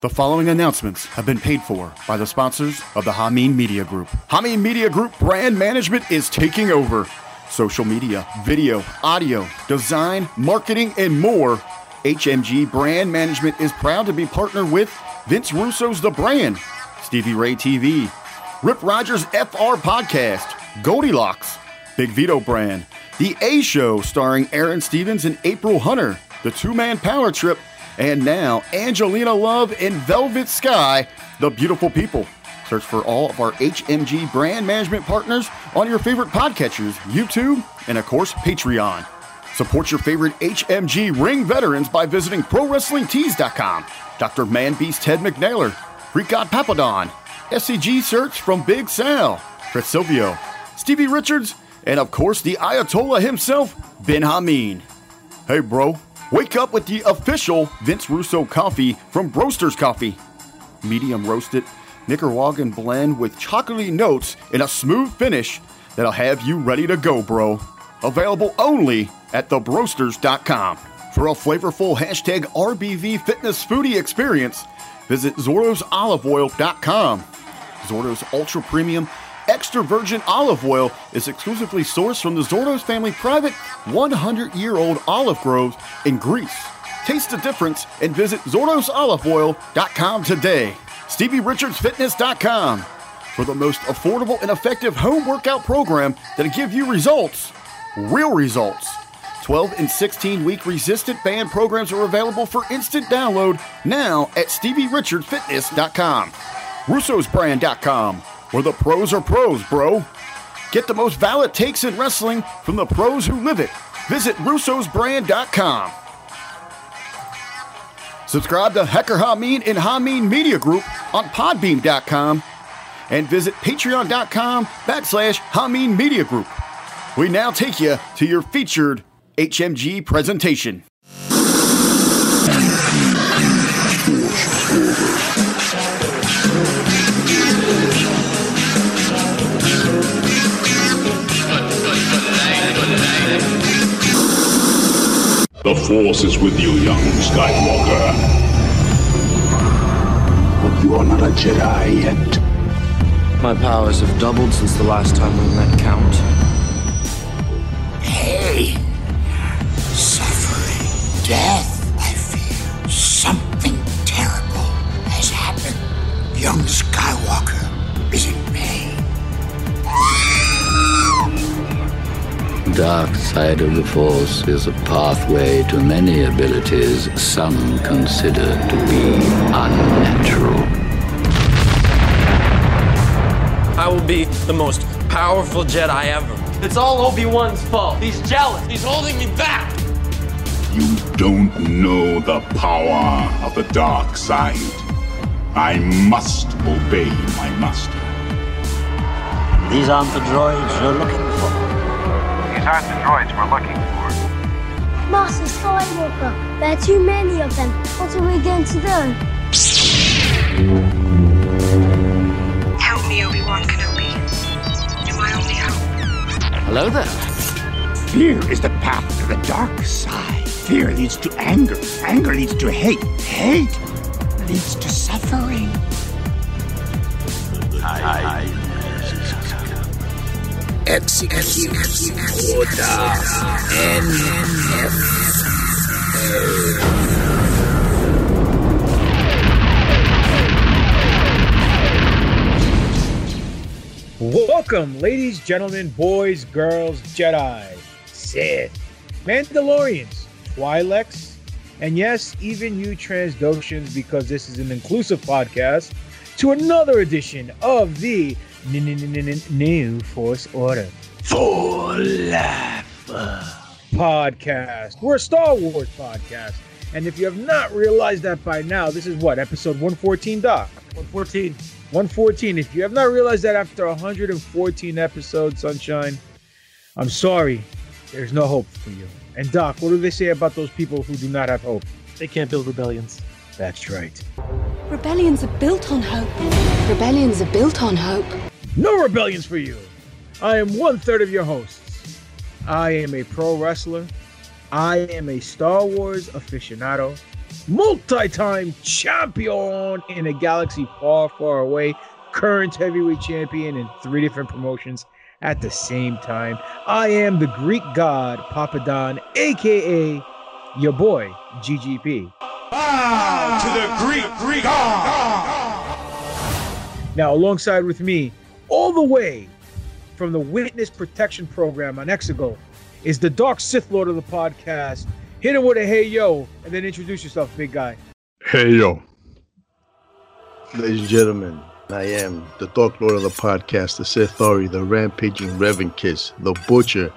The following announcements have been paid for by the sponsors of the Hameen Media Group. Hameen Media Group brand management is taking over. Social media, video, audio, design, marketing, and more. HMG Brand Management is proud to be partnered with Vince Russo's The Brand, Stevie Ray TV, Rip Rogers FR Podcast, Goldilocks, Big Vito Brand, The A Show starring Aaron Stevens and April Hunter, The Two Man Power Trip, and now, Angelina Love in Velvet Sky, The Beautiful People. Search for all of our HMG brand management partners on your favorite podcatchers, YouTube, and of course, Patreon. Support your favorite HMG ring veterans by visiting ProWrestlingTees.com. Dr. Man Beast Ted McNaylor, Greek God Papadon, SCG Search from Big Sal, Chris Silvio, Stevie Richards, and of course the Ayatollah himself, Ben Hameen. Hey, bro. Wake up with the official Vince Russo coffee from Broasters Coffee. Medium roasted Nicaraguan blend with chocolatey notes and a smooth finish that'll have you ready to go, bro. Available only at thebroasters.com. For a flavorful hashtag RBV fitness foodie experience, visit ZordosOliveOil.com. Zordo's Ultra Premium Extra Virgin Olive Oil is exclusively sourced from the Zordos family private 100 year old olive groves in Greece. Taste the difference and visit ZordosOliveOil.com today. StevieRichardsFitness.com for the most affordable and effective home workout program that'll give you results, real results. 12 and 16 week resistant band programs are available for instant download now at StevieRichardsFitness.com. Russo'sBrand.com, where the pros are pros, bro. Get the most valid takes in wrestling from the pros who live it. Visit Russo'sBrand.com. Subscribe to Hecker Hameen and Hameen Media Group on Podbean.com and visit Patreon.com backslash Hameen Media Group. We now take you to your featured HMG presentation. The Force is with you, young Skywalker. But you are not a Jedi yet. My powers have doubled since the last time we met, Count. Hey! suffering, death, I fear. Something terrible has happened. Young Skywalker dark side of the Force is a pathway to many abilities some consider to be unnatural. I will be the most powerful Jedi ever. It's all Obi-Wan's fault. He's jealous. He's holding me back. You don't know the power of the dark side. I must obey my master. These aren't the droids you're looking for. These aren't the droids we're looking for. Master Skywalker, there are too many of them. What are we going to do? Help me, Obi-Wan Kenobi. You're my only hope. Hello there. Fear is the path to the dark side. Fear leads to anger. Anger leads to hate. Hate leads to suffering. Execute order Welcome, ladies, gentlemen, boys, girls, Jedi, Sith, Mandalorians, Twi'leks, and yes, even you Trandoshans, because this is an inclusive podcast, to another edition of the New Force Order For life. podcast. We're a Star Wars podcast. And if you have not realized that by now, this is what, episode 114, Doc? 114. 114. If you have not realized that after 114 episodes, Sunshine, I'm sorry. There's no hope for you. And Doc, what do they say about those people who do not have hope? They can't build rebellions. That's right. Rebellions are built on hope. Rebellions are built on hope. No rebellions for you. I am one third of your hosts. I am a pro wrestler. I am a Star Wars aficionado. multi-time champion in a galaxy far, far away, current heavyweight champion in three different promotions at the same time. I am the Greek god Papa Don, aka your boy GGP. Bow to the Greek, Greek god. Now, alongside with me, all the way from the Witness Protection Program on Exegol, is the Dark Sith Lord of the podcast. Hit him with a hey yo, and then introduce yourself, big guy. Hey yo. Ladies and gentlemen, I am the Dark Lord of the podcast, the Sith Ori, the Rampaging Revan Kiss, the Butcher,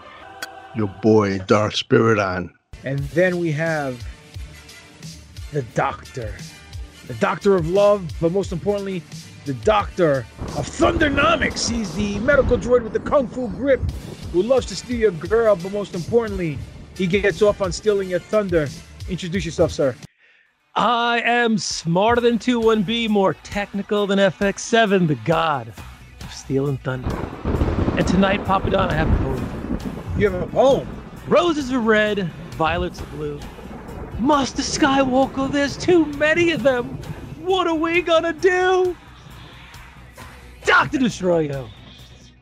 your boy Dark Spirit on. And then we have the Doctor, the Doctor of Love, but most importantly, the Doctor of Thundernomics. He's the medical droid with the Kung Fu grip who loves to steal your girl, but most importantly, he gets off on stealing your thunder. Introduce yourself, sir. I am smarter than 21B, more technical than FX7, the god of steel and thunder. And tonight, Papa Don, I have a poem. You have a poem? Roses are red, violets are blue. Master Skywalker, there's too many of them. What are we gonna do? Dr. Destroyo,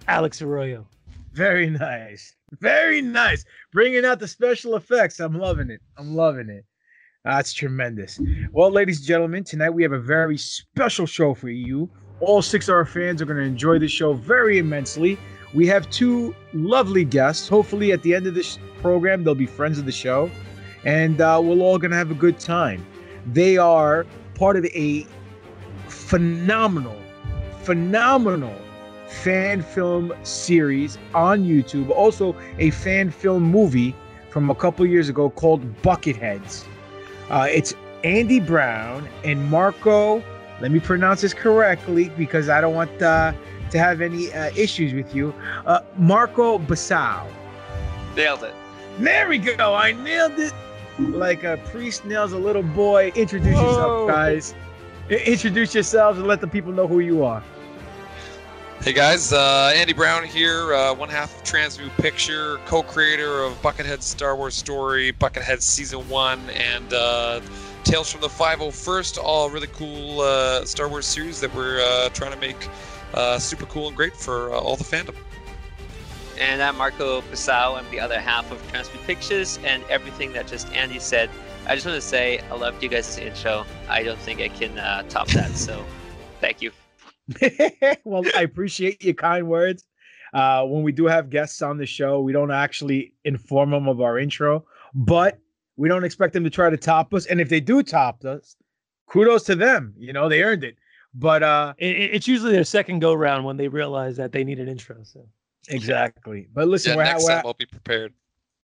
Alex Arroyo. Very nice. Very nice. Bringing out the special effects. I'm loving it. I'm loving it. That's tremendous. Well, ladies and gentlemen, tonight we have a very special show for you. All six of our fans are going to enjoy this show very immensely. We have two lovely guests. Hopefully, at the end of this program, they'll be friends of the show, and uh, we're all going to have a good time. They are part of a phenomenal, phenomenal fan film series on YouTube. Also, a fan film movie from a couple years ago called Bucketheads. Uh, it's Andy Brown and Marco. Let me pronounce this correctly because I don't want uh, to have any uh, issues with you. Uh, Marco Basau. Nailed it. There we go. I nailed it like a priest nails a little boy. Introduce yourself, guys. I- introduce yourselves and let the people know who you are. Hey guys, uh, Andy Brown here, uh, one half of Transmute Picture, co-creator of Buckethead Star Wars Story, Buckethead Season 1, and uh, Tales from the 501st, all really cool uh, Star Wars series that we're uh, trying to make uh, super cool and great for uh, all the fandom. And I'm Marco Pasau. I'm the other half of Transmute Pictures, and everything that just Andy said. I just want to say I loved you guys' intro. I don't think I can uh, top that, so thank you. well, I appreciate your kind words. Uh, when we do have guests on the show, we don't actually inform them of our intro, but we don't expect them to try to top us. And if they do top us, kudos to them. You know, they earned it. But uh, It, it- it's usually their second go round when they realize that they need an intro. So exactly. But listen, yeah, we're, next we're, time I'll be prepared.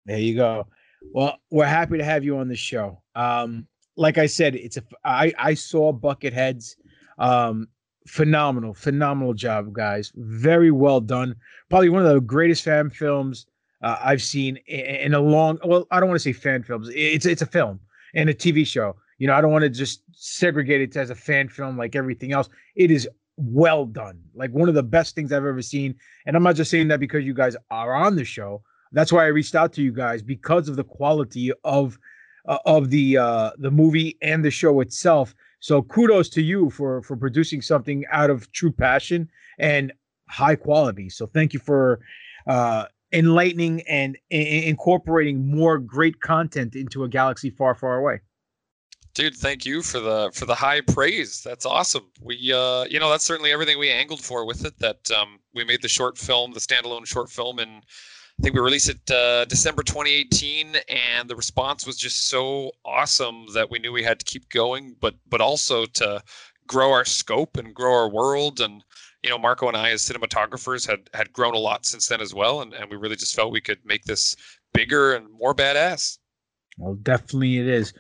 There you go. Well, we're happy to have you on the show. Um, like I said, it's a I I saw Bucketheads. Um, phenomenal, phenomenal job, guys. Very well done. Probably one of the greatest fan films uh, I've seen in, a long. Well, I don't want to say fan films. It's it's a film and a TV show. You know, I don't want to just segregate it as a fan film like everything else. It is well done. Like one of the best things I've ever seen. And I'm not just saying that because you guys are on the show. That's why I reached out to you guys because of the quality of uh, of the uh, the movie and the show itself. So kudos to you for for producing something out of true passion and high quality. So thank you for uh, enlightening and i- incorporating more great content into a galaxy far, far away. Dude, thank you for the for the high praise. That's awesome. We uh you know, that's certainly everything we angled for with it that um we made the short film, the standalone short film and I think we released it uh, December 2018 and the response was just so awesome that we knew we had to keep going but but also to grow our scope and grow our world and you know Marco and I as cinematographers had had grown a lot since then as well and and we really just felt we could make this bigger and more badass. Well, definitely it is.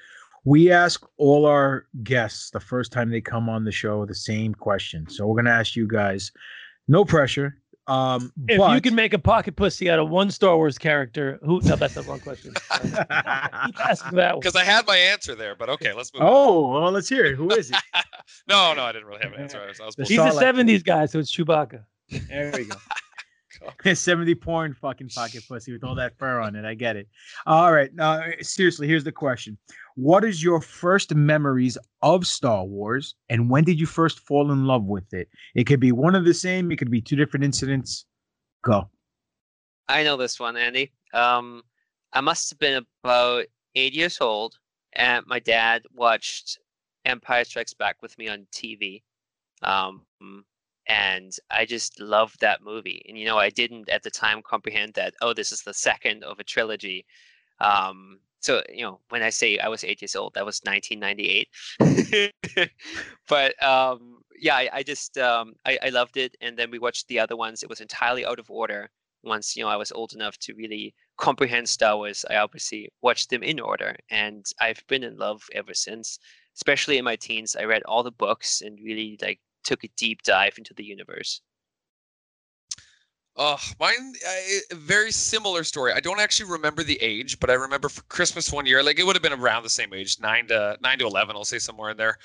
We ask all our guests the first time they come on the show the same question. So we're gonna ask you guys, no pressure. Um, if but you can make a pocket pussy out of one Star Wars character, who? No, that's the wrong question. Keep that. Because I had my answer there, but okay, let's move. on. oh, well, let's hear it. Who is he? No, no, I didn't really have an answer. I was, I was He's bullshitting. a '70s guy, so it's Chewbacca. There we go. 70 porn fucking pocket pussy with all that fur on it. I get it. All right. Now, seriously, here's the question What is your first memories of Star Wars and when did you first fall in love with it? It could be one of the same, it could be two different incidents. Go. I know this one, Andy. Um, I must have been about eight years old, and my dad watched Empire Strikes Back with me on TV. Um, and I just loved that movie. And you know, I didn't at the time comprehend that oh, this is the second of a trilogy. Um, so you know, when I say I was eight years old, that was 1998. but um, yeah, I, I just um, I, I loved it. And then we watched the other ones. It was entirely out of order. Once you know, I was old enough to really comprehend Star Wars. I obviously watched them in order, and I've been in love ever since. Especially in my teens, I read all the books and really like took a deep dive into the universe. Oh, mine a very similar story. I don't actually remember the age, but I remember for Christmas one year, like it would have been around the same age, nine to nine to eleven, I'll say somewhere in there.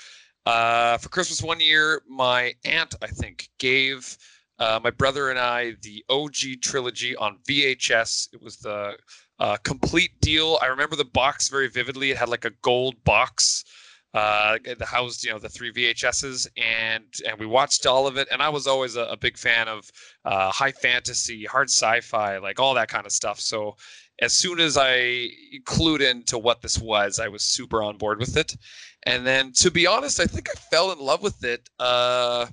Uh, for Christmas one year, my aunt, I think, gave uh, my brother and I the OG trilogy on VHS. It was the uh, complete deal. I remember the box very vividly. It had like a gold box uh, the housed you know the three VHSs and and we watched all of it and I was always a, a big fan of uh, high fantasy, hard sci-fi, like all that kind of stuff. So as soon as I clued into what this was, I was super on board with it. And then to be honest, I think I fell in love with it. Uh,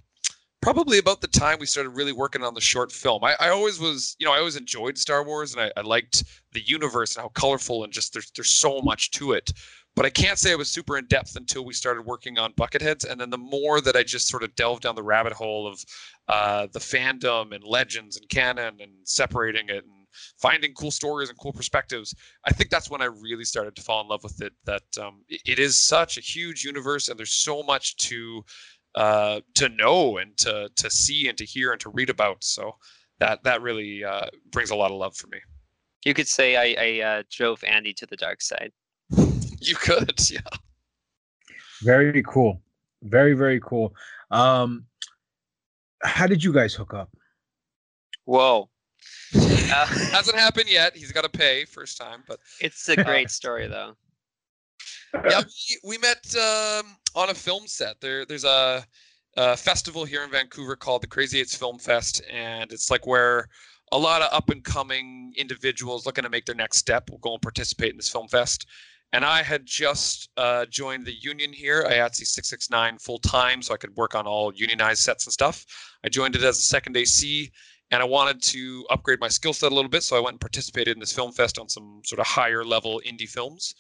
probably about the time we started really working on the short film. I, I always was, you know, I always enjoyed Star Wars and I, I liked the universe and how colorful and just there's there's so much to it but I can't say I was super in depth until we started working on Bucketheads. And then the more that I just sort of delved down the rabbit hole of uh, the fandom and legends and canon and separating it and finding cool stories and cool perspectives, I think that's when I really started to fall in love with it. That um, it is such a huge universe and there's so much to uh, to know and to to see and to hear and to read about. So that that really uh, brings a lot of love for me. You could say I, I uh, drove Andy to the dark side. You could, yeah. Very cool. Very, very cool. Um how did you guys hook up? Whoa. Uh, hasn't happened yet. He's got to pay first time, but it's a great story though. Yeah, we, we met um, on a film set. There, there's a, a, festival here in Vancouver called the Crazy Eights Film Fest, and it's like where a lot of up and coming individuals looking to make their next step will go and participate in this film fest and I had just uh, joined the union here, IATSE 669 full time, so I could work on all unionized sets and stuff. I joined it as a second AC, and I wanted to upgrade my skill set a little bit, so I went and participated in this film fest on some sort of higher level indie films.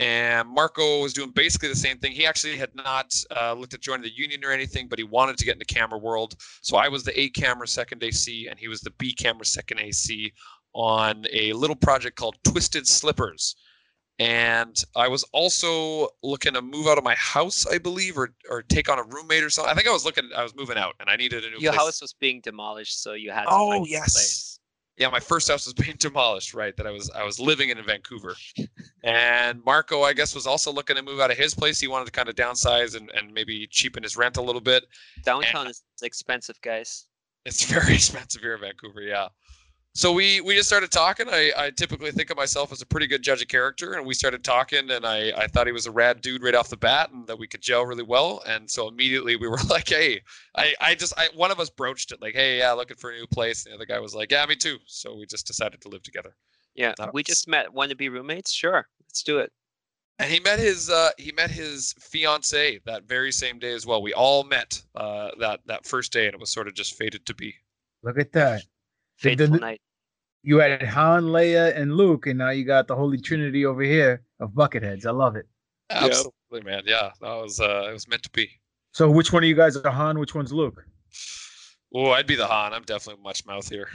And Marco was doing basically the same thing. He actually had not uh, looked at joining the union or anything, but he wanted to get in the camera world. So I was the A camera second AC, and he was the B camera second AC on a little project called Twisted Slippers and I was also looking to move out of my house, I believe, or or take on a roommate or something. I think I was looking, I was moving out, and I needed a new. Your place. house was being demolished, so you had. To oh yes. Yeah, my first house was being demolished. Right, that I was I was living in in Vancouver, and Marco, I guess, was also looking to move out of his place. He wanted to kind of downsize and and maybe cheapen his rent a little bit. Downtown and is expensive, guys. It's very expensive here in Vancouver. Yeah so we we just started talking. I, I typically think of myself as a pretty good judge of character, and we started talking, and I, I thought he was a rad dude right off the bat, and that we could gel really well. And so immediately we were like, hey, I, I just I one of us broached it like, hey, yeah, looking for a new place. And the other guy was like, yeah, me too. So we just decided to live together. Yeah, we just met. Want to be roommates? Sure, let's do it. And he met his uh, he met his fiance that very same day as well. We all met uh, that that first day, and it was sort of just fated to be. Look at that. Fateful the, night you had Han, Leia, and Luke, and now you got the Holy Trinity over here of Bucketheads. I love it. Absolutely, man. Yeah, that was uh, it was meant to be. So, which one of you guys are Han? Which one's Luke? Oh, I'd be the Han. I'm definitely much mouth here.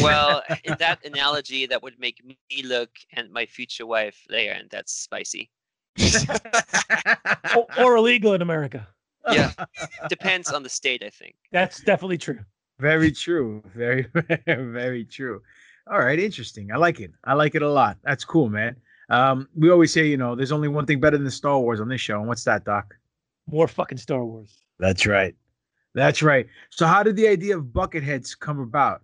well, in that analogy, that would make me look and my future wife Leia, and that's spicy. or, or illegal in America. Yeah, depends on the state. I think that's definitely true. Very true. Very, very true. All right, interesting. I like it. I like it a lot. That's cool, man. Um, we always say, you know, there's only one thing better than Star Wars on this show, and what's that, Doc? More fucking Star Wars. That's right. That's right. So, how did the idea of Bucketheads come about?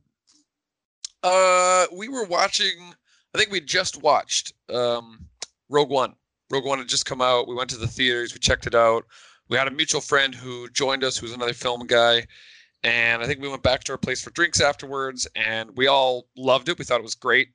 Uh, we were watching. I think we just watched um, Rogue One. Rogue One had just come out. We went to the theaters. We checked it out. We had a mutual friend who joined us, who's another film guy, and I think we went back to our place for drinks afterwards, and we all loved it. We thought it was great.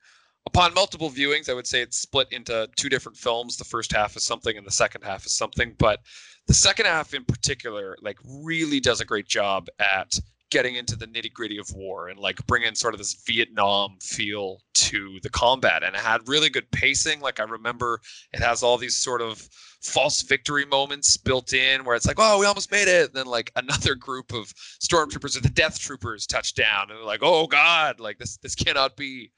Upon multiple viewings, I would say it's split into two different films. The first half is something, and the second half is something. But the second half, in particular, like really does a great job at getting into the nitty gritty of war and like bringing sort of this Vietnam feel to the combat. And it had really good pacing. Like I remember it has all these sort of false victory moments built in where it's like, oh, we almost made it. And then like another group of stormtroopers or the death troopers touch down and they're like, oh God, like this this cannot be.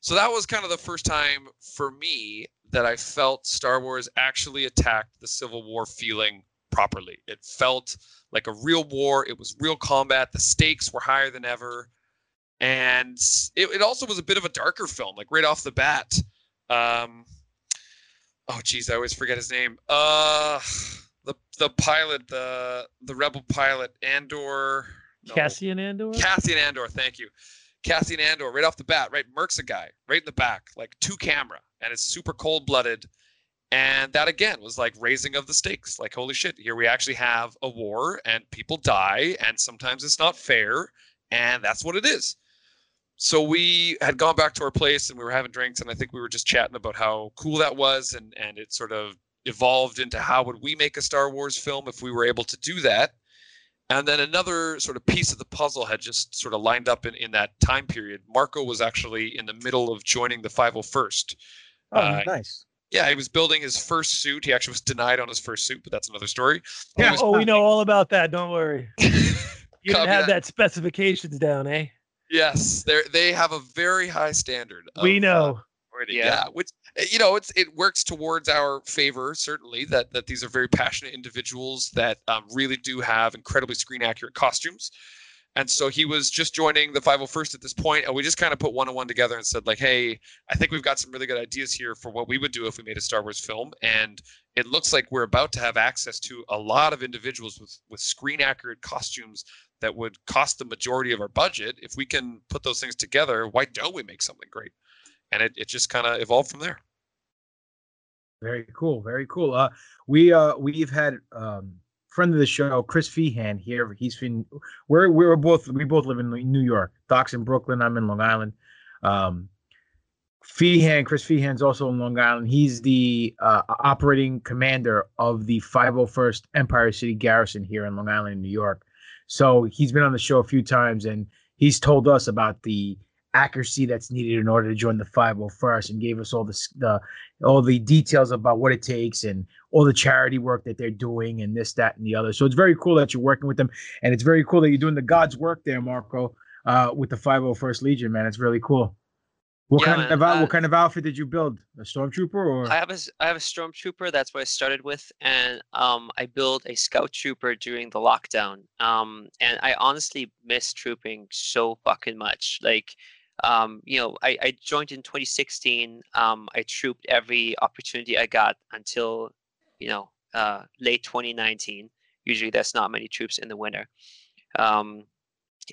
So that was kind of the first time for me that I felt Star Wars actually attacked the Civil War feeling properly. It felt like a real war. It was real combat. The stakes were higher than ever. And it, it also was a bit of a darker film, like right off the bat. Um, oh, geez, I always forget his name. Uh, the the pilot, the the rebel pilot, Andor. No. Cassian Andor. Cassian Andor. Thank you. Cassian Andor, right off the bat, right, Mercs a guy, right in the back, like two camera, and it's super cold blooded. And that again was like raising of the stakes. Like, holy shit, here we actually have a war and people die, and sometimes it's not fair, and that's what it is. So we had gone back to our place and we were having drinks, and I think we were just chatting about how cool that was, and and it sort of evolved into how would we make a Star Wars film if we were able to do that. And then another sort of piece of the puzzle had just sort of lined up in, in that time period. Marco was actually in the middle of joining the 501st. Oh, uh, nice. Yeah, he was building his first suit. He actually was denied on his first suit, but that's another story. Yeah, oh, we know all about that. Don't worry. You didn't have that specifications down, eh? Yes, they they have a very high standard. Of, we know. Uh, yeah. yeah, which you know, it's it works towards our favor certainly that that these are very passionate individuals that um, really do have incredibly screen accurate costumes. And so he was just joining the 501st at this point, and we just kind of put one on one together and said, like, hey, I think we've got some really good ideas here for what we would do if we made a Star Wars film. And it looks like we're about to have access to a lot of individuals with, with screen accurate costumes that would cost the majority of our budget. If we can put those things together, why don't we make something great? And it, it just kind of evolved from there. Very cool. Very cool. Uh, we uh, we've had um, friend of the show, Chris Feehan here. He's been we're we're both we both live in New York. Doc's in Brooklyn. I'm in Long Island. Um, Feehan, Chris Feehan's also in Long Island. He's the uh, operating commander of the 501st Empire City Garrison here in Long Island, New York. So he's been on the show a few times, and he's told us about the accuracy that's needed in order to join the 501st and gave us all the, the all the details about what it takes and all the charity work that they're doing and this that and the other so it's very cool that you're working with them and it's very cool that you're doing the god's work there marco uh, with the 501st legion man it's really cool what yeah, kind man, of uh, what kind of outfit did you build? A stormtrooper or? I have a I have a stormtrooper. That's what I started with, and um, I built a scout trooper during the lockdown. Um, and I honestly miss trooping so fucking much. Like, um, you know, I, I joined in 2016. Um, I trooped every opportunity I got until, you know, uh, late 2019. Usually, there's not many troops in the winter. Um,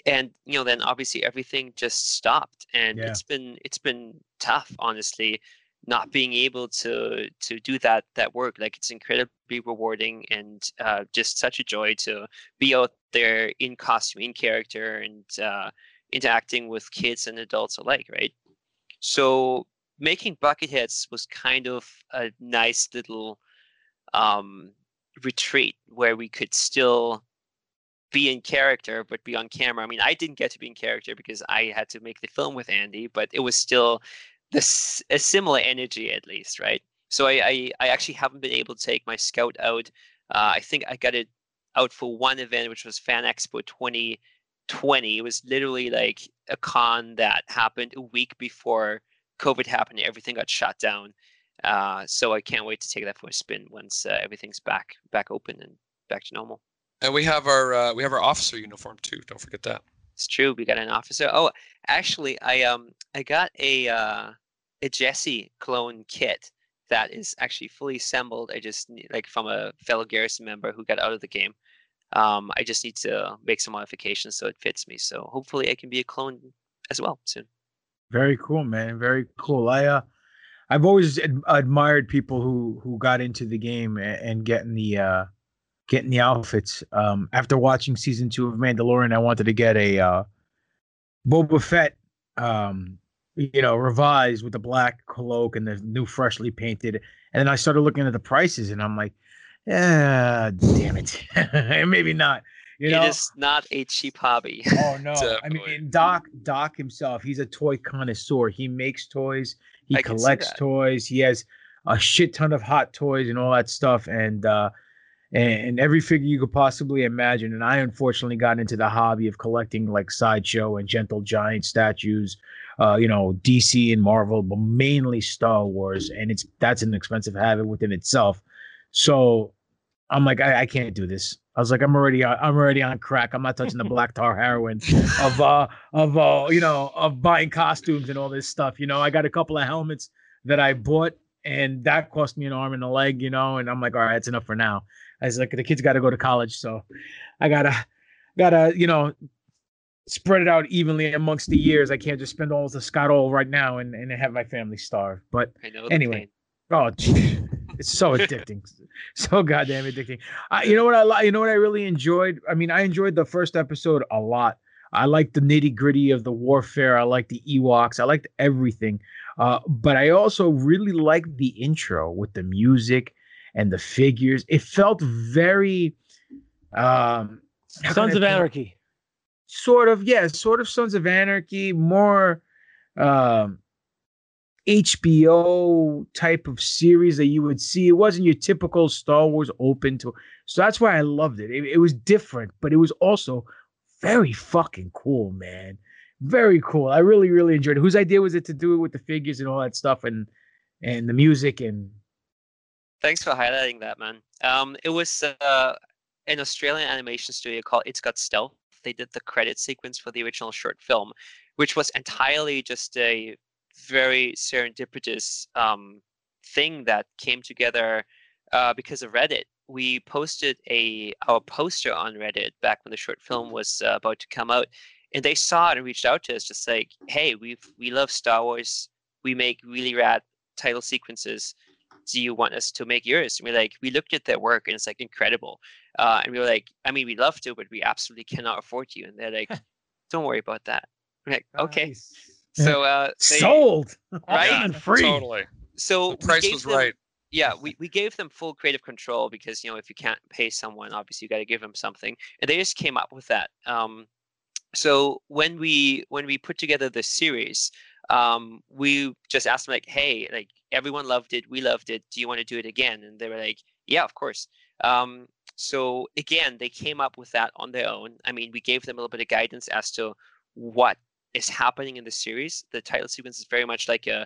and you know, then obviously everything just stopped, and yeah. it's been it's been tough, honestly, not being able to to do that that work. Like it's incredibly rewarding and uh, just such a joy to be out there in costume, in character, and uh, interacting with kids and adults alike, right? So making Bucketheads was kind of a nice little um, retreat where we could still be in character but be on camera. I mean, I didn't get to be in character because I had to make the film with Andy, but it was still this a similar energy at least, right? So I I, I actually haven't been able to take my scout out. Uh, I think I got it out for one event, which was Fan Expo 20 20 it was literally like a con that happened a week before covid happened everything got shut down. Uh, so i can't wait to take that for a spin once uh, everything's back back open and back to normal. And we have our uh, we have our officer uniform too don't forget that. It's true we got an officer. Oh actually i um i got a uh a jesse clone kit that is actually fully assembled. I just like from a fellow garrison member who got out of the game um, I just need to make some modifications so it fits me. So hopefully I can be a clone as well soon. Very cool, man. Very cool. I uh, I've always ad- admired people who who got into the game and, and getting the uh, getting the outfits. Um, after watching season two of Mandalorian, I wanted to get a uh, Boba Fett, um, you know, revised with the black cloak and the new freshly painted. And then I started looking at the prices, and I'm like, yeah, damn it, maybe not. You know? It is not a cheap hobby. Oh no! I mean, Doc Doc himself, he's a toy connoisseur. He makes toys. He I collects toys. He has a shit ton of hot toys and all that stuff, and uh, and, and every figure you could possibly imagine. And I unfortunately got into the hobby of collecting like sideshow and gentle giant statues. Uh, you know, DC and Marvel, but mainly Star Wars, and it's that's an expensive habit within itself. So I'm like, I, I can't do this. I was like, I'm already, on, I'm already on crack. I'm not touching the black tar heroin of, uh, of, uh, you know, of buying costumes and all this stuff. You know, I got a couple of helmets that I bought, and that cost me an arm and a leg. You know, and I'm like, all right, that's enough for now. I was like, the kids got to go to college, so I gotta, gotta, you know, spread it out evenly amongst the years. I can't just spend all the Scott all right now and and have my family starve. But I know anyway, pain. oh, it's so addicting, so goddamn addicting. I, you know what I li- you know what I really enjoyed. I mean, I enjoyed the first episode a lot. I liked the nitty gritty of the warfare. I liked the Ewoks. I liked everything. Uh, but I also really liked the intro with the music and the figures. It felt very um Sons of Anarchy. sort of yeah sort of sons of anarchy more um hbo type of series that you would see it wasn't your typical star wars open to so that's why i loved it. it it was different but it was also very fucking cool man very cool i really really enjoyed it whose idea was it to do it with the figures and all that stuff and and the music and Thanks for highlighting that, man. Um, it was uh, an Australian animation studio called It's Got Stealth. They did the credit sequence for the original short film, which was entirely just a very serendipitous um, thing that came together uh, because of Reddit. We posted a our poster on Reddit back when the short film was uh, about to come out, and they saw it and reached out to us, just like, "Hey, we we love Star Wars. We make really rad title sequences do you want us to make yours? And we're like, we looked at their work and it's like incredible. Uh, and we were like, I mean, we'd love to, but we absolutely cannot afford you. And they're like, don't worry about that. We're like, okay. So uh, they, sold right? and free Totally. So The price was them, right. Yeah, we, we gave them full creative control because you know if you can't pay someone, obviously you got to give them something, and they just came up with that. Um, so when we when we put together the series, um, we just asked them like, hey, like everyone loved it, we loved it. Do you want to do it again? And they were like, yeah, of course. Um, so again, they came up with that on their own. I mean, we gave them a little bit of guidance as to what is happening in the series. The title sequence is very much like a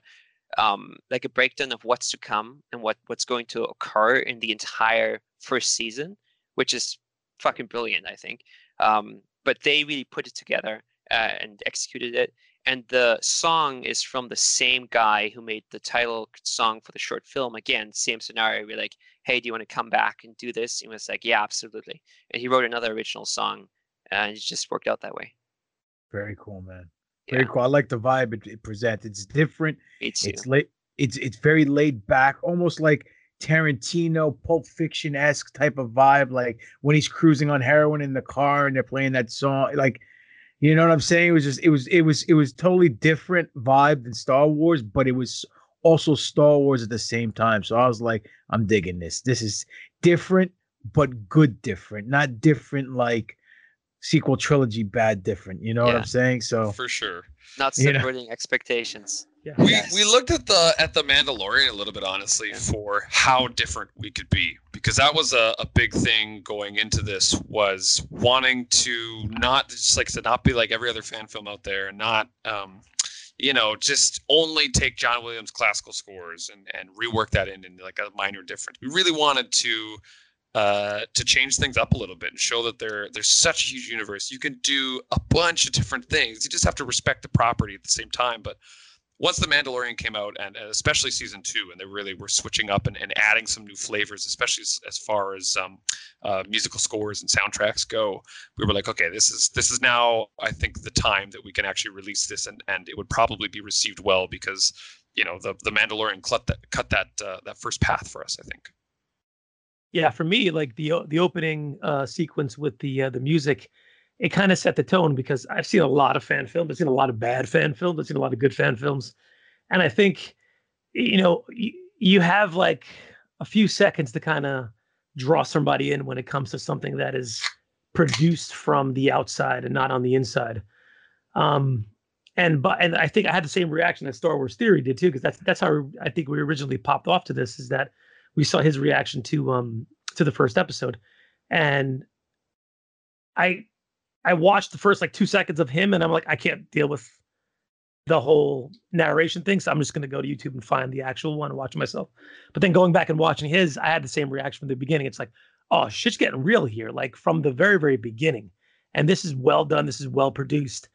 um, like a breakdown of what's to come and what what's going to occur in the entire first season, which is fucking brilliant, I think. Um, but they really put it together uh, and executed it. And the song is from the same guy who made the title song for the short film. Again, same scenario. We're like, hey, do you want to come back and do this? And he was like, yeah, absolutely. And he wrote another original song, and it just worked out that way. Very cool, man. Very cool. I like the vibe it, it presents. It's different. It's It's late. It's it's very laid back, almost like Tarantino, Pulp Fiction esque type of vibe. Like when he's cruising on heroin in the car and they're playing that song. Like, you know what I'm saying? It was just it was it was it was totally different vibe than Star Wars, but it was also Star Wars at the same time. So I was like, I'm digging this. This is different, but good different, not different like sequel trilogy bad different. You know what I'm saying? So For sure. Not You know. subverting expectations. We we looked at the at the Mandalorian a little bit honestly for how different we could be because that was a, a big thing going into this was wanting to not just like to not be like every other fan film out there and not um you know just only take John Williams classical scores and and rework that in in like a minor difference. We really wanted to uh, to change things up a little bit and show that there there's such a huge universe. You can do a bunch of different things. You just have to respect the property at the same time. But once the Mandalorian came out, and, and especially season two, and they really were switching up and, and adding some new flavors, especially as, as far as um, uh, musical scores and soundtracks go, we were like, okay, this is this is now I think the time that we can actually release this, and and it would probably be received well because you know the the Mandalorian cut that cut that uh, that first path for us. I think. Yeah, for me, like the the opening uh, sequence with the uh, the music, it kind of set the tone because I've seen a lot of fan films. I've seen a lot of bad fan films. I've seen a lot of good fan films, and I think, you know, you, you have like a few seconds to kind of draw somebody in when it comes to something that is produced from the outside and not on the inside. Um, and but and I think I had the same reaction that Star Wars Theory did too, because that's that's how I think we originally popped off to this. Is that we saw his reaction to um to the first episode, and I I watched the first like two seconds of him, and I'm like, I can't deal with the whole narration thing, so I'm just gonna go to YouTube and find the actual one and watch it myself. But then going back and watching his, I had the same reaction from the beginning. It's like, oh, shit's getting real here, like from the very very beginning. And this is well done. This is well produced.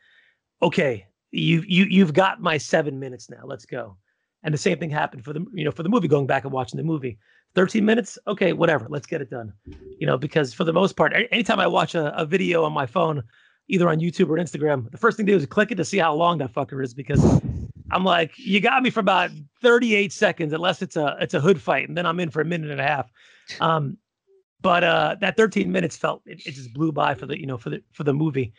Okay, you you you've got my seven minutes now. Let's go. And the same thing happened for the you know for the movie. Going back and watching the movie, thirteen minutes. Okay, whatever. Let's get it done. You know because for the most part, anytime I watch a, a video on my phone, either on YouTube or Instagram, the first thing to do is click it to see how long that fucker is because I'm like, you got me for about 38 seconds, unless it's a it's a hood fight, and then I'm in for a minute and a half. Um, but uh, that 13 minutes felt it, it just blew by for the you know for the for the movie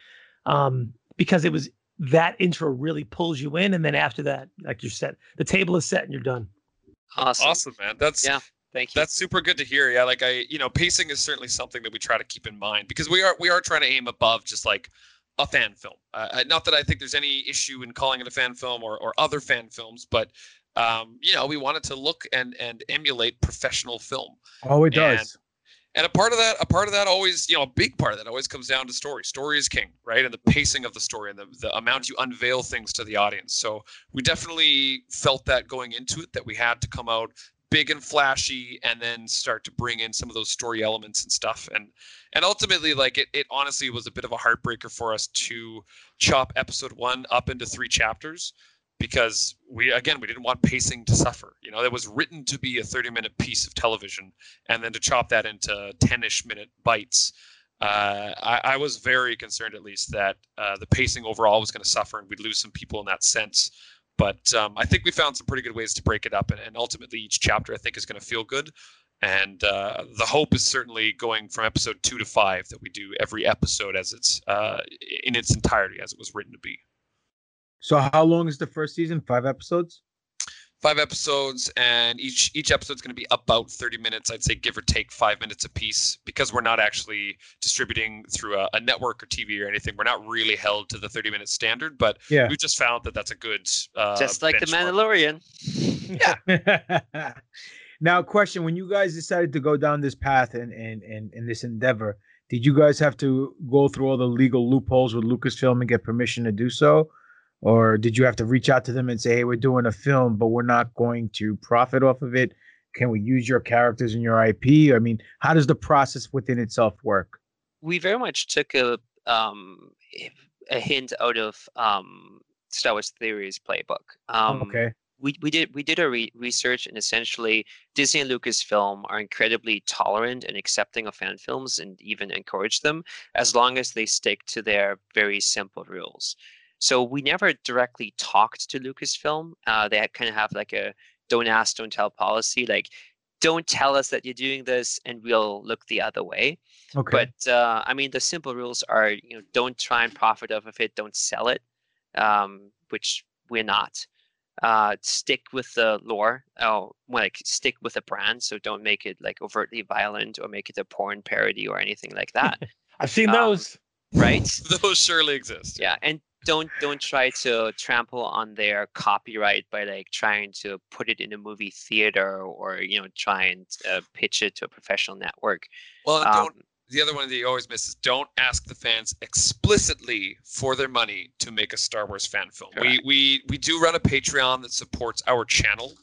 um, because it was that intro really pulls you in, and then after that, like you said, the table is set and you're done. Awesome, awesome, man. That's yeah. Thank you. That's super good to hear. Yeah, like I, you know, pacing is certainly something that we try to keep in mind because we are we are trying to aim above just like a fan film. Uh, not that I think there's any issue in calling it a fan film or or other fan films, but um, you know, we wanted to look and and emulate professional film. Oh, it does. And, a part of that, a part of that always, you know, a big part of that always comes down to story. Story is king, right? And the mm-hmm. pacing of the story and the, the amount you unveil things to the audience. So we definitely felt that going into it that we had to come out big and flashy and then start to bring in some of those story elements and stuff and and ultimately like it, it honestly was a bit of a heartbreaker for us to chop episode one up into three chapters because we again we didn't want pacing to suffer you know it was written to be a 30 minute piece of television and then to chop that into 10ish minute bites uh, I, I, was very concerned at least that uh, the pacing overall was going to suffer and we'd lose some people in that sense but um, I think we found some pretty good ways to break it up, and, and ultimately each chapter I think is going to feel good. And uh, the hope is certainly going from episode two to five that we do every episode as it's uh, in its entirety as it was written to be. So how long is the first season? Five episodes five episodes and each each episode's going to be about 30 minutes i'd say give or take five minutes a piece because we're not actually distributing through a, a network or tv or anything we're not really held to the 30 minute standard but yeah. we just found that that's a good uh, just like benchmark. the mandalorian yeah now question when you guys decided to go down this path and and and in this endeavor did you guys have to go through all the legal loopholes with lucasfilm and get permission to do so or did you have to reach out to them and say hey we're doing a film but we're not going to profit off of it. Can we use your characters and your ip i mean how does the process within itself work? We very much took a um a hint out of um star wars theory's playbook. Um okay. we, we did we did our re- research and essentially Disney and Lucasfilm are incredibly tolerant and accepting of fan films and even encourage them as long as they stick to their very simple rules. So we never directly talked to Lucasfilm. Uh, they kind of have like a don't ask, don't tell policy. Like, don't tell us that you're doing this, and we'll look the other way. Okay. But uh, I mean, the simple rules are, you know, don't try and profit off of it. Don't sell it, um, which we're not. Uh, stick with the lore. Oh, like stick with the brand. So don't make it like overtly violent or make it a porn parody or anything like that. I've seen um, those. Right. those surely exist. Yeah, and don't don't try to trample on their copyright by like trying to put it in a movie theater or you know try and uh, pitch it to a professional network. Well, um, don't. The other one that you always miss is don't ask the fans explicitly for their money to make a Star Wars fan film. We we we do run a Patreon that supports our channel.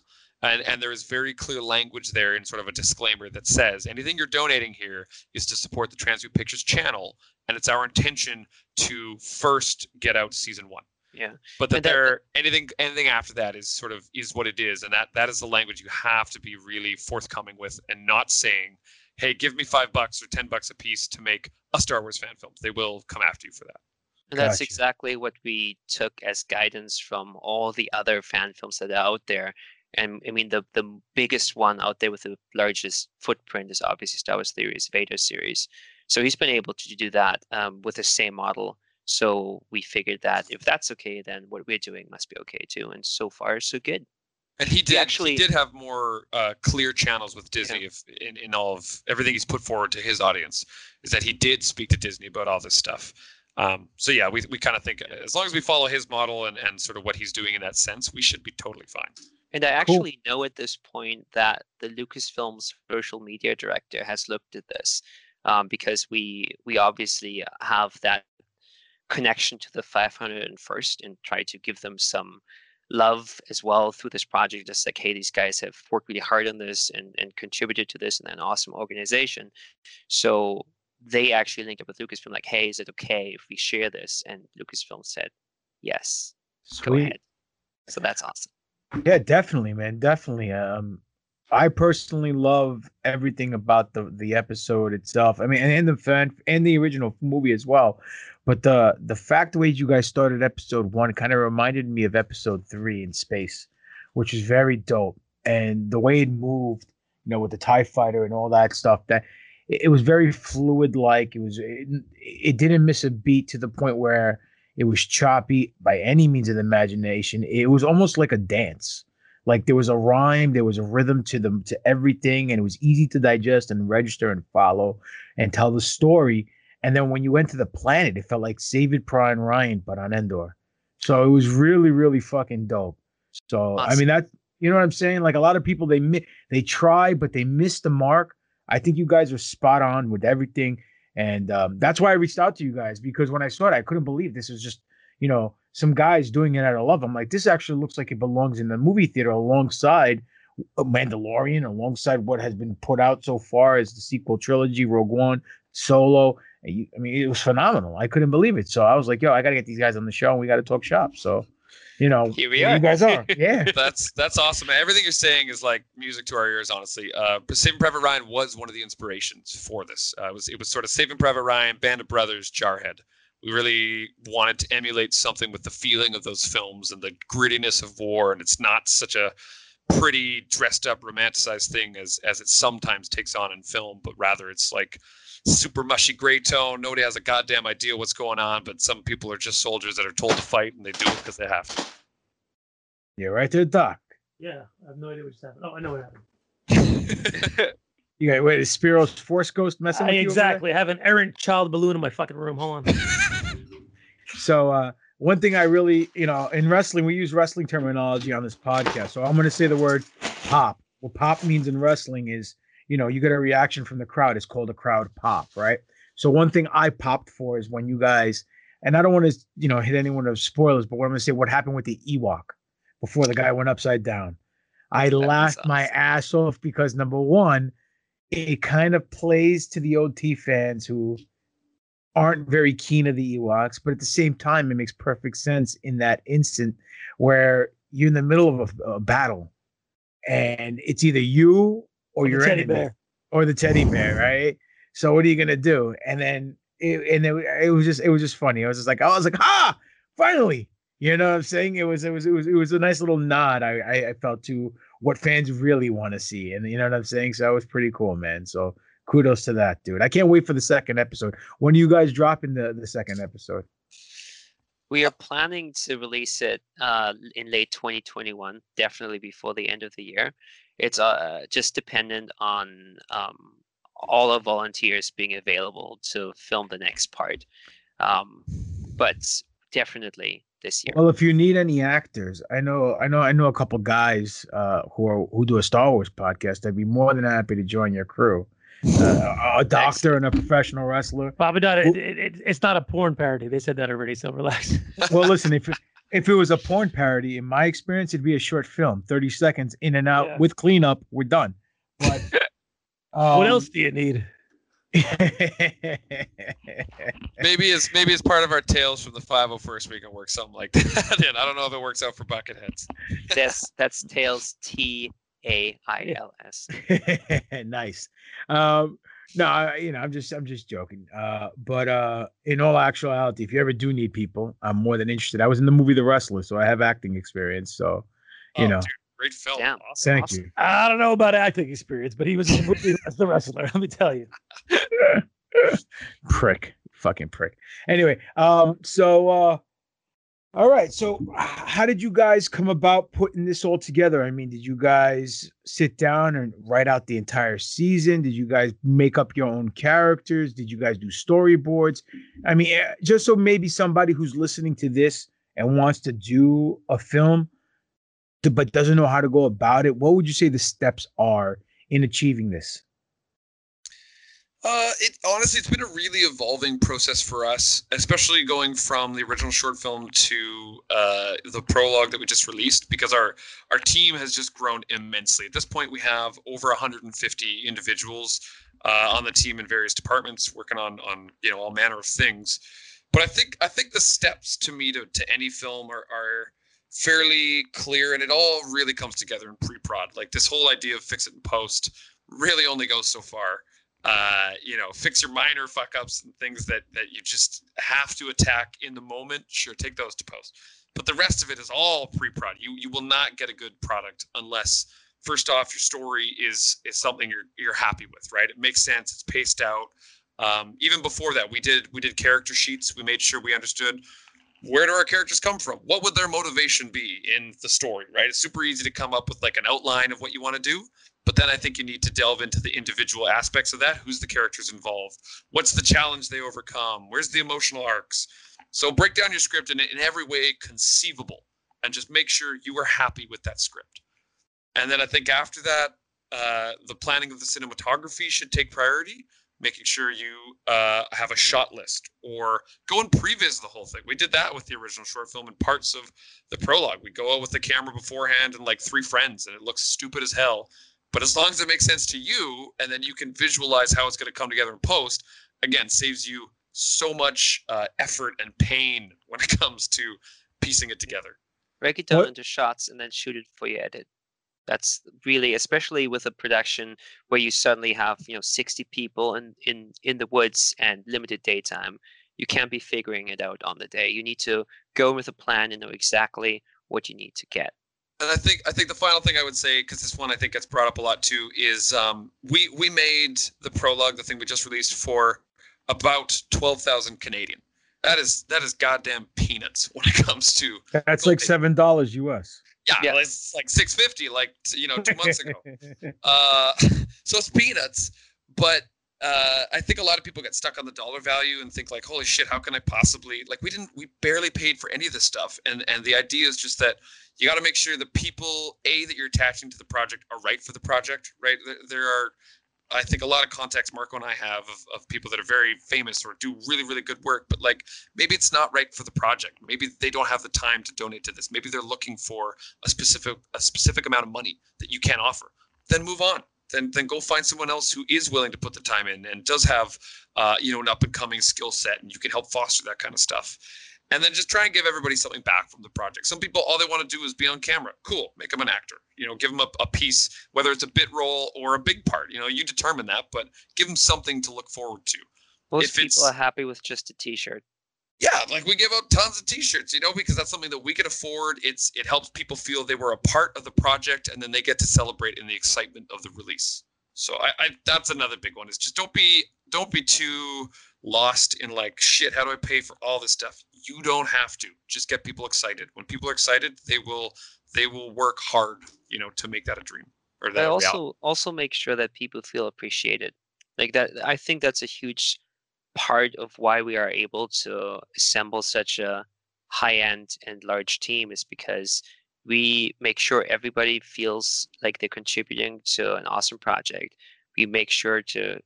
And, and there is very clear language there in sort of a disclaimer that says anything you're donating here is to support the Transmute Pictures channel and it's our intention to first get out season one. Yeah. But that that- there anything anything after that is sort of is what it is, and that that is the language you have to be really forthcoming with, and not saying, "Hey, give me five bucks or ten bucks a piece to make a Star Wars fan film." They will come after you for that. And that's Gotcha. exactly what we took as guidance from all the other fan films that are out there. And I mean, the the biggest one out there with the largest footprint is obviously Star Wars Theory's Vader series. So he's been able to do that um, with the same model. So we figured that if that's okay, then what we're doing must be okay too. And so far, so good. And he did actually- he did have more uh, clear channels with Disney if, in in all of everything he's put forward to his audience is that he did speak to Disney about all this stuff. Um, so yeah, we we kind of think as long as we follow his model and, and sort of what he's doing in that sense, we should be totally fine. And I actually know at this point that the Lucasfilm's social media director has looked at this um, because we we obviously have that connection to the 501st and try to give them some love as well through this project. Just like, hey, these guys have worked really hard on this and, and contributed to this and an awesome organization. So they actually linked up with Lucasfilm, like, hey, is it okay if we share this? And Lucasfilm said, yes, go ahead. So that's awesome. Yeah, definitely, man. Definitely. Um, I personally love everything about the the episode itself. I mean, and, the fan and the original movie as well. But the the fact the way you guys started episode one kind of reminded me of episode three in space, which is very dope. And the way it moved, you know, with the Tie Fighter and all that stuff, that it, it was very fluid. Like it was, it, it didn't miss a beat to the point where it was choppy by any means of the imagination. It was almost like a dance. Like there was a rhyme, there was a rhythm to them to everything, and it was easy to digest and register and follow and tell the story. And then when you went to the planet, it felt like Saving Prime Ryan, but on Endor. So it was really, really fucking dope. So I mean that you know what I'm saying? Like a lot of people they mi- they try, but they miss the mark. I think you guys are spot on with everything. And um, that's why I reached out to you guys because when I saw it, I couldn't believe this was just, you know, some guys doing it out of love. I'm like, this actually looks like it belongs in the movie theater alongside Mandalorian, alongside what has been put out so far as the sequel trilogy, Rogue One, Solo. I mean, it was phenomenal. I couldn't believe it. So I was like, yo, I got to get these guys on the show and we got to talk shop. So, you know, Here we here are. you guys are. Yeah. that's that's awesome. Everything you're saying is like music to our ears. Honestly, uh, Saving Private Ryan was one of the inspirations for this. Uh, it was it was sort of Saving Private Ryan, Band of Brothers, Jarhead. We really wanted to emulate something with the feeling of those films and the grittiness of war, and it's not such a pretty dressed up romanticized thing as as it sometimes takes on in film, but rather it's like super mushy gray tone. Nobody has a goddamn idea what's going on, but some people are just soldiers that are told to fight and they do it because they have to. Yeah, right there, Doc. Yeah, I have no idea what just happened. Oh, I know what happened. You got wait, is Spiro's Force Ghost messing I, with you? exactly. I have an errant child balloon in my fucking room. Hold on. So uh, one thing I really, you know, in wrestling, we use wrestling terminology on this podcast. So I'm going to say the word pop. What pop means in wrestling is, you know, you get a reaction from the crowd. It's called a crowd pop, right? So one thing I popped for is when you guys, and I don't want to, you know, hit anyone with spoilers, but what I'm going to say, what happened with the Ewok before the guy went upside down. I laughed my ass off because number one, it kind of plays to the OT fans who aren't very keen of the Ewoks, but at the same time, it makes perfect sense in that instant where you're in the middle of a, a battle, and it's either you or, the your teddy enemy, bear. or the teddy bear, right? So what are you gonna do? And then it, and it, it was just it was just funny. I was just like I was like ah finally, you know what I'm saying? It was it was it was it was a nice little nod. I I, I felt to what fans really want to see, and you know what I'm saying. So it was pretty cool, man. So kudos to that, dude. I can't wait for the second episode. When are you guys dropping the the second episode? We are planning to release it uh, in late 2021, definitely before the end of the year. It's uh, just dependent on um, all our volunteers being available to film the next part. Um, but definitely this year. Well, if you need any actors, I know, I know, I know a couple guys uh, who are who do a Star Wars podcast. I'd be more than happy to join your crew. Uh, a doctor and a professional wrestler. Baba Dot, it, it, it, it's not a porn parody. They said that already, so relax. Well, listen, if if it was a porn parody, in my experience, it'd be a short film, thirty seconds in and out Yeah. with cleanup. We're done. But what um, else do you need? maybe as maybe as part of our tales from the 501st we can work something like that in. I don't know if it works out for bucketheads. That's that's Tails T A I L S. nice. Um, no, I, you know, I'm just I'm just joking. Uh, but uh, in all actuality, if you ever do need people, I'm more than interested. I was in the movie The Wrestler, so I have acting experience. So, you Oh, know, dude, great film. Awesome, thank awesome. you. I don't know about acting experience, but he was in the movie as the wrestler. Let me tell you. prick fucking prick anyway um so uh all right so how did you guys come about putting this all together? I mean did you guys sit down and write out the entire season? Did you guys make up your own characters? Did you guys do storyboards? I mean eh, just so maybe somebody who's listening to this and wants to do a film but doesn't know how to go about it what would you say the steps are in achieving this Uh, it honestly, it's been a really evolving process for us, especially going from the original short film to uh, the prologue that we just released, because our our team has just grown immensely. At this point, we have over 150 individuals uh, on the team in various departments working on on you know all manner of things. But I think I think the steps to me to, to any film are, are fairly clear, and it all really comes together in pre-prod. Like this whole idea of fix it in post really only goes so far uh, you know, fix your minor fuck ups and things that that you just have to attack in the moment. Sure, take those to post. But the rest of it is all pre-prod. You you will not get a good product unless first off your story is is something you're you're happy with, right? It makes sense. It's paced out. Um, even before that, we did we did character sheets. We made sure we understood where do our characters come from? What would their motivation be in the story, right? It's super easy to come up with like an outline of what you want to do, but then I think you need to delve into the individual aspects of that. Who's the characters involved? What's the challenge they overcome? Where's the emotional arcs? So break down your script in, in every way conceivable and just make sure you are happy with that script. And then I think after that, uh, the planning of the cinematography should take priority, making sure you uh, have a shot list or go and previs the whole thing. We did that with the original short film and parts of the prologue. We go out with the camera beforehand and like three friends, and it looks stupid as hell. But as long as it makes sense to you, and then you can visualize how it's going to come together in post, again, saves you so much uh, effort and pain when it comes to piecing it together. Break it down What- into shots and then shoot it for your edit. That's really, especially with a production where you suddenly have, you know, 60 people in, in, in the woods and limited daytime. You can't be figuring it out on the day. You need to go with a plan and know exactly what you need to get. And I think I think the final thing I would say, because this one I think gets brought up a lot too, is um, we we made the prologue, the thing we just released, for about twelve thousand Canadian. That is that is goddamn peanuts when it comes to That's like seven dollars US. yeah, it's like six fifty, like you know, two months ago. Uh, so it's peanuts, but uh, I think a lot of people get stuck on the dollar value and think like, holy shit, how can I possibly like? We didn't, we barely paid for any of this stuff, and and the idea is just that you got to make sure the people a that you're attaching to the project are right for the project, right? There, there are. I think a lot of contacts Marco and I have of, of people that are very famous or do really, really good work, but like maybe it's not right for the project. Maybe they don't have the time to donate to this. Maybe they're looking for a specific a specific amount of money that you can't offer. Then move on. Then then go find someone else who is willing to put the time in and does have uh, you know an up and coming skill set and you can help foster that kind of stuff. And then just try and give everybody something back from the project. Some people all they want to do is be on camera. Cool, make them an actor. You know, give them a, a piece, whether it's a bit role or a big part. You know, you determine that, but give them something to look forward to. Most If people are happy with just a t-shirt. Yeah, like we give out tons of T-shirts, you know, because that's something that we can afford. It's it helps people feel they were a part of the project, and then they get to celebrate in the excitement of the release. So I, I that's another big one is just don't be don't be too lost in like shit. How do I pay for all this stuff? You don't have to. Just get people excited. When people are excited, they will they will work hard, you know, to make that a dream or But that also reality. also make sure that people feel appreciated. Like that I think that's a huge part of why we are able to assemble such a high end and large team is because we make sure everybody feels like they're contributing to an awesome project. We make sure to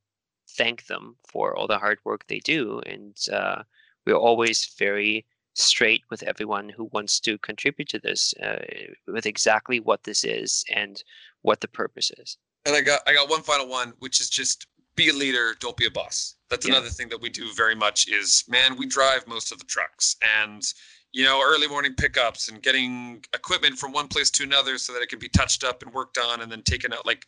thank them for all the hard work they do, and uh, we're always very straight with everyone who wants to contribute to this uh, with exactly what this is and what the purpose is. And I got I got one final one, which is just be a leader, don't be a boss. That's yeah. another thing that we do very much is man, we drive most of the trucks and you know, early morning pickups and getting equipment from one place to another so that it can be touched up and worked on and then taken out. Like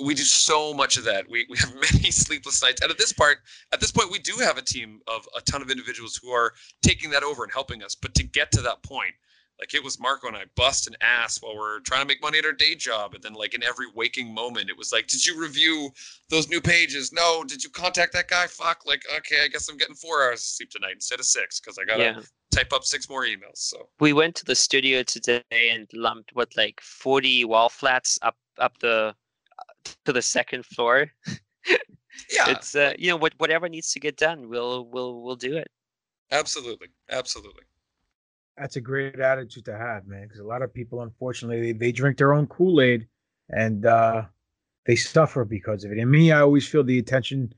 we do so much of that. We, we have many sleepless nights. And at this part, at this point, we do have a team of a ton of individuals who are taking that over and helping us. But to get to that point, like it was Marco and I bust an ass while we're trying to make money at our day job. And then like in every waking moment, it was like, did you review those new pages? No. Did you contact that guy? Fuck. Like, okay, I guess I'm getting four hours of sleep tonight instead of six because I gotta yeah. type up six more emails. So we went to the studio today and lumped what like 40 wall flats up up the to the second floor. yeah, it's uh, you know what whatever needs to get done, we'll we'll we'll do it. Absolutely, absolutely. That's a great attitude to have, man. Because a lot of people, unfortunately, they, they drink their own Kool Aid and uh, they suffer because of it. And me, I always feel the attention,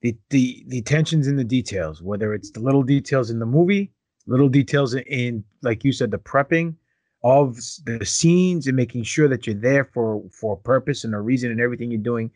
the the the attention's in the details. Whether it's the little details in the movie, little details in, in like you said, the prepping, of the scenes and making sure that you're there for for a purpose and a reason and everything you're doing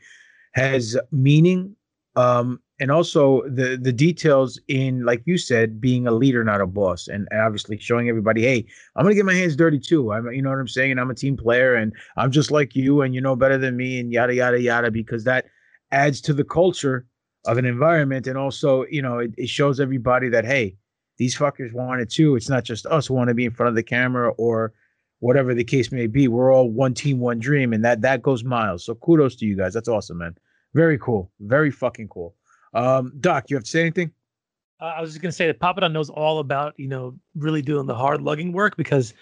has meaning um and also the the details in like you said being a leader not a boss and, obviously showing everybody hey i'm gonna get my hands dirty too i'm you know what i'm saying and i'm a team player and i'm just like you and you know better than me and yada yada yada because that adds to the culture of an environment and also you know it, it shows everybody that hey these fuckers want it too. It's not just us who want to be in front of the camera or whatever the case may be. We're all one team, one dream, and that that goes miles. So kudos to you guys. That's awesome, man. Very cool. Very fucking cool. Um, Doc, you have to say anything? Uh, I was just gonna say that Papadon knows all about you know really doing the hard lugging work because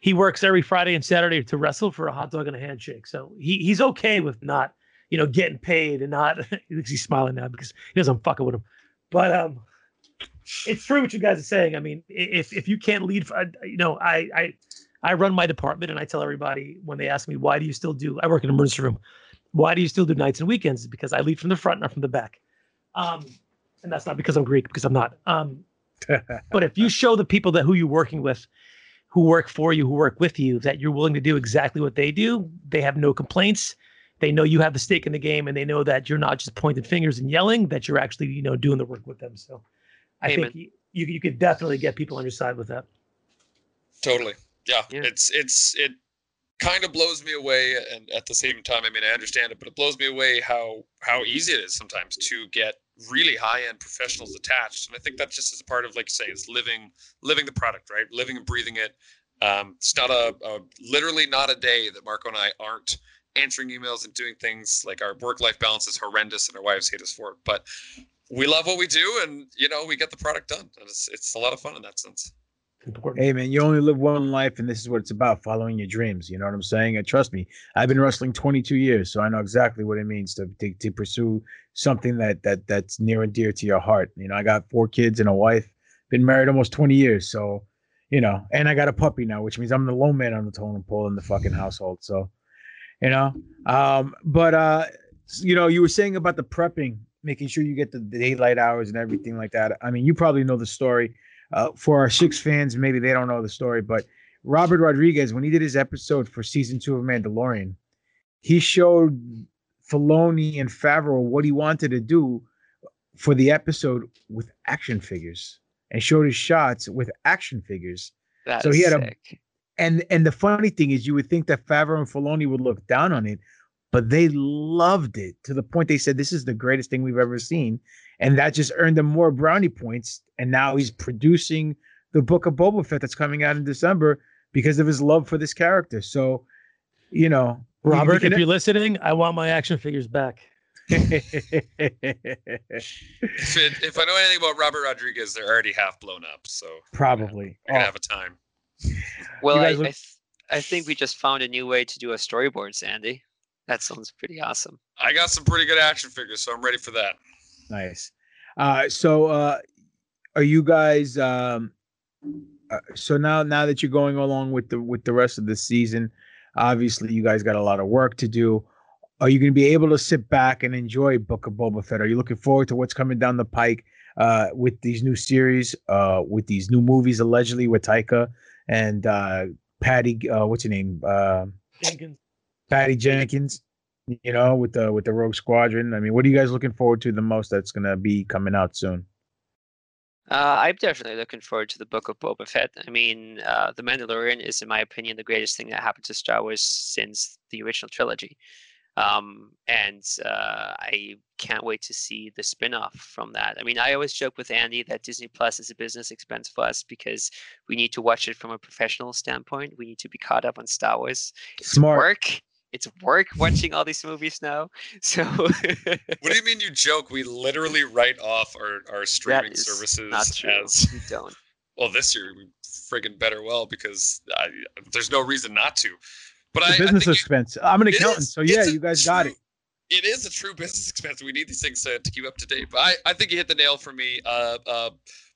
he works every Friday and Saturday to wrestle for a hot dog and a handshake. So he he's okay with not you know getting paid and not he's smiling now because he knows I'm fucking with him. But um, it's true what you guys are saying. I mean, if if you can't lead, uh, you know, I I I run my department and I tell everybody when they ask me why do you still do, I work in an emergency room. Why do you still do nights and weekends? Because I lead from the front, not from the back. Um, and that's not because I'm Greek, because I'm not. Um, but if you show the people that who you're working with, who work for you, who work with you, that you're willing to do exactly what they do, they have no complaints. They know you have the stake in the game, and they know that you're not just pointing fingers and yelling; that you're actually, you know, doing the work with them. So, I Amen. think you, you, you could definitely get people on your side with that. Totally. Yeah. yeah. It's it's it kind of blows me away and at the same time I mean I understand it, but it blows me away how how easy it is sometimes to get really high end professionals attached. And I think that just is a part of like you say, is living living the product, right? Living and breathing it. Um, it's not a, a literally not a day that Marco and I aren't answering emails and doing things like our work life balance is horrendous and our wives hate us for it. But we love what we do, and you know we get the product done. And it's it's a lot of fun in that sense. Hey man, you only live one life, and this is what it's about: following your dreams. You know what I'm saying? And trust me, I've been wrestling 22 years, so I know exactly what it means to to, to pursue something that that that's near and dear to your heart. You know, I got four kids and a wife. Been married almost 20 years, so you know, and I got a puppy now, which means I'm the lone man on the totem pole in the fucking household. So, you know, um, but uh, you know, you were saying about the prepping making sure you get the daylight hours and everything like that. I mean, you probably know the story. Uh, for our six fans, maybe they don't know the story, but Robert Rodriguez, when he did his episode for season two of Mandalorian, he showed Filoni and Favreau what he wanted to do for the episode with action figures and showed his shots with action figures. That so he had sick. a and and the funny thing is you would think that Favreau and Filoni would look down on it, but they loved it to the point they said this is the greatest thing we've ever seen and that just earned him more brownie points and now he's producing the book of Boba Fett that's coming out in December because of his love for this character so you know Robert you if you're listening I want my action figures back if, it, if I know anything about Robert Rodriguez, they're already half blown up. So probably we're gonna, have a time. Well, I, look- I, th- I think we just found a new way to do a storyboard, Sandy. That sounds pretty awesome. I got some pretty good action figures, so I'm ready for that. Nice. Uh, so, uh, are you guys? Um, uh, so now, now that you're going along with the with the rest of the season, obviously you guys got a lot of work to do. Are you going to be able to sit back and enjoy Book of Boba Fett? Are you looking forward to what's coming down the pike uh, with these new series, uh, with these new movies allegedly with Taika and uh, Patty? Uh, what's your name? Uh, Jenkins. Patty Jenkins. You know, with the with the Rogue Squadron. I mean, what are you guys looking forward to the most that's gonna be coming out soon? Uh, I'm definitely looking forward to the Book of Boba Fett. I mean, uh, The Mandalorian is, in my opinion, the greatest thing that happened to Star Wars since the original trilogy. Um, and uh, I can't wait to see the spin-off from that. I mean, I always joke with Andy that Disney Plus is a business expense for us because we need to watch it from a professional standpoint. We need to be caught up on Star Wars. It's Smart. work. It's work watching all these movies now. So What do you mean you joke? We literally write off our, our streaming is services not true. as we don't. well this year we friggin' better well because I, there's no reason not to. But The I, I business think you- expense. I'm an accountant, is. so yeah, you guys got it. it is a true business expense. We need these things to, to keep up to date. But I, I think you hit the nail for me. Uh, uh,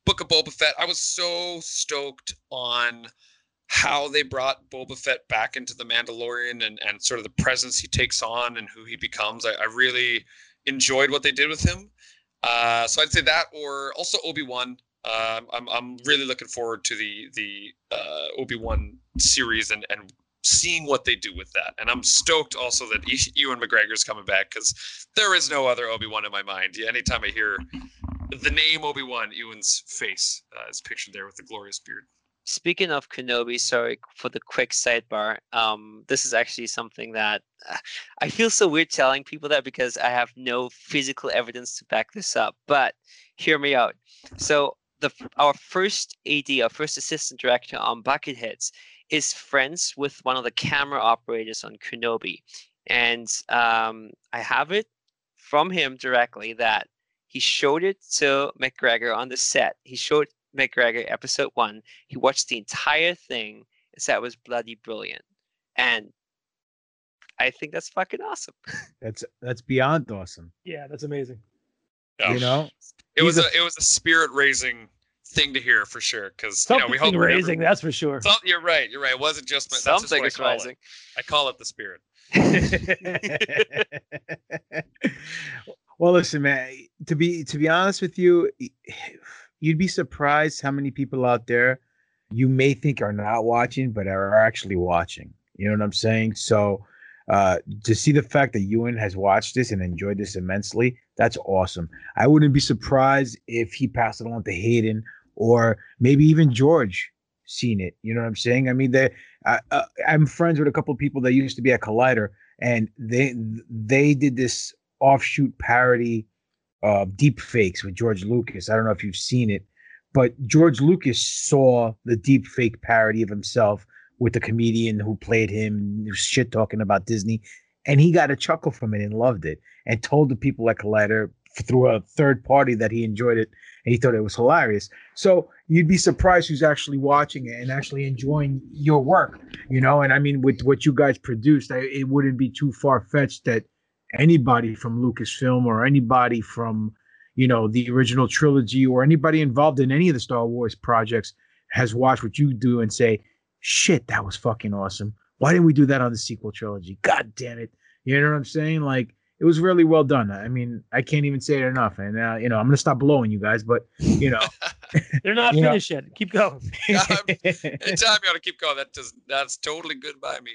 Book of Boba Fett. I was so stoked on how they brought Boba Fett back into the Mandalorian and, and sort of the presence he takes on and who he becomes. I, I really enjoyed what they did with him. Uh, so I'd say that, or also Obi Wan. Um, I'm I'm really looking forward to the the uh, Obi Wan series and and seeing what they do with that. And I'm stoked also that Ewan McGregor's coming back because there is no other Obi Wan in my mind. Anytime I hear the name Obi Wan, Ewan's face uh, is pictured there with the glorious beard. Speaking of Kenobi, sorry for the quick sidebar. Um, this is actually something that uh, I feel so weird telling people that because I have no physical evidence to back this up. But hear me out. So the our first AD, our first assistant director on bucket Bucketheads, is friends with one of the camera operators on Kenobi, and um, I have it from him directly that he showed it to McGregor on the set. He showed McGregor episode one. He watched the entire thing and said it was bloody brilliant. And I think that's fucking awesome. That's that's beyond awesome. Yeah, that's amazing. You know, it was a, a- it was a spirit raising thing to hear for sure because you know Something we hope raising, that's for sure. Some, you're right. You're right. It wasn't just my, that's just Something what I is call it. rising. I call it the spirit. well, listen, man. To be to be honest with you, you'd be surprised how many people out there you may think are not watching, but are actually watching. You know what I'm saying? So, uh, to see the fact that Ewan has watched this and enjoyed this immensely, that's awesome. I wouldn't be surprised if he passed it on to Hayden or maybe even George seen it. You know what I'm saying? I mean, they, I, uh, I'm friends with a couple of people that used to be at Collider, and they they did this offshoot parody of deep fakes with George Lucas. I don't know if you've seen it, but George Lucas saw the deep fake parody of himself with the comedian who played him shit talking about Disney, and he got a chuckle from it and loved it, and told the people at Collider through a third party that he enjoyed it and he thought it was hilarious. So you'd be surprised who's actually watching it and actually enjoying your work, you know. And I mean, with what you guys produced, I, it wouldn't be too far fetched that anybody from Lucasfilm or anybody from, you know, the original trilogy or anybody involved in any of the Star Wars projects has watched what you do and say, "Shit, that was fucking awesome." Why didn't we do that on the sequel trilogy? God damn it! You know what I'm saying? Like it was really well done. I mean, I can't even say it enough. And uh, you know, I'm gonna stop blowing you guys, but you know, They're not You know- finished yet. Keep going. Anytime you ought to keep going, that does that's totally good by me.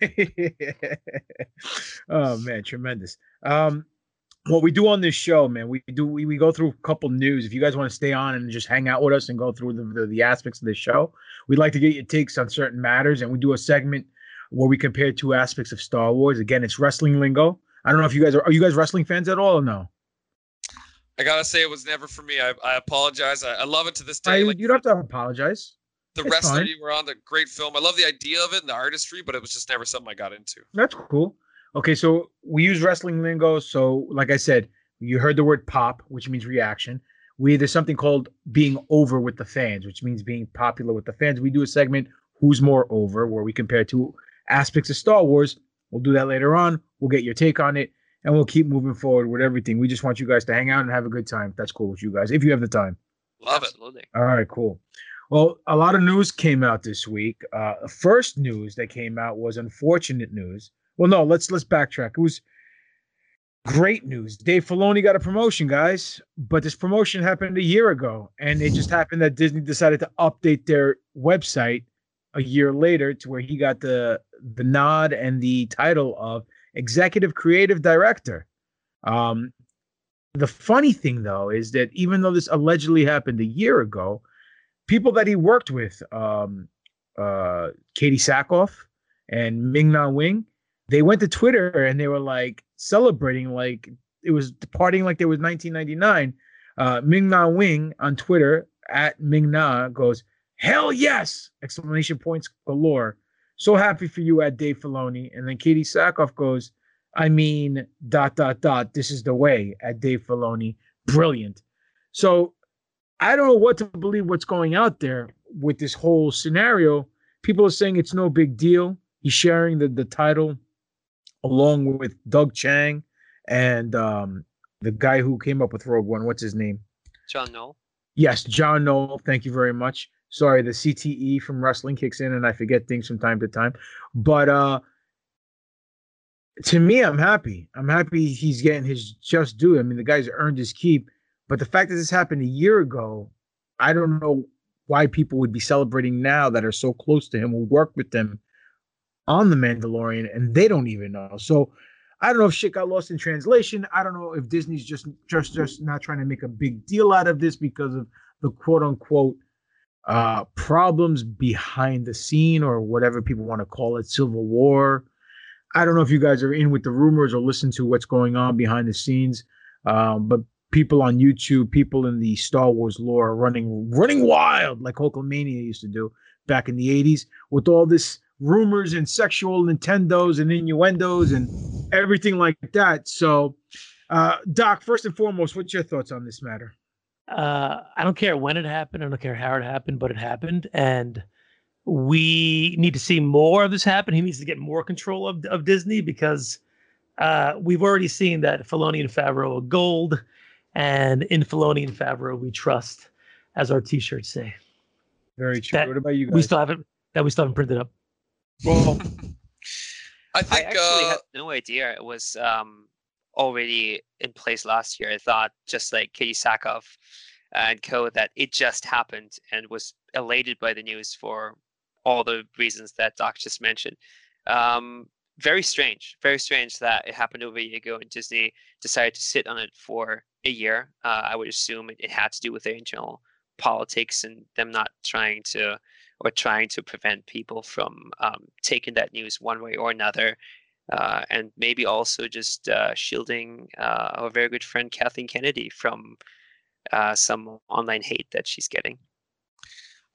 oh man, tremendous. Um, what we do on this show, man, we do we, we go through a couple news. If you guys want to stay on and just hang out with us and go through the, the the aspects of the show, we'd like to get your takes on certain matters, and we do a segment where we compare two aspects of Star Wars. Again, it's wrestling lingo. I don't know if you guys are are you guys wrestling fans at all or no? I gotta say, it was never for me. I, I apologize. I, I love it to this I, day. Like you don't have to apologize. The it's wrestler fine. you were on, the great film. I love the idea of it and the artistry, but it was just never something I got into. That's cool. Okay, so we use wrestling lingo. So, like I said, you heard the word pop, which means reaction. We there's something called being over with the fans, which means being popular with the fans. We do a segment, Who's More Over, where we compare two aspects of Star Wars. We'll do that later on. We'll get your take on it, and we'll keep moving forward with everything. We just want you guys to hang out and have a good time. That's cool with you guys, if you have the time. Love it. Absolutely. All right, cool. Well, a lot of news came out this week. Uh, first news that came out was unfortunate news. Well, no, let's let's backtrack. It was great news. Dave Filoni got a promotion, guys, but this promotion happened a year ago, and it just happened that Disney decided to update their website a year later to where he got the the nod and the title of executive creative director. Um, the funny thing, though, is that even though this allegedly happened a year ago, people that he worked with, um, uh, Katee Sackhoff and Ming Na Wen, they went to Twitter and they were like celebrating, like it was partying like there was 1999. Uh, Ming Na Wen on Twitter at Ming Na goes, "Hell yes!" Exclamation points galore. So happy for you at Dave Filoni. And then Katee Sackhoff goes, I mean, dot, dot, dot. This is the way at Dave Filoni. Brilliant. So I don't know what to believe what's going out there with this whole scenario. People are saying it's no big deal. He's sharing the, the title along with Doug Chiang and um, the guy who came up with Rogue One. What's his name? John Knoll. Yes, John Knoll. Thank you very much. Sorry, the CTE from wrestling kicks in and I forget things from time to time. But uh to me, I'm happy. I'm happy he's getting his just due. I mean, the guy's earned his keep. But the fact that this happened a year ago, I don't know why people would be celebrating now that are so close to him, who work with them on The Mandalorian, and they don't even know. So I don't know if shit got lost in translation. I don't know if Disney's just just just not trying to make a big deal out of this because of the quote unquote uh, problems behind the scene or whatever people want to call it, civil war. I don't know if you guys are in with the rumors or listen to what's going on behind the scenes, um, but people on YouTube, people in the Star Wars lore running running wild like Hulkamania used to do back in the 80s with all this rumors and sexual Nintendos and innuendos and everything like that. So, uh, Doc, first and foremost, what's your thoughts on this matter? Uh, I don't care when it happened. I don't care how it happened, but it happened, and we need to see more of this happen. He needs to get more control of of Disney because uh, we've already seen that Filoni and Favreau are gold, and in Filoni and Favreau we trust, as our T-shirts say. Very true. That what about you guys? We still haven't that we still haven't printed up. Well, I think I think actually uh, had no idea it was um, already in place last year. I thought just like Katee Sackhoff and co that it just happened and was elated by the news for all the reasons that Doc just mentioned. Um, very strange, very strange that it happened over a year ago and Disney decided to sit on it for a year. Uh, I would assume it, it had to do with their internal politics and them not trying to or trying to prevent people from um, taking that news one way or another. Uh, and maybe also just uh, shielding uh, our very good friend Kathleen Kennedy from uh, some online hate that she's getting.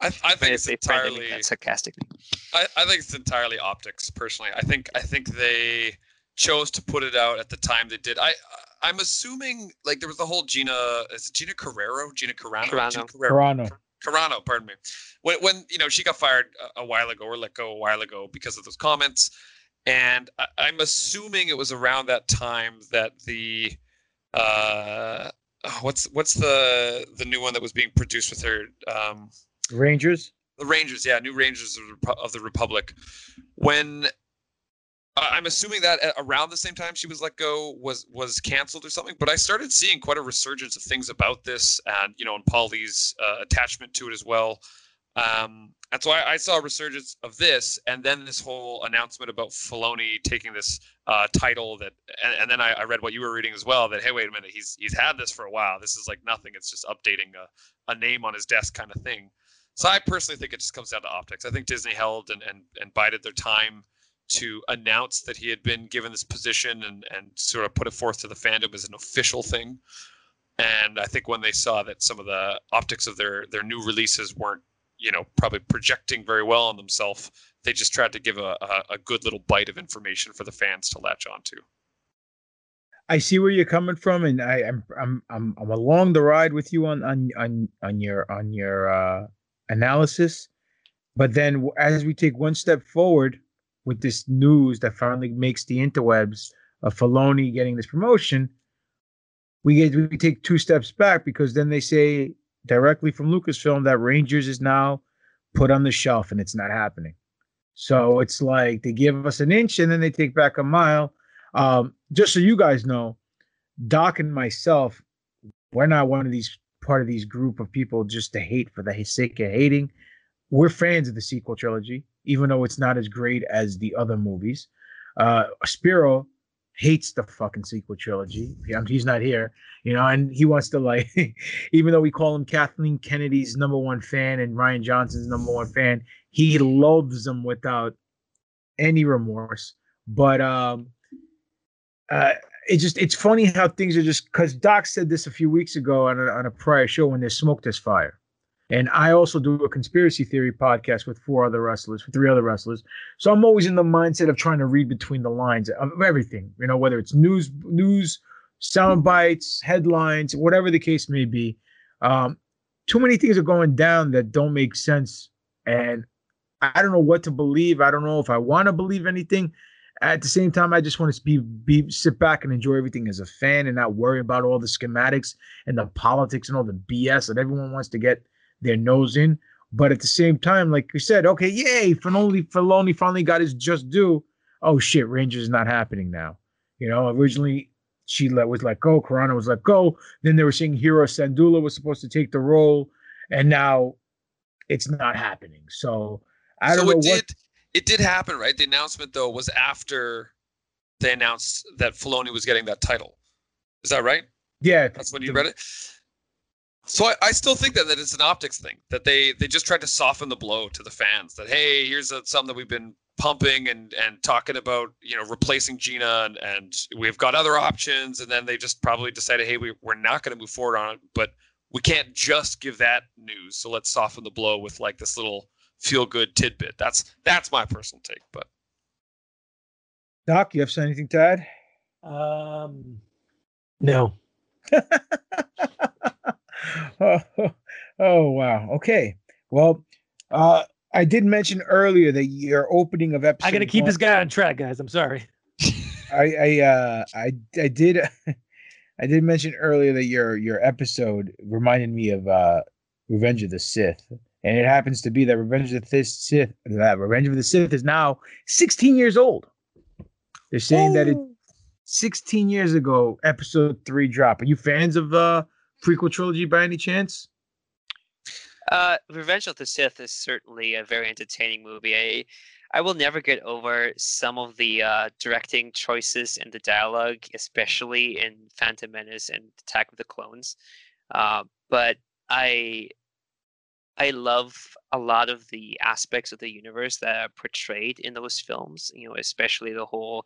I, I think it's they entirely that sarcastically. I, I think it's entirely optics. Personally, I think I think they chose to put it out at the time they did. I I'm assuming like there was the whole Gina is it Gina Carrero, Gina Carano, Carano. Gina Carano. Carano, pardon me. When when you know she got fired a, a while ago or let go a while ago because of those comments, and I, I'm assuming it was around that time that the uh what's what's the the new one that was being produced with her um Rangers. the Rangers, yeah, new Rangers of the, of the Republic. When I- I'm assuming that at around the same time she was let go was was canceled or something. But I started seeing quite a resurgence of things about this, and you know, and Paulie's uh, attachment to it as well. Um, and so I, I saw a resurgence of this, and then this whole announcement about Filoni taking this uh, title. That, and, and then I, I read what you were reading as well. That hey, wait a minute, he's he's had this for a while. This is like nothing. It's just updating a, a name on his desk kind of thing. So I personally think it just comes down to optics. I think Disney held and, and, and bided their time to announce that he had been given this position and, and sort of put it forth to the fandom as an official thing. And I think when they saw that some of the optics of their, their new releases weren't, you know, probably projecting very well on themselves, they just tried to give a, a, a good little bite of information for the fans to latch onto. I see where you're coming from, and I, I'm I'm I'm I'm along the ride with you on on on on your on your uh, analysis. But then, as we take one step forward with this news that finally makes the interwebs of Filoni getting this promotion, we get we take two steps back because then they say directly from Lucasfilm that Rangers is now put on the shelf and it's not happening. So it's like they give us an inch and then they take back a mile. Um, just so you guys know, Doc and myself, we're not one of these part of these group of people just to hate for the sake of hating. We're fans of the sequel trilogy, even though it's not as great as the other movies. Uh, Spiro hates the fucking sequel trilogy. He's not here, you know, and he wants to like, even though we call him Kathleen Kennedy's number one fan and Rian Johnson's number one fan, he loves them without any remorse. But um, uh, it just it's funny how things are just because Doc said this a few weeks ago on a, on a prior show when there's smoke, there's fire. And I also do a conspiracy theory podcast with four other wrestlers, with three other wrestlers. So I'm always in the mindset of trying to read between the lines of everything, you know, whether it's news, news, sound bites, headlines, whatever the case may be. Um, too many things are going down that don't make sense. And I don't know what to believe. I don't know if I want to believe anything. At the same time, I just want to be, be sit back and enjoy everything as a fan and not worry about all the schematics and the politics and all the BS that everyone wants to get their nose in. But at the same time, like we said, okay, yay, Filoni, Filoni finally got his just due. Oh shit, Rangers is not happening now. You know, originally she let was let go, Carano was let go. Then they were saying Hiro Sandula was supposed to take the role, and now it's not happening. So I don't so know it what. did. It did happen, right? The announcement though was after they announced that Filoni was getting that title. Is that right? Yeah, that's when you read it. So I, I still think that, that it's an optics thing that they they just tried to soften the blow to the fans that hey here's a, something that we've been pumping and and talking about you know replacing Gina and, and we've got other options and then they just probably decided hey we, we're not going to move forward on it but we can't just give that news so let's soften the blow with like this little feel good tidbit that's that's my personal take but Doc you have anything to add um no oh, oh wow. Okay. Well, uh I did mention earlier that your opening of episode. I gotta keep one, this guy on track, guys. I'm sorry. I I uh I I did I did mention earlier that your your episode reminded me of uh Revenge of the Sith. And it happens to be that Revenge of the Sith that Revenge of the Sith is now 16 years old. They're saying Ooh. that it 16 years ago, episode three drop. Are you fans of uh prequel trilogy by any chance? Uh, Revenge of the Sith is certainly a very entertaining movie. I, I will never get over some of the uh, directing choices and the dialogue, especially in Phantom Menace and Attack of the Clones. Uh, but I, I love a lot of the aspects of the universe that are portrayed in those films. You know, especially the whole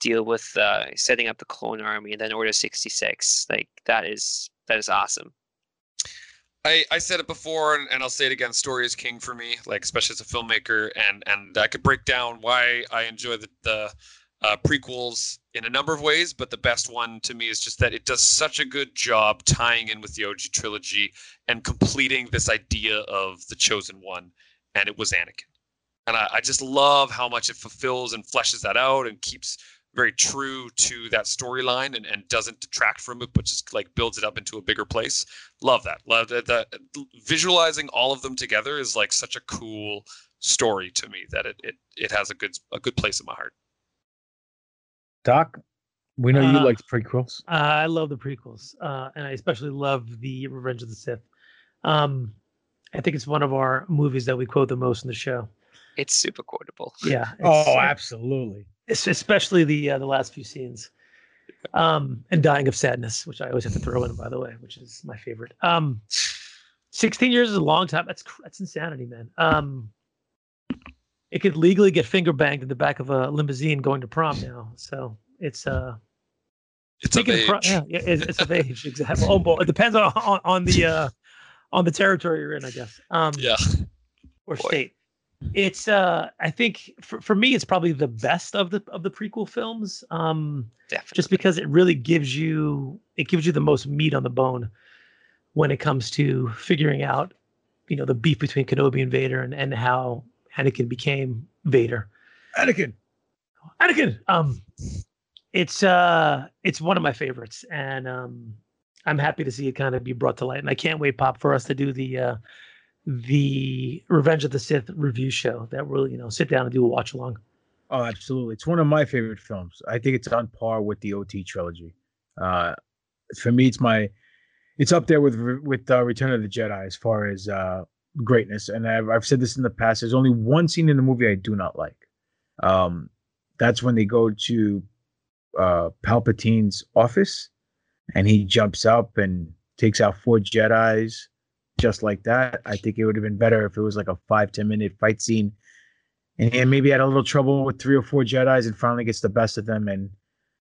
deal with uh, setting up the clone army and then Order sixty six. Like that is that is awesome. I, I said it before and, and I'll say it again. Story is king for me, like especially as a filmmaker, and and I could break down why I enjoy the the uh, prequels in a number of ways, but the best one to me is just that it does such a good job tying in with the OG trilogy and completing this idea of the chosen one, and it was Anakin. And I, I just love how much it fulfills and fleshes that out and keeps very true to that storyline and, and doesn't detract from it, but just like builds it up into a bigger place. Love that. Love that, that. Visualizing all of them together is like such a cool story to me that it it, it has a good a good place in my heart. Doc, we know you Uh, like prequels. Uh, I love the prequels, uh, and I especially love the Revenge of the Sith. Um, I think it's one of our movies that we quote the most in the show. It's super quotable. Yeah. Oh, absolutely. it's especially the uh, the last few scenes um and dying of sadness which i always have to throw in by the way which is my favorite um 16 years is a long time that's that's insanity man um it could legally get finger banged in the back of a limousine going to prom now so it's uh It's of age. yeah, yeah it's, it's of age exactly oh boy it depends on, on on the uh on the territory you're in i guess um Yeah. or state it's uh i think for, for me it's probably the best of the of the prequel films um Definitely. just because it really gives you it gives you the most meat on the bone when it comes to figuring out you know the beef between kenobi and vader and, and how anakin became vader Anakin. anakin um it's uh it's one of my favorites and um i'm happy to see it kind of be brought to light and i can't wait pop for us to do the uh the Revenge of the Sith review show that we'll you know sit down and do a watch along. Oh, absolutely. It's one of my favorite films. I think it's on par with the OT trilogy. Uh, for me, it's my, it's up there with with uh, Return of the Jedi as far as uh, greatness. And I've I've said this in the past. There's only one scene in the movie I do not like. Um, that's when they go to uh, Palpatine's office, and he jumps up and takes out four Jedi's just like that. I think it would have been better if it was like a five ten minute fight scene, and he maybe had a little trouble with three or four Jedi's, and finally gets the best of them, and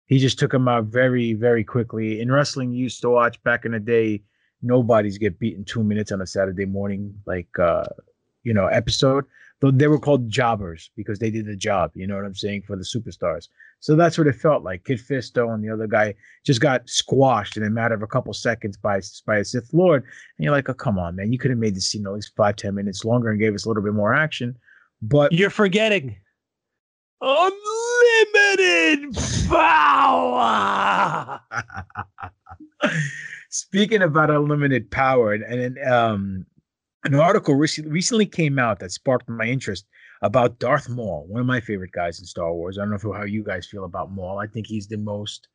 he just took them out very very quickly. In wrestling, you used to watch back in the day. Nobody's get beaten two minutes on a Saturday morning, like uh, you know, episode. Though they were called jobbers because they did the job. You know what I'm saying for the superstars. So that's what it felt like. Kit Fisto and the other guy just got squashed in a matter of a couple seconds by by a Sith Lord, and you're like, oh come on, man, you could have made the scene at least five ten minutes longer and gave us a little bit more action. But you're forgetting unlimited power. Speaking about unlimited power, and, and um, an article recently came out that sparked my interest about Darth Maul, one of my favorite guys in Star Wars. I don't know how you guys feel about Maul. I think he's the most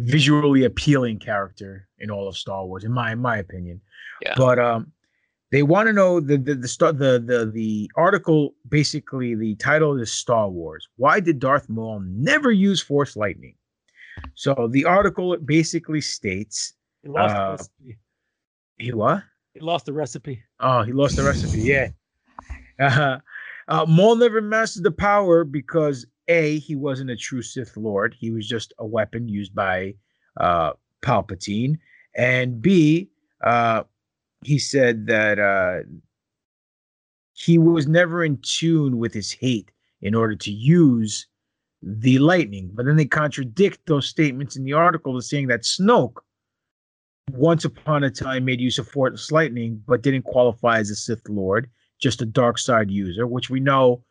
visually appealing character in all of Star Wars, in my in my opinion. Yeah. But um, they want to know the the the, star, the the the article basically the title is Star Wars. Why did Darth Maul never use Force lightning? So the article basically states he lost uh, the recipe. He what? He lost the recipe. Oh, he lost the recipe. Yeah. Uh, uh, Maul never mastered the power because a he wasn't a true Sith Lord. He was just a weapon used by uh, Palpatine, and b uh, he said that uh, he was never in tune with his hate in order to use the lightning. But then they contradict those statements in the article, to saying that Snoke once upon a time made use of Force lightning, but didn't qualify as a Sith Lord just a dark side user, which we know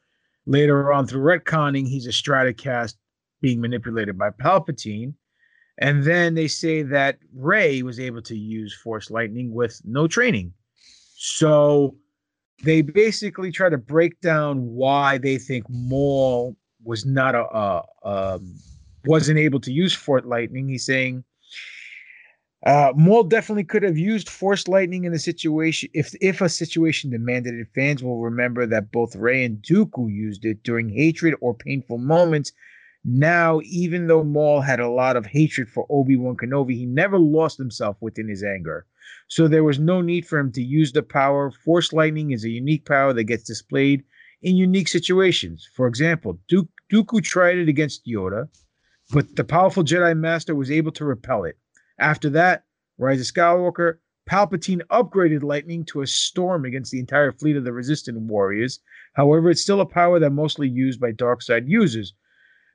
later on through retconning, he's a Strandcast being manipulated by Palpatine. And then they say that Rey was able to use Force Lightning with no training. So they basically try to break down why they think Maul was not a, a um, wasn't able to use Force Lightning. He's saying uh, Maul definitely could have used Force Lightning in a situation if if a situation demanded it. Fans will remember that both Rey and Dooku used it during hatred or painful moments. Now, even though Maul had a lot of hatred for Obi Wan Kenobi, he never lost himself within his anger. So there was no need for him to use the power. Force Lightning is a unique power that gets displayed in unique situations. For example, Dooku, Dooku tried it against Yoda, but the powerful Jedi Master was able to repel it. After that, Rise of Skywalker, Palpatine upgraded lightning to a storm against the entire fleet of the resistant warriors. However, it's still a power that mostly used by dark side users.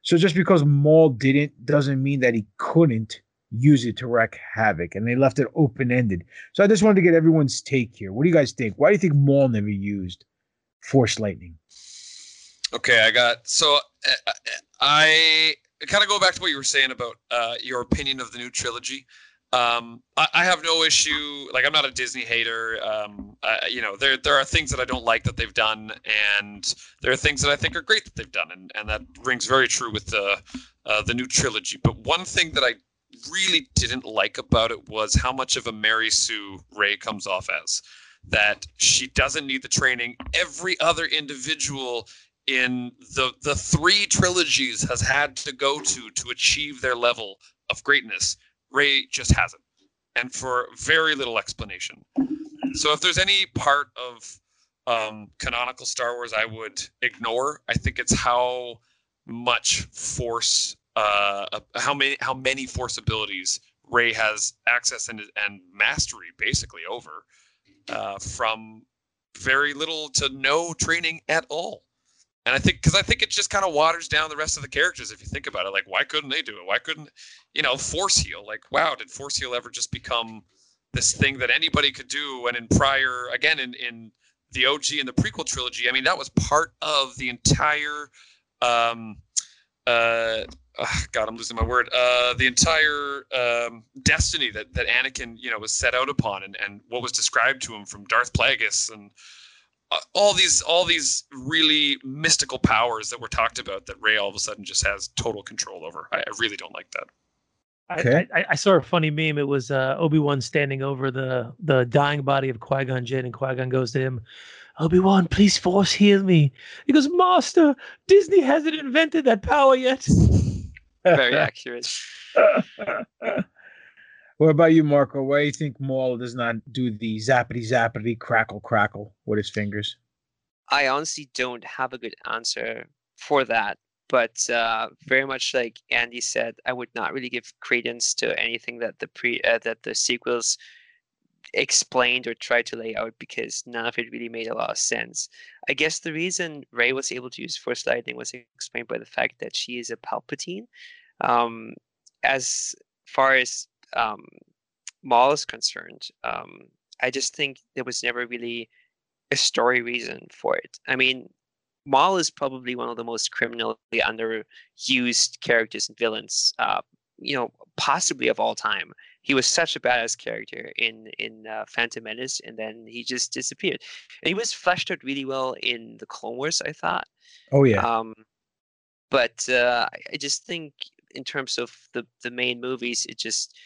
So just because Maul didn't doesn't mean that he couldn't use it to wreak havoc. And they left it open ended. So I just wanted to get everyone's take here. What do you guys think? Why do you think Maul never used Force Lightning? Okay, I got so uh, I kind of go back to what you were saying about uh, your opinion of the new trilogy. Um, I, I, have no issue. Like, I'm not a Disney hater. Um, you know, there there are things that I don't like that they've done, and there are things that I think are great that they've done, and, and that rings very true with the uh, the new trilogy. But one thing that I really didn't like about it was how much of a Mary Sue Rey comes off as. That she doesn't need the training. Every other individual in the the three trilogies has had to go to to achieve their level of greatness. Rey just hasn't, and for very little explanation. So if there's any part of um, canonical Star Wars I would ignore, I think it's how much force, uh, how many how many force abilities Rey has access and and mastery basically over uh, from very little to no training at all. And I think because I think it just kind of waters down the rest of the characters if you think about it. Like, why couldn't they do it? Why couldn't you know force heal? Like, wow, did force heal ever just become this thing that anybody could do? And in prior, again, in in the OG and the prequel trilogy, I mean, that was part of the entire. Um, uh, oh God, I'm losing my word. Uh, the entire um, destiny that that Anakin, you know, was set out upon, and and what was described to him from Darth Plagueis and all these all these really mystical powers that were talked about that Rey all of a sudden just has total control over. I, I really don't like that. Okay. I, I, I, saw a funny meme. It was uh, Obi Wan standing over the the dying body of Qui Gon Jinn, and Qui Gon goes to him, "Obi Wan, please force heal me." He goes, "Master, Disney hasn't invented that power yet." Very accurate. what about you, Marco? Why do you think Maul does not do the zappity zappity crackle crackle with his fingers? I honestly don't have a good answer for that. But uh, very much like Andy said, I would not really give credence to anything that the pre uh, that the sequels explained or tried to lay out because none of it really made a lot of sense. I guess the reason Rey was able to use Force lightning was explained by the fact that she is a Palpatine. Um, as far as um, Maul is concerned, um, I just think there was never really a story reason for it. I mean, Maul is probably one of the most criminally underused characters and villains, uh, you know, possibly of all time he was such a badass character in in uh, Phantom Menace, and then he just disappeared. And he was fleshed out really well in the Clone Wars, I thought. Oh yeah. Um, but uh, I just think in terms of the the main movies, it just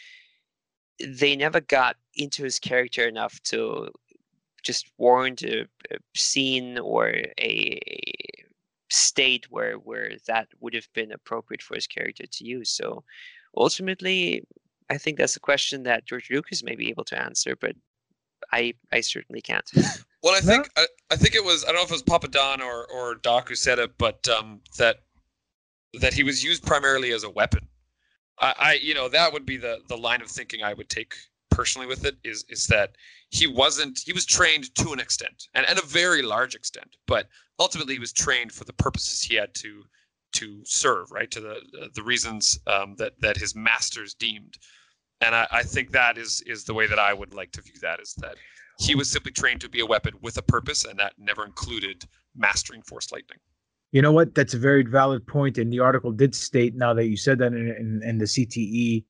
they never got into his character enough to just warrant a, a scene or a state where where that would have been appropriate for his character to use. So ultimately, I think that's a question that George Lucas may be able to answer, but I I certainly can't. Well, I think I, I think it was I don't know if it was Papa Don or or Doc who said it, but um, that that he was used primarily as a weapon. I, I you know that would be the the line of thinking I would take personally with it is is that he wasn't he was trained to an extent and, and a very large extent, but ultimately he was trained for the purposes he had to to serve, right? To the the reasons um, that that his masters deemed, and I, I think that is is the way that I would like to view that is that he was simply trained to be a weapon with a purpose, and that never included mastering Force lightning. You know what? That's a very valid point, and the article did state. Now that you said that, and, the CTE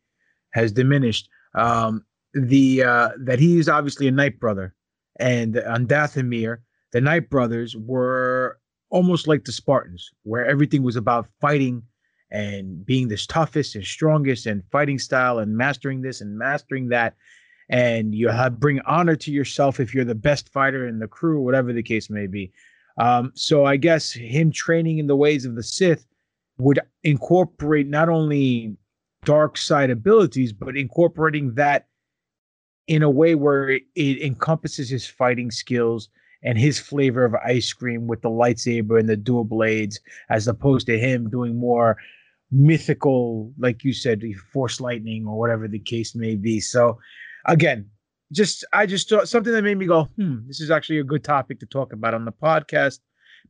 has diminished, um, the uh, that he is obviously a Nightbrother, and on Dathomir, the Nightbrothers were almost like the Spartans, where everything was about fighting and being the toughest and strongest and fighting style and mastering this and mastering that and you have bring honor to yourself if you're the best fighter in the crew, whatever the case may be. Um, so I guess him training in the ways of the Sith would incorporate not only dark side abilities, but incorporating that in a way where it, it encompasses his fighting skills and his flavor of ice cream with the lightsaber and the dual blades, as opposed to him doing more mythical, like you said, force lightning or whatever the case may be. So again, just I just thought something that made me go, hmm, this is actually a good topic to talk about on the podcast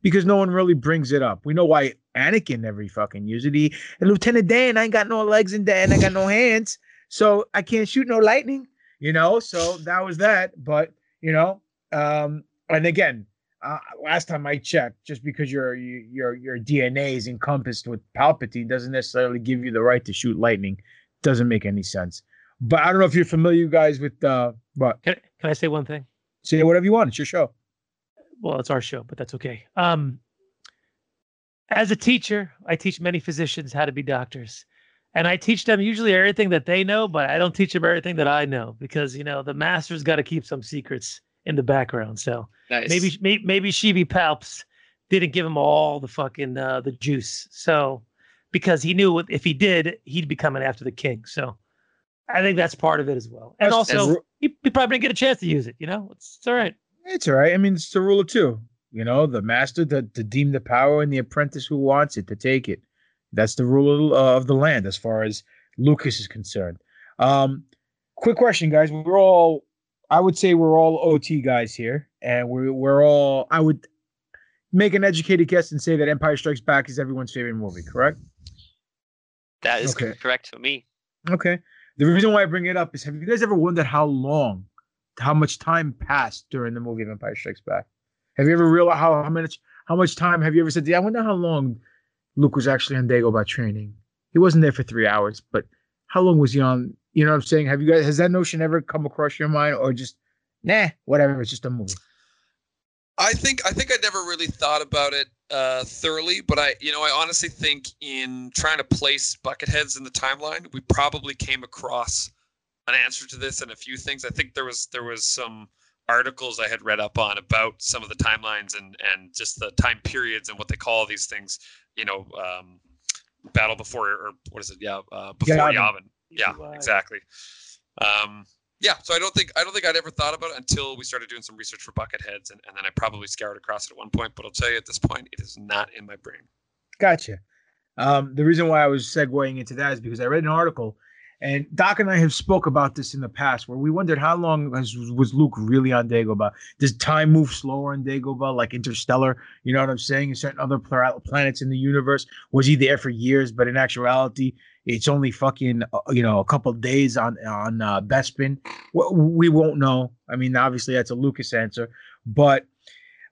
because no one really brings it up. We know why Anakin never fucking used it. He and Lieutenant Dan, I ain't got no legs and Dan, I got no hands, so I can't shoot no lightning. You know, so that was that. But you know, um, and again, uh, last time I checked, just because your your your DNA is encompassed with Palpatine doesn't necessarily give you the right to shoot lightning. Doesn't make any sense. But I don't know if you're familiar, you guys, with uh, what? Can, can I say one thing? Say whatever you want. It's your show. Well, it's our show, but that's okay. Um, as a teacher, I teach many physicians how to be doctors. And I teach them usually everything that they know, but I don't teach them everything that I know because, you know, the master's got to keep some secrets in the background. So nice. maybe, maybe, maybe Sheevy Palps didn't give him all the fucking, uh, the juice. So, because he knew if he did, he'd be coming after the king. So I think that's part of it as well. And also, he, he, probably didn't get a chance to use it. You know, it's, it's all right. It's all right. I mean, it's the rule of two. You know, the master to, to deem the power and the apprentice who wants it to take it. That's the rule of, uh, of the land as far as Lucas is concerned. Um, quick question, guys. We're all, I would say, we're all OT guys here, and we're we're all. I would make an educated guess and say that Empire Strikes Back is everyone's favorite movie. Correct? That is okay. correct for me. Okay. The reason why I bring it up is have you guys ever wondered how long, how much time passed during the movie of Empire Strikes Back? Have you ever realized how, how much how much time have you ever said, yeah, I wonder how long Luke was actually on Dagobah training? He wasn't there for three hours, but how long was he on? You know what I'm saying? Have you guys has that notion ever come across your mind or just nah, whatever, it's just a movie? I think I think I never really thought about it uh, thoroughly, but I, you know, I honestly think in trying to place bucketheads in the timeline, we probably came across an answer to this and a few things. I think there was there was some articles I had read up on about some of the timelines and and just the time periods and what they call these things. You know, um, battle before or what is it? Yeah, uh, before Yavin. Yavin. Yeah, exactly. Um, yeah, so I don't think I don't think I'd ever thought about it until we started doing some research for Bucketheads, and, and then I probably scoured across it at one point. But I'll tell you at this point, it is not in my brain. Gotcha. Um, the reason why I was segueing into that is because I read an article, and Doc and I have spoke about this in the past, where we wondered how long was, was Luke really on Dagobah? Does time move slower on Dagobah, like Interstellar? You know what I'm saying? In certain other planets in the universe, was he there for years? But in actuality, it's only fucking uh, you know a couple days on on uh, Bespin. We won't know. I mean, obviously that's a Lucas answer, but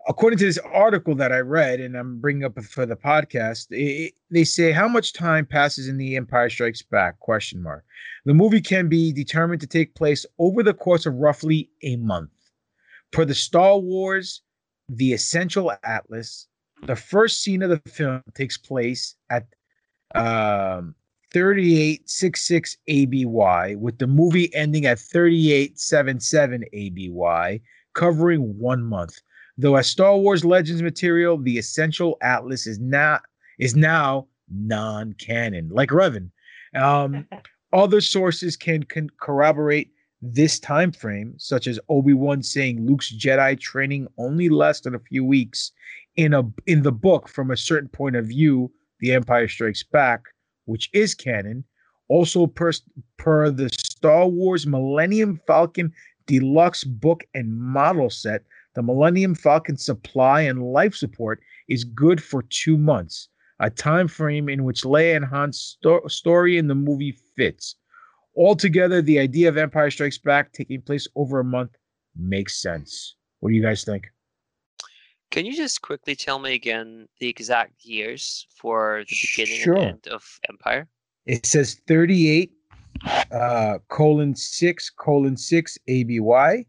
according to this article that I read, and I'm bringing up for the podcast, it, they say how much time passes in The Empire Strikes Back? Question mark. The movie can be determined to take place over the course of roughly a month. Per the Star Wars, The Essential Atlas, the first scene of the film takes place at um, 3866 ABY, with the movie ending at 3877 ABY, covering one month. Though as Star Wars Legends material, the Essential Atlas is not is now non-canon, like Revan. Um, other sources can, can corroborate this time frame, such as Obi-Wan saying Luke's Jedi training only lasted a few weeks in a in the book from a certain point of view, The Empire Strikes Back which is canon, also per, per the Star Wars Millennium Falcon deluxe book and model set, the Millennium Falcon supply and life support is good for two months, a time frame in which Leia and Han's sto- story in the movie fits. Altogether, the idea of Empire Strikes Back taking place over a month makes sense. What do you guys think? Can you just quickly tell me again the exact years for the beginning sure. and end of Empire? It says 38 uh, colon 6 colon 6 ABY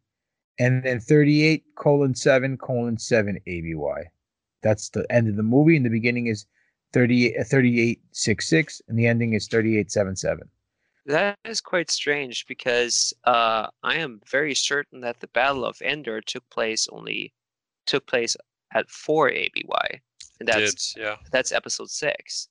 and then 38 colon 7 colon 7 ABY. That's the end of the movie. And the beginning is 38 uh, 3866 and the ending is 3877. That is quite strange because uh, I am very certain that the Battle of Endor took place only took place at four ABY, and that's Did, yeah. that's episode six.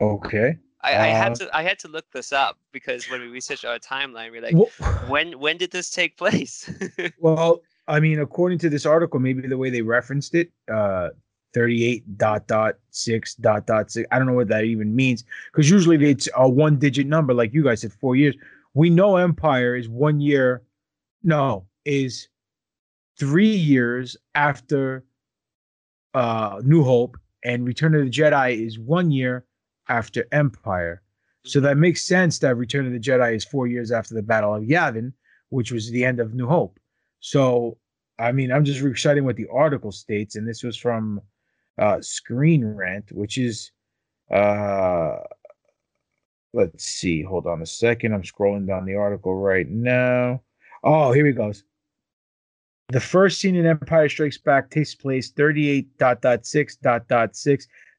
Okay. I, I had uh, to I had to look this up because when we researched our timeline, we're like, well, when when did this take place? well, I mean, according to this article, maybe the way they referenced it, uh, 38 dot dot six dot dot six. I don't know what that even means because usually it's a one digit number, like you guys said, four years. We know Empire is one year. No, is three years after uh, New Hope, and Return of the Jedi is one year after Empire. So that makes sense that Return of the Jedi is four years after the Battle of Yavin, which was the end of New Hope. So, I mean, I'm just reciting what the article states, and this was from uh, Screen Rant, which is, uh, let's see, hold on a second. I'm scrolling down the article right now. Oh, here he goes. The first scene in Empire Strikes Back takes place 38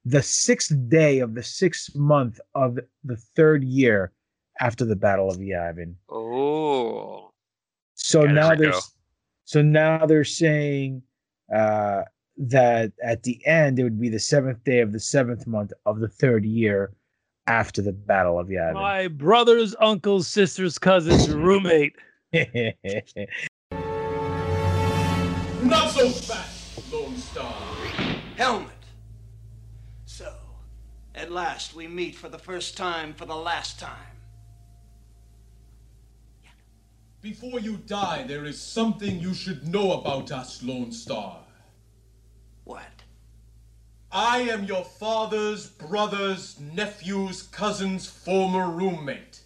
dot dot six dot dot six, the sixth day of the sixth month of the third year after the Battle of Yavin. Oh. So yeah, now there's so now they're saying uh, that at the end it would be the seventh day of the seventh month of the third year after the Battle of Yavin. My brother's uncle's sister's cousin's roommate. Not so fast, Lone Star. Helmet. So, at last we meet for the first time for the last time. Before you die, there is something you should know about us, Lone Star. What? I am your father's brother's nephew's cousin's former roommate.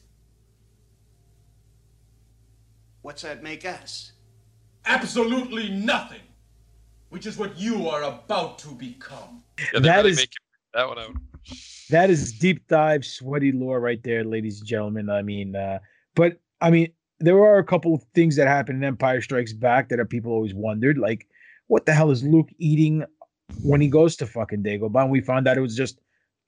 What's that make us? absolutely nothing, which is what you are about to become. Yeah, that is that one out. That is deep dive sweaty lore right there, ladies and gentlemen. I mean, uh, but I mean, there are a couple of things that happen in Empire Strikes Back that people always wondered, like what the hell is Luke eating when he goes to fucking Dagobah? And we found out it was just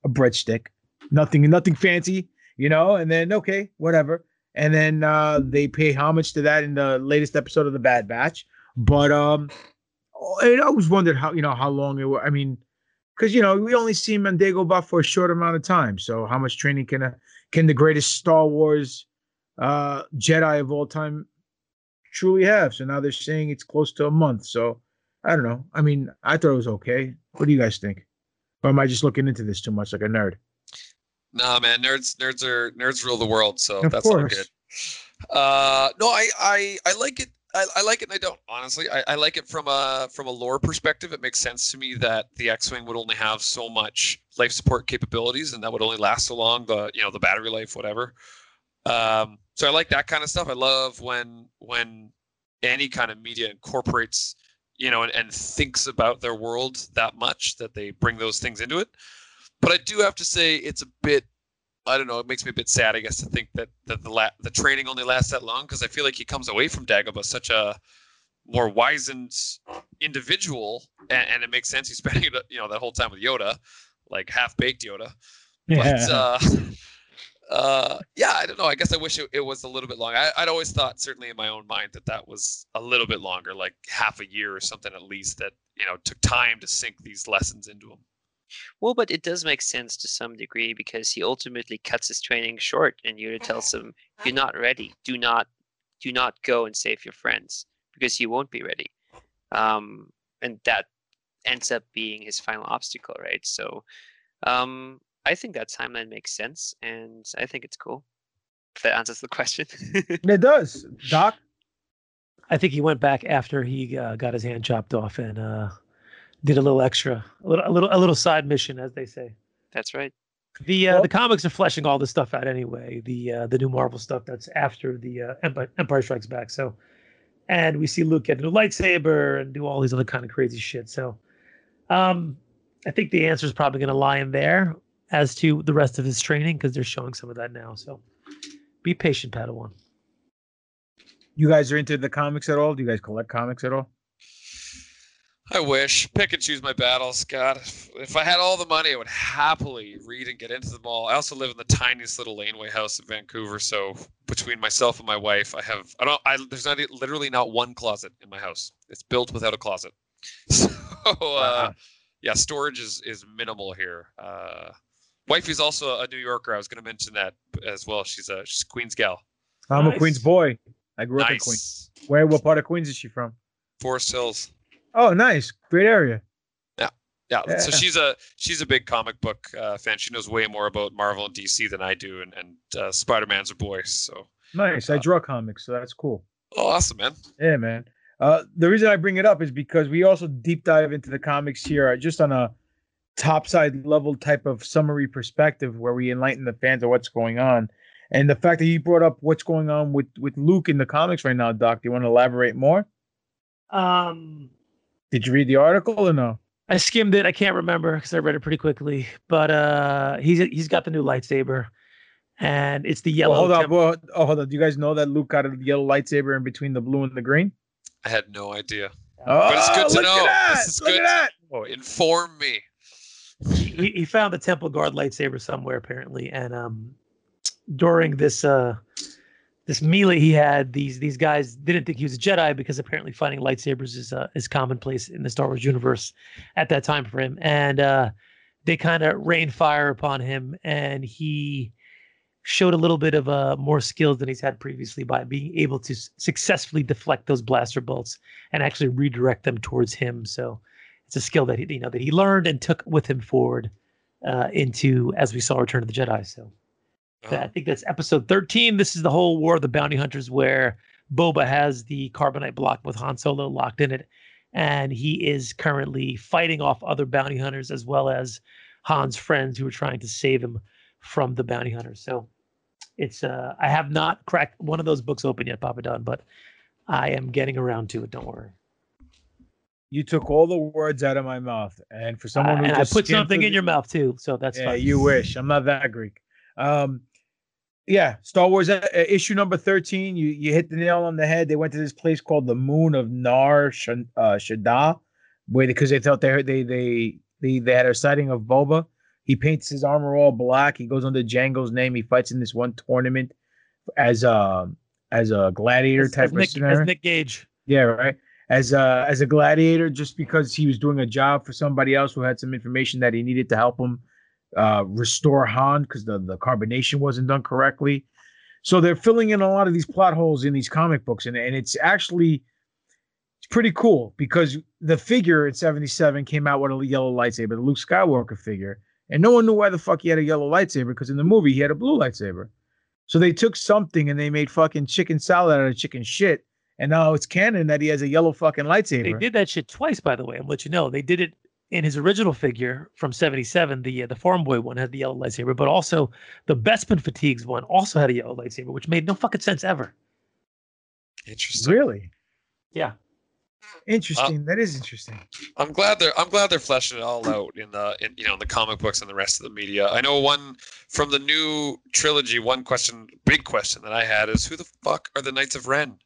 a breadstick, nothing, nothing fancy, you know. And then okay, whatever and then uh, they pay homage to that in the latest episode of the Bad Batch. But um, and I always wondered how you know how long it was. I mean, because you know we only see him on Dagobah for a short amount of time. So how much training can a can the greatest Star Wars uh, Jedi of all time truly have? So now they're saying it's close to a month. So I don't know. I mean, I thought it was okay. What do you guys think? Or am I just looking into this too much like a nerd? Nah, man, nerds, nerds are nerds rule the world, so Of that's all course. good. Uh, no, I, I, I like it. I, I like it, and I don't honestly. I, I like it from a from a lore perspective. It makes sense to me that the X-wing would only have so much life support capabilities, and that would only last so long. The you know the battery life, whatever. Um, so I like that kind of stuff. I love when when any kind of media incorporates you know and, and thinks about their world that much that they bring those things into it. But I do have to say it's a bit I don't know. It makes me a bit sad, I guess, to think that that the la- the training only lasts that long because I feel like he comes away from Dagobah such a more wizened individual, and, and it makes sense he's spending you know that whole time with Yoda, like half baked Yoda. But Yeah. uh, uh, yeah, I don't know. I guess I wish it, it was a little bit longer. I, I'd always thought, certainly in my own mind, that that was a little bit longer, like half a year or something at least. That you know took time to sink these lessons into him. Well, but it does make sense to some degree because he ultimately cuts his training short, and Yoda tells him, "You're not ready. Do not, do not go and save your friends because you won't be ready." Um, and that ends up being his final obstacle, right? So, um, I think that timeline makes sense, and I think it's cool. If that answers the question. It does, Doc. I think he went back after he uh, got his hand chopped off and uh, did a little extra, a little, a little, a little side mission, as they say. That's right. The uh, the comics are fleshing all this stuff out anyway. The uh, the new Marvel stuff that's after the uh, Empire, Empire Strikes Back. So, and we see Luke get a new lightsaber and do all these other kind of crazy shit. So, um, I think the answer is probably going to lie in there as to the rest of his training because they're showing some of that now. So, be patient, Padawan. You guys are into the comics at all? Do you guys collect comics at all? I wish pick and choose my battles. God, if, if I had all the money, I would happily read and get into them all. I also live in the tiniest little laneway house in Vancouver, so between myself and my wife, I have I don't I there's not e- literally not one closet in my house. It's built without a closet. So uh, yeah, storage is is minimal here. Uh, wifey's also a New Yorker. I was going to mention that as well. She's a she's a Queens gal. I'm a Queens boy. I grew up in Queens. Where? What part of Queens is she from? Forest Hills. Oh, nice, great area. Yeah, yeah. So she's a she's a big comic book uh, fan. She knows way more about Marvel and DC than I do, and and uh, Spider Man's a boy. So Nice. I draw comics, so that's cool. oh, awesome, man. Yeah, man. Uh, the reason I bring it up is because we also deep dive into the comics here, uh, just on a topside level type of summary perspective, where we enlighten the fans of what's going on. And the fact that you brought up what's going on with with Luke in the comics right now, Doc, do you want to elaborate more? Um, Did you read the article or no? I skimmed it. I can't remember because I read it pretty quickly. But uh, he's he's got the new lightsaber, and it's the Well, yellow. hold on. temp- Well, oh, hold on. Do you guys know that Luke got a yellow lightsaber in between the blue and the green? I had no idea, Oh, but it's good to look know. At that. This is look good. at that. Oh, inform me. he, he found the temple guard lightsaber somewhere apparently and um during this uh this melee he had these these guys didn't think he was a jedi because apparently fighting lightsabers is uh, is commonplace in the star wars universe at that time for him and uh they kind of rained fire upon him and he showed a little bit of uh more skills than he's had previously by being able to successfully deflect those blaster bolts and actually redirect them towards him so it's a skill that he you know that he learned and took with him forward uh, into as we saw Return of the Jedi. So that- I think that's episode 13. This is the whole War of the Bounty Hunters where Boba has the carbonite block with Han Solo locked in it, and he is currently fighting off other bounty hunters as well as Han's friends who are trying to save him from the bounty hunters. So it's uh I have not cracked one of those books open yet, Papa Don, but I am getting around to it. Don't worry. You took all the words out of my mouth, and for someone Uh, who and I put something in the- your mouth too, so that's yeah, fine. you wish. I'm not that Greek. Um, yeah, Star Wars uh, uh, issue number thirteen. You you hit the nail on the head. They went to this place called the Moon of Nar Sh- uh, Shaddaa, where because they thought they heard they they they they had a sighting of Boba. He paints his armor all black. He goes under Django's name. He fights in this one tournament as a as a gladiator As- type as Nick, scenario. as Nick Gage. Yeah, right. as a as a gladiator just because he was doing a job for somebody else who had some information that he needed to help him uh, restore Han because the the carbonation wasn't done correctly. So they're filling in a lot of these plot holes in these comic books, and and it's actually it's pretty cool because the figure in '77 came out with a yellow lightsaber, the Luke Skywalker figure, and no one knew why the fuck he had a yellow lightsaber because in the movie he had a blue lightsaber. So they took something and they made fucking chicken salad out of chicken shit, and now it's canon that he has a yellow fucking lightsaber. They did that shit twice, by the way. I'll let you know. They did it in his original figure from '77. The uh, the Farm Boy one had the yellow lightsaber, but also the Bespin Fatigues one also had a yellow lightsaber, which made no fucking sense ever. Interesting. Really? Yeah. Interesting. that is interesting. I'm glad they're I'm glad they're fleshing it all out in the in, you know in the comic books and the rest of the media. I know one from the new trilogy. One question, big question that I had is who the fuck are the Knights of Ren?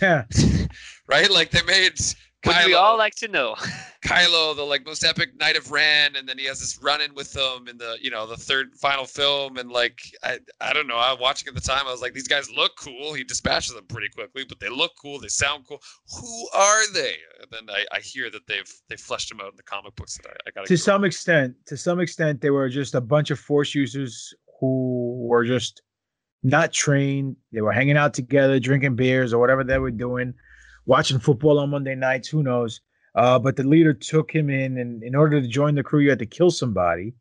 Yeah. right? Like they made Would we all like to know? Kylo, the like most epic knight of Ren, and then he has this run in with them in the you know the third final film, and like I I don't know, I was watching at the time, I was like, these guys look cool. He dispatches them pretty quickly, but they look cool, they sound cool. Who are they? And then I, I hear that they've they fleshed them out in the comic books that I, I gotta to give some extent to some extent they were just a bunch of force users who were just not trained they were hanging out together drinking beers or whatever they were doing watching football on monday nights who knows uh, but the leader took him in and in order to join the crew you had to kill somebody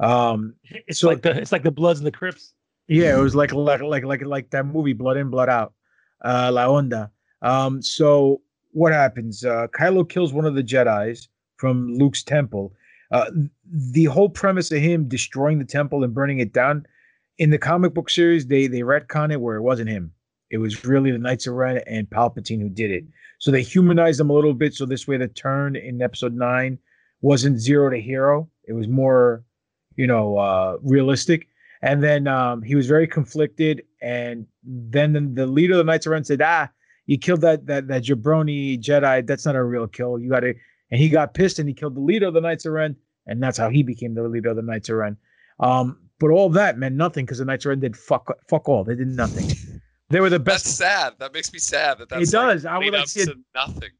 um It's so like the it's like the Bloods and the Crips. yeah, it was like like like like like that movie Blood In Blood Out, uh, La Onda. Um, so what happens? Uh, Kylo kills one of the Jedi's from Luke's temple. Uh, the whole premise of him destroying the temple and burning it down in the comic book series, they they retcon it where it wasn't him. It was really the Knights of Ren and Palpatine who did it. So they humanized them a little bit. So this way, the turn in Episode Nine wasn't zero to hero. It was more, you know, uh, realistic. And then um, he was very conflicted. And then the, the leader of the Knights of Ren said, "Ah, you killed that that that jabroni Jedi. That's not a real kill. You got to." And he got pissed and he killed the leader of the Knights of Ren, and that's how he became the leader of the Knights of Ren. Um, but all that meant nothing because the Knights of Ren did fuck fuck all. They did nothing. They were the best. That's sad. That makes me sad. That that's it does. Like I would like to see it. nothing.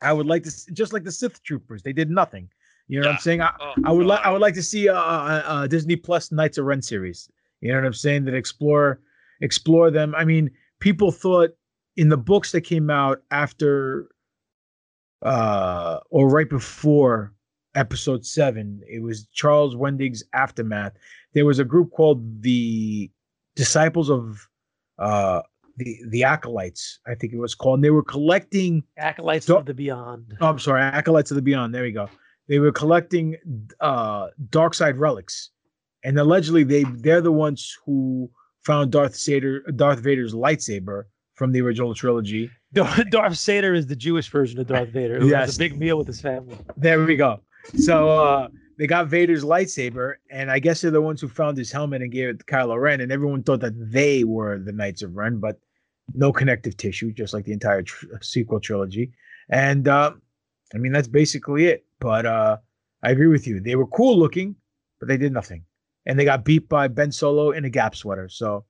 I would like to, just like the Sith Troopers, they did nothing. You know what I'm saying? I, Oh, I would like, I would like to see a, a, a Disney Plus Knights of Ren series. You know what I'm saying? That explore, explore them. I mean, people thought in the books that came out after, uh, or right before Episode Seven, it was Charles Wendig's aftermath. There was a group called the Disciples of, uh, the the acolytes, I think it was called. And they were collecting Acolytes So- of the Beyond. Oh, I'm sorry, Acolytes of the Beyond. There we go. They were collecting uh dark side relics, and allegedly they they're the ones who found Darth Vader Darth Vader's lightsaber from the original trilogy. Darth Vader is the Jewish version of Darth Vader, who Yes. has a big meal with his family. There we go. So uh they got Vader's lightsaber, and I guess they're the ones who found his helmet and gave it to Kylo Ren, and everyone thought that they were the Knights of Ren, but no connective tissue, just like the entire tr- sequel trilogy. And uh, I mean, that's basically it. But uh, I agree with you. They were cool looking, but they did nothing, and they got beat by Ben Solo in a Gap sweater. So,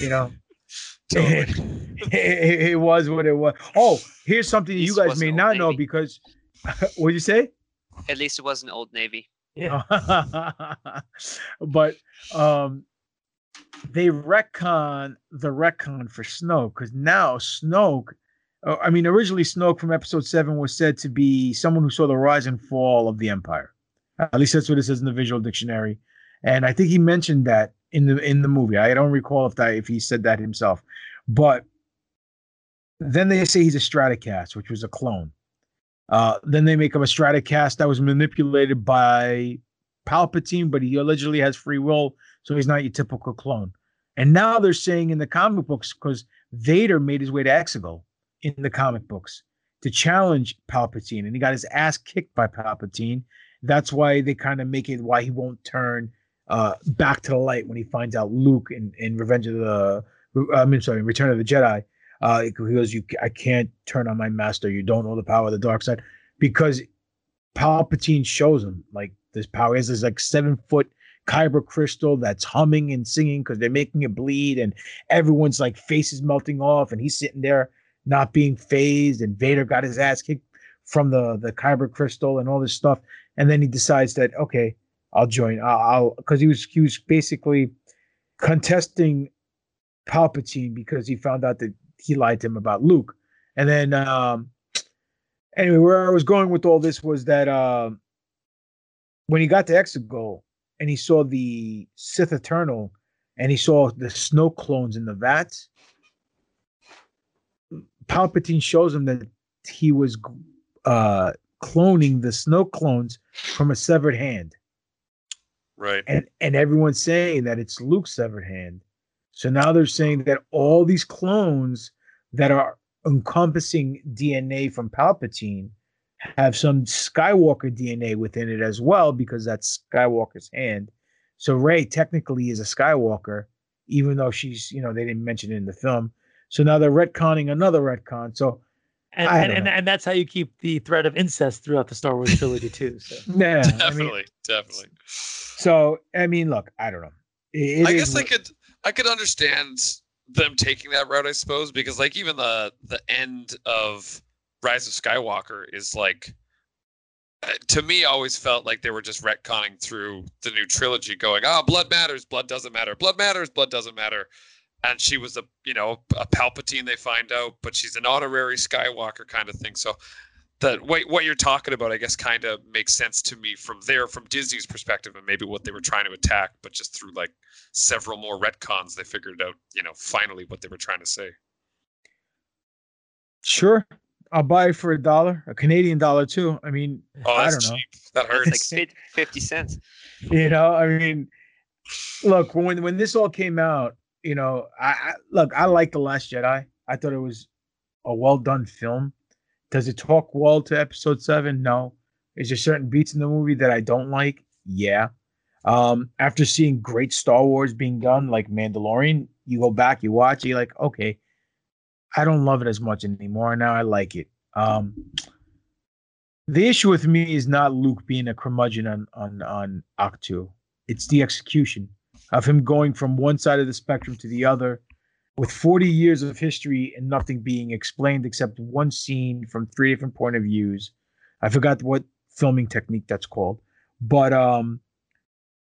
you know. it, it- it was what it was. Oh, here's something you guys may not know because what did you say? At least it wasn't Old Navy. Yeah. but um they retcon the retcon for Snoke because now Snoke, uh, I mean, originally Snoke from Episode Seven was said to be someone who saw the rise and fall of the Empire. At least that's what it says in the visual dictionary, and I think he mentioned that in the in the movie. I don't recall if that if he said that himself, but then they say he's a Strandcast, which was a clone. Uh, then they make him a Strandcast that was manipulated by Palpatine, but he allegedly has free will, so he's not your typical clone. And now they're saying in the comic books, because Vader made his way to Exegol in the comic books to challenge Palpatine, and he got his ass kicked by Palpatine. That's why they kind of make it why he won't turn uh, back to the light when he finds out Luke in, in Revenge of the, I mean, sorry, Return of the Jedi. Uh, he goes, "You, I can't turn on my master. You don't know the power of the dark side," because Palpatine shows him like this power. He has this like seven foot kyber crystal that's humming and singing because they're making it bleed, and everyone's like faces melting off, and he's sitting there not being phased, and Vader got his ass kicked from the the kyber crystal and all this stuff, and then he decides that okay, I'll join. I'll because he was he was basically contesting Palpatine because he found out that he lied to him about Luke, and then um, anyway, where I was going with all this was that uh, when he got to Exegol and he saw the Sith Eternal and he saw the Snoke clones in the vats, Palpatine shows him that he was uh, cloning the Snoke clones from a severed hand. Right. And and everyone's saying that it's Luke's severed hand. So now they're saying that all these clones that are encompassing DNA from Palpatine have some Skywalker DNA within it as well, because that's Skywalker's hand. So Rey technically is a Skywalker, even though she's, you know, they didn't mention it in the film. So now they're retconning another retcon. So and and, and, and, that's how you keep the threat of incest throughout the Star Wars trilogy too. So. yeah, definitely, I mean, definitely. So I mean, look, I don't know. It, it I guess I could I could understand them taking that route, I suppose, because like even the the end of Rise of Skywalker is like uh, to me always felt like they were just retconning through the new trilogy going oh blood matters blood doesn't matter blood matters blood doesn't matter. And she was a you know a palpatine they find out but she's an honorary skywalker kind of thing. So that what, what you're talking about i guess kind of makes sense to me from there from disney's perspective and maybe what they were trying to attack but just through like several more retcons they figured out you know finally what they were trying to say sure I'll buy it for a dollar, a Canadian dollar too. I mean, oh, I don't know. Cheap. That hurts. like fifty cents. You know, I mean, look when when this all came out, you know, I, I look, I like the Last Jedi. I thought it was a well done film. Does it talk well to Episode Seven? No. Is there certain beats in the movie that I don't like? Yeah. Um, after seeing great Star Wars being done, like Mandalorian, you go back, you watch, you're like, okay, I don't love it as much anymore. Now I like it. Um, the issue with me is not Luke being a curmudgeon on on on Ahch-To. It's the execution of him going from one side of the spectrum to the other, with 40 years of history and nothing being explained except one scene from three different point of views. I forgot what filming technique that's called, but um,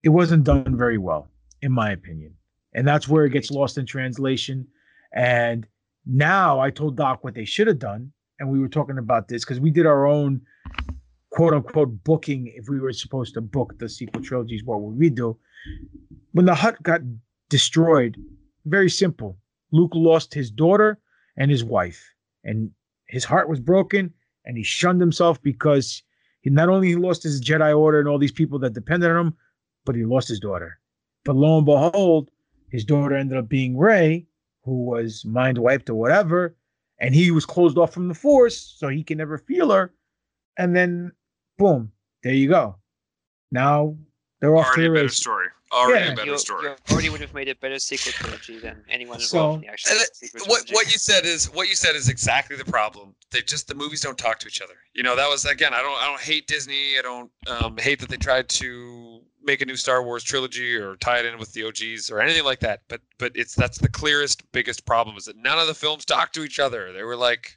it wasn't done very well, in my opinion, and that's where it gets lost in translation. And now I told Doc what they should have done, and we were talking about this because we did our own quote unquote booking if we were supposed to book the sequel trilogies. What would we do? When the hut got destroyed, very simple. Luke lost his daughter and his wife, and his heart was broken, and he shunned himself because he not only he lost his Jedi Order and all these people that depended on him, but he lost his daughter. But lo and behold, his daughter ended up being Rey, who was mind wiped or whatever, and he was closed off from the force, so he can never feel her. And then, boom, there you go. Now they're off already to the race. story. Already Yeah. a better You, story. you already would have made a better sequel trilogy than anyone So- involved in the actual sequel what trilogy. what you said is what you said is exactly the problem. They just the movies don't talk to each other. You know that was again. I don't I don't hate Disney. I don't um, hate that they tried to make a new Star Wars trilogy or tie it in with the OGs or anything like that. But but it's that's the clearest biggest problem is that none of the films talk to each other. They were like.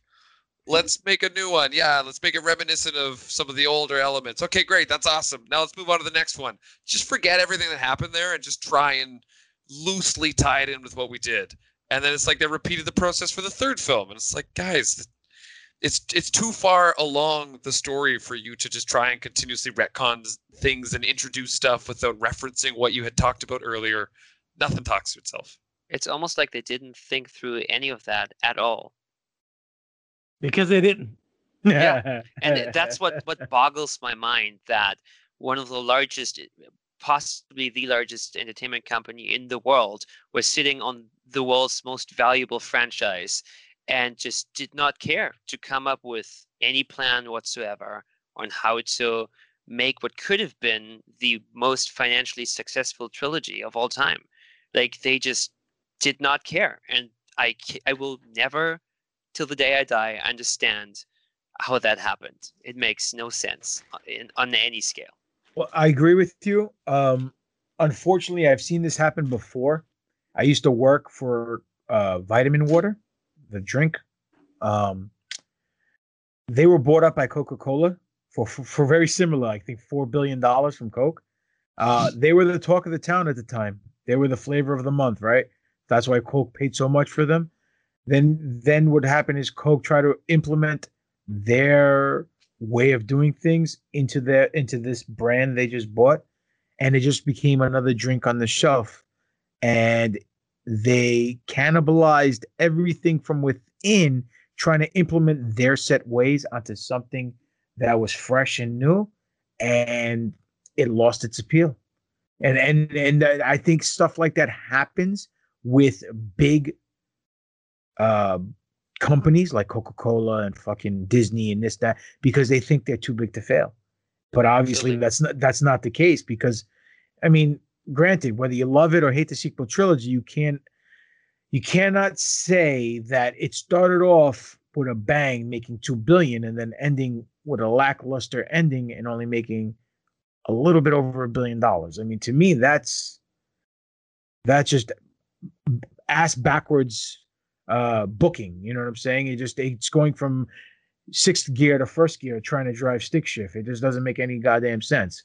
Let's make a new one. Yeah, let's make it reminiscent of some of the older elements. Okay, great. That's awesome. Now let's move on to the next one. Just forget everything that happened there and just try and loosely tie it in with what we did and then it's like they repeated the process for the third film and it's like guys it's it's too far along the story for you to just try and continuously retcon things and introduce stuff without referencing what you had talked about earlier nothing talks to itself It's almost like they didn't think through any of that at all. Because they didn't. Yeah. and that's what what boggles my mind that one of the largest possibly the largest entertainment company in the world was sitting on the world's most valuable franchise and just did not care to come up with any plan whatsoever on how to make what could have been the most financially successful trilogy of all time like they just did not care and i i will never till the day i die I understand how that happened. It makes no sense on- in, on any scale. Well, I agree with you. Um, unfortunately, I've seen this happen before. I used to work for uh, Vitamin Water, the drink Um, they were bought up by Coca Cola for, for for very similar, I think, four billion dollars from Coke. Uh, they were the talk of the town at the time. They were the flavor of the month, right? That's why Coke paid so much for them. Then then what happened is Coke tried to implement their way of doing things into their into this brand they just bought, and it just became another drink on the shelf. And they cannibalized everything from within, trying to implement their set ways onto something that was fresh and new, and it lost its appeal. And and and I think stuff like that happens with big uh, companies like Coca-Cola and fucking Disney and this that because they think they're too big to fail. But obviously that's not that's not the case because I mean, granted, whether you love it or hate the sequel trilogy, you can't you cannot say that it started off with a bang making 2 billion and then ending with a lackluster ending and only making a little bit over a billion dollars. I mean, to me, that's that's just ass backwards uh booking. You know what I'm saying? It just it's going from sixth gear to first gear trying to drive stick shift. It just doesn't make any goddamn sense.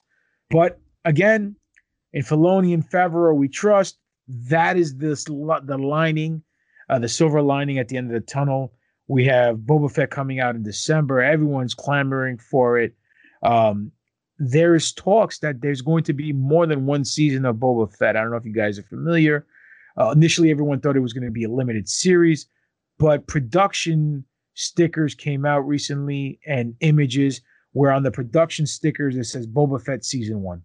But again, in Filoni and Favreau, we trust. That is this the lining, uh, the silver lining at the end of the tunnel. We have Boba Fett coming out in December. Everyone's clamoring for it. Um, there's talks that there's going to be more than one season of Boba Fett. I don't know if you guys are familiar. Uh, initially, everyone thought it was going to be a limited series, but production stickers came out recently and images where on the production stickers it says Boba Fett season one.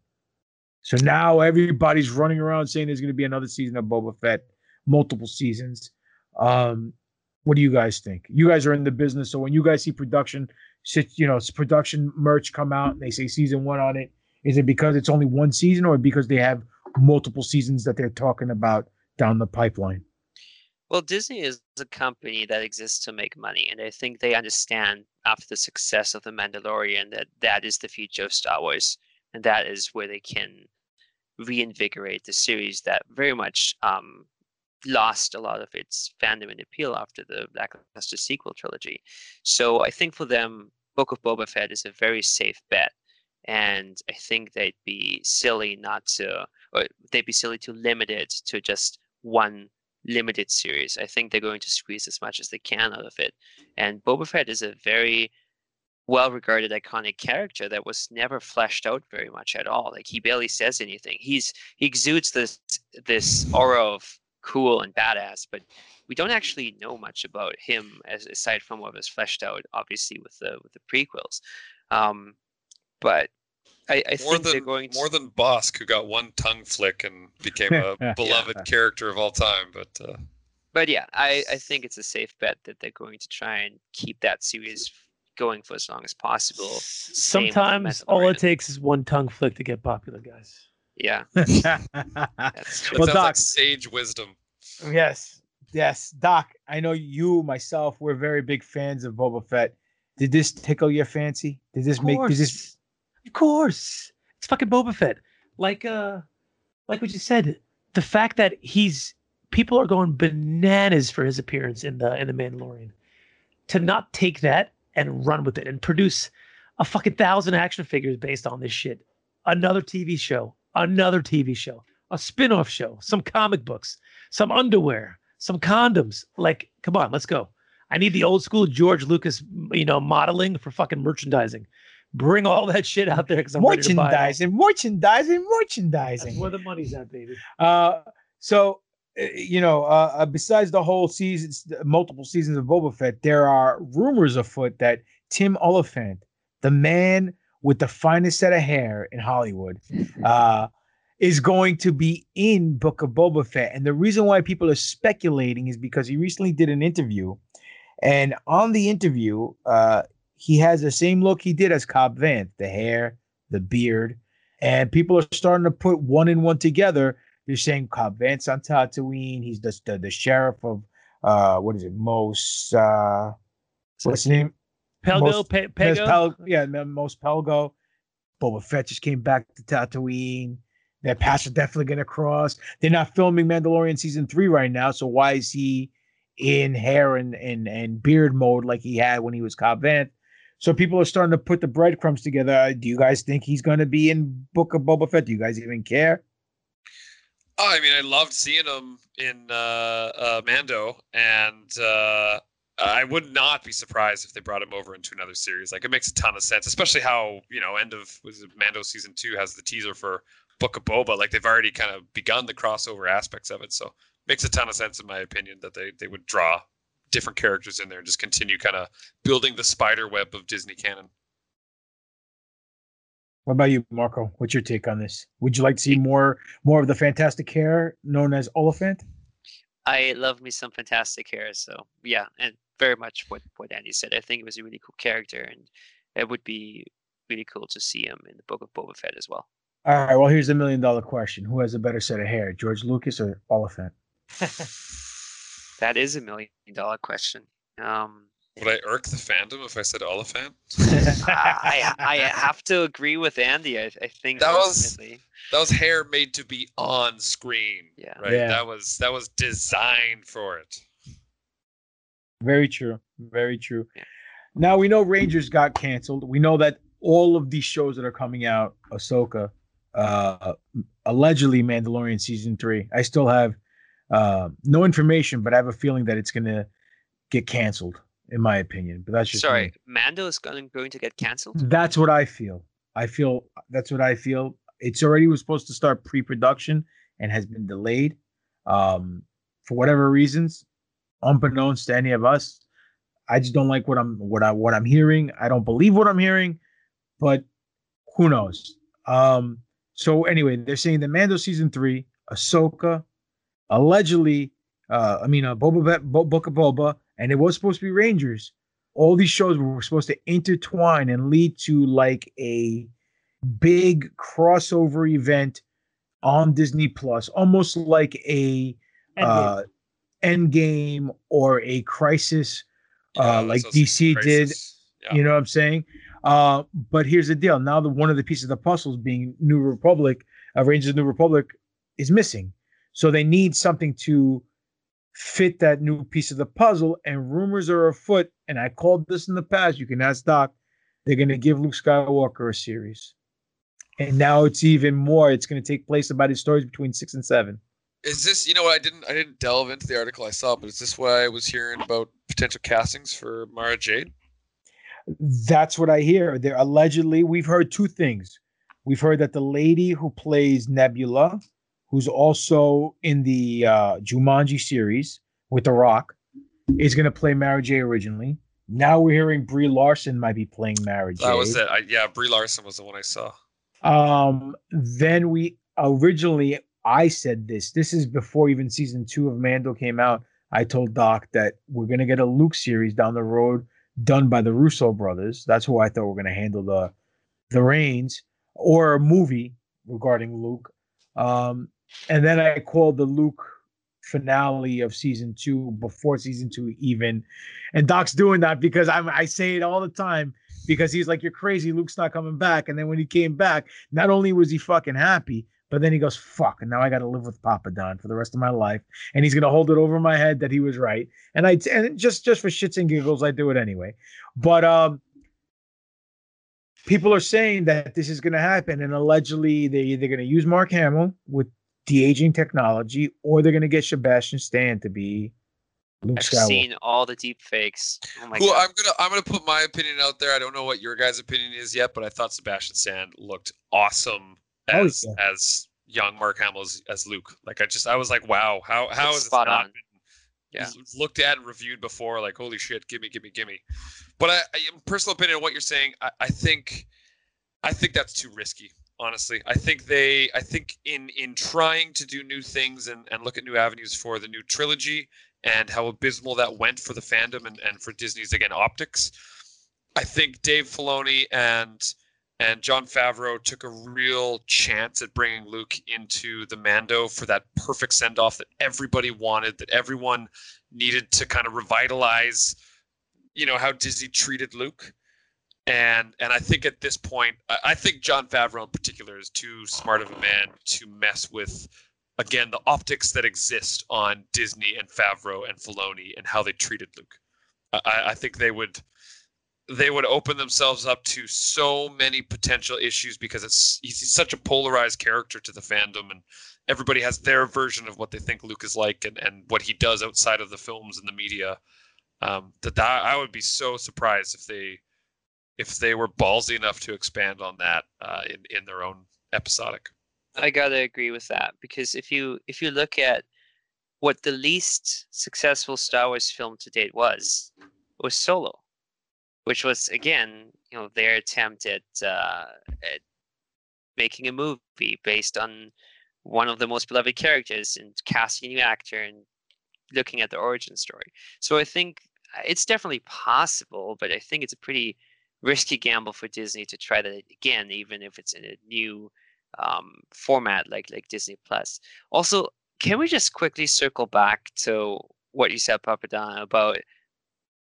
So now everybody's running around saying there's going to be another season of Boba Fett, multiple seasons. Um, what do you guys think? You guys are in the business, so when you guys see production, you know, production merch come out and they say season one on it, is it because it's only one season or because they have multiple seasons that they're talking about down the pipeline? Well, Disney is a company that exists to make money, and I think they understand after the success of The Mandalorian that that is the future of Star Wars, and that is where they can reinvigorate the series that very much um, lost a lot of its fandom and appeal after the lackluster sequel trilogy. So I think for them, Book of Boba Fett is a very safe bet. And I think they'd be silly not to, or they'd be silly to limit it to just one limited series. I think they're going to squeeze as much as they can out of it. And Boba Fett is a very well regarded iconic character that was never fleshed out very much at all. Like he barely says anything. He's he exudes this this aura of cool and badass, but we don't actually know much about him as aside from what was fleshed out, obviously with the with the prequels. Um, but I, I more think than, they're going to... more than Bossk, who got one tongue flick and became a beloved Yeah. character of all time. But uh, But yeah, I, I think it's a safe bet that they're going to try and keep that series going for as long as possible. Same with The Sometimes all it takes is one tongue flick to get popular, guys. Yeah. That's that Well, sounds Doc, like sage wisdom. yes, yes, Doc. I know you, myself, we're very big fans of Boba Fett. Did this tickle your fancy? Did this make? Did this? Of course. It's fucking Boba Fett. Like uh like what you said, the fact that he's people are going bananas for his appearance in the in the Mandalorian. To not take that and run with it and produce a fucking thousand action figures based on this shit. Another TV show, another TV show, a spin-off show, some comic books, some underwear, some condoms. Like, come on, let's go. I need the old school George Lucas, you know, modeling for fucking merchandising. Bring all that shit out there because I'm ready to buy it merchandising, merchandising, merchandising. That's where the money's at, baby. Uh, so uh, you know, uh, uh, besides the whole seasons, multiple seasons of Boba Fett, there are rumors afoot that Tim Olyphant, the man with the finest set of hair in Hollywood, uh, is going to be in Book of Boba Fett. And the reason why people are speculating is because he recently did an interview, and on the interview, uh, he has the same look he did as Cobb Vanth, the hair, the beard, and people are starting to put one and one together. They're saying Cobb Vanth's on Tatooine. He's the the, the sheriff of uh, what is it, Mos Uh, what's his name? Pelgo, Mos- Pe- Pego? Pel- yeah, Mos Pelgo. Boba Fett just came back to Tatooine. Their paths are definitely going to cross. They're not filming Mandalorian season three right now, so why is he in hair and and and beard mode like he had when he was Cobb Vanth. So people are starting to put the breadcrumbs together. Uh, Do you guys think he's going to be in Book of Boba Fett? Do you guys even care? Oh, I mean, I loved seeing him in uh, uh, Mando, and uh, I would not be surprised if they brought him over into another series. Like, it makes a ton of sense, especially how you know, end of was it Mando season two has the teaser for Book of Boba. Like, they've already kind of begun the crossover aspects of it, so makes a ton of sense in my opinion that they they would draw different characters in there and just continue kind of building the spider web of Disney canon. What about you, Marco? What's your take on this? Would you like to see more more of the fantastic hair known as Olyphant? I love me some fantastic hair, so yeah, and very much what what Andy said. I think it was a really cool character, and it would be really cool to see him in the Book of Boba Fett as well. All right. Well, here's a million dollar question: Who has a better set of hair, George Lucas or Olyphant? That is a million dollar question. Um, Would I irk the fandom if I said Olyphant? I I have to agree with Andy. I, I think That was- That was hair made to be on screen. Yeah. Right. Yeah. That was that was designed for it. Very true. Very true. Now we know Rangers got canceled. We know that all of these shows that are coming out, Ahsoka, uh, allegedly Mandalorian season three. I still have uh, no information, but I have a feeling that it's gonna get canceled, in my opinion. But that's just me. Sorry, Mando is going, going to get canceled. That's what I feel. I feel that's what I feel. It's already was supposed to start pre-production and has been delayed um, for whatever reasons, unbeknownst to any of us. I just don't like what I'm what I what I'm hearing. I don't believe what I'm hearing, but who knows? Um, so anyway, they're saying the Mando season three, Ahsoka, allegedly, uh, I mean, uh, Boba Fett, Bo- Book of Boba, and it was supposed to be Rangers. All these shows were supposed to intertwine and lead to like a big crossover event on Disney Plus, almost like a uh, Endgame or a Crisis, Yeah, uh, like DC did. Crisis. You know what I'm saying? Uh, but here's the deal: now the one of the pieces of the puzzles, being New Republic, uh, Rangers of New Republic, is missing. So they need something to fit that new piece of the puzzle. And rumors are afoot, and I called this in the past. You can ask Doc. They're going to give Luke Skywalker a series, and now it's even more. It's going to take place about his stories between six and seven. Is this you know what I didn't I didn't delve into the article I saw, but is this what I was hearing about potential castings for Mara Jade? That's what I hear. They're allegedly, we've heard two things. We've heard that the lady who plays Nebula, who's also in the uh, Jumanji series with The Rock, is going to play Mara Jade originally. Now we're hearing Brie Larson might be playing Mara Jade. That was it. I, yeah, Brie Larson was the one I saw. Um, then we originally I said this. This is before even season two of Mando came out. I told Doc that we're gonna get a Luke series down the road done by the Russo brothers. That's who I thought we were gonna handle the the reins or a movie regarding Luke. Um, and then I called the Luke finale of season two before season two even. And Doc's doing that because I'm I say it all the time because he's like, You're crazy, Luke's not coming back. And then when he came back, not only was he fucking happy, but then he goes, Fuck, and now I gotta live with Papa Don for the rest of my life. And he's gonna hold it over my head that he was right. And I and just just for shits and giggles, I do it anyway. But um people are saying that this is gonna happen, and allegedly they they're gonna use Mark Hamill with de aging technology, or they're gonna get Sebastian Stan to be Luke I've Skywalker. seen all the deep fakes. Oh my Cool. god. I'm gonna I'm gonna put my opinion out there. I don't know what your guys' opinion is yet, but I thought Sebastian Stan looked awesome Oh, as yeah. as young Mark Hamill as, as Luke. Like I just I was like, wow, how how It's is this not on. been Yeah. looked at and reviewed before? Like holy shit, gimme, gimme, gimme. But I, I in personal opinion on what you're saying, I, I think I think that's too risky. Honestly, I think they, I think in in trying to do new things and, and look at new avenues for the new trilogy and how abysmal that went for the fandom and, and for Disney's again optics, I think Dave Filoni and and Jon Favreau took a real chance at bringing Luke into the Mando for that perfect send off that everybody wanted, that everyone needed to kind of revitalize, you know, how Disney treated Luke and and I think at this point, I, think Jon Favreau in particular is too smart of a man to mess with again the optics that exist on Disney and Favreau and Filoni and how they treated Luke. I, I think they would they would open themselves up to so many potential issues because it's he's such a polarized character to the fandom and everybody has their version of what they think Luke is like and, and what he does outside of the films and the media. Um, that, that I would be so surprised if they if they were ballsy enough to expand on that uh, in in their own episodic. I gotta agree with that because if you if you look at what the least successful Star Wars film to date was, was Solo, which was again you know their attempt at, uh, at making a movie based on one of the most beloved characters and casting a new actor and looking at the origin story. So I think uh, it's definitely possible, but I think it's a pretty risky gamble for Disney to try that again, even if it's in a new um, format like like Disney Plus. Also, can we just quickly circle back to what you said, Papadan, about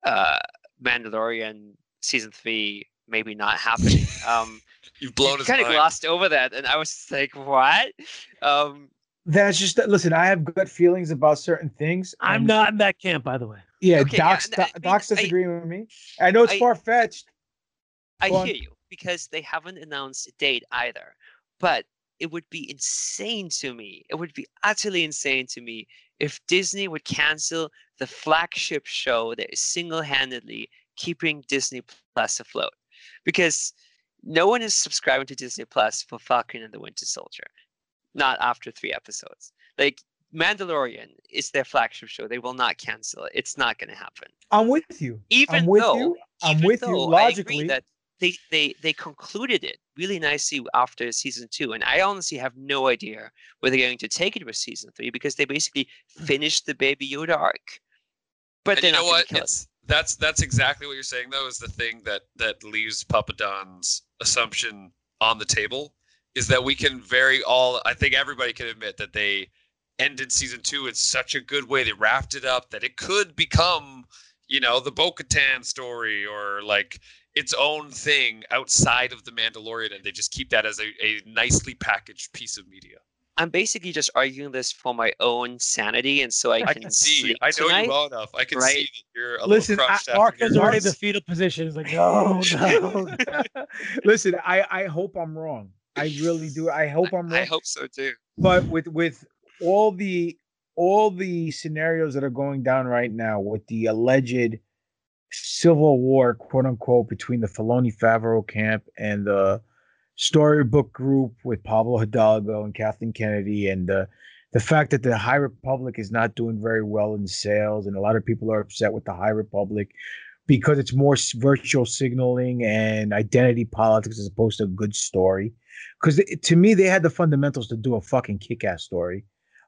uh, Mandalorian season three maybe not happening? Um, You've blown you kind of glossed over that, and I was like, "What?" Um, That's just listen. I have good feelings about certain things. I'm and- not in that camp, by the way. Yeah, Okay, Doc's, yeah, I mean, Doc's I- disagreeing with me. I know it's far fetched. I Go on. hear you because they haven't announced a date either. But it would be insane to me. It would be utterly insane to me if Disney would cancel the flagship show that is single-handedly keeping Disney Plus afloat. Because no one is subscribing to Disney Plus for Falcon and the Winter Soldier. Not after three episodes. Like Mandalorian is their flagship show. They will not cancel it. It's not going to happen. I'm with you. Even I'm with though, you. I'm with you though agree logically. that they, they they concluded it really nicely after season two, and I honestly have no idea where they're going to take it with season three because they basically hmm. finished the Baby Yoda arc. But you know what? kill it. That's that's exactly what you're saying though. Is the thing that that leaves Papadon's assumption on the table is that we can very all. I think everybody can admit that they ended season two in such a good way. They wrapped it up that it could become, you know, the Bo-Katan story or like its own thing outside of the Mandalorian, and they just keep that as a, a nicely packaged piece of media. I'm basically just arguing this for my own sanity, and so I can, I can see. sleep I know tonight, you well enough. I can right? see that you're a Listen, little I- crushed after Marcus your- Already the fetal position is like, no, no. Listen, I I hope I'm wrong. I really do. I hope I'm wrong. I hope so too. but with with all the all the scenarios that are going down right now with the alleged civil war, quote unquote, between the Filoni Favreau camp and the storybook group with Pablo Hidalgo and Kathleen Kennedy, and the the fact that the High Republic is not doing very well in sales, and a lot of people are upset with the High Republic because it's more virtual signaling and identity politics as opposed to a good story. Because to me, they had the fundamentals to do a fucking kick-ass story.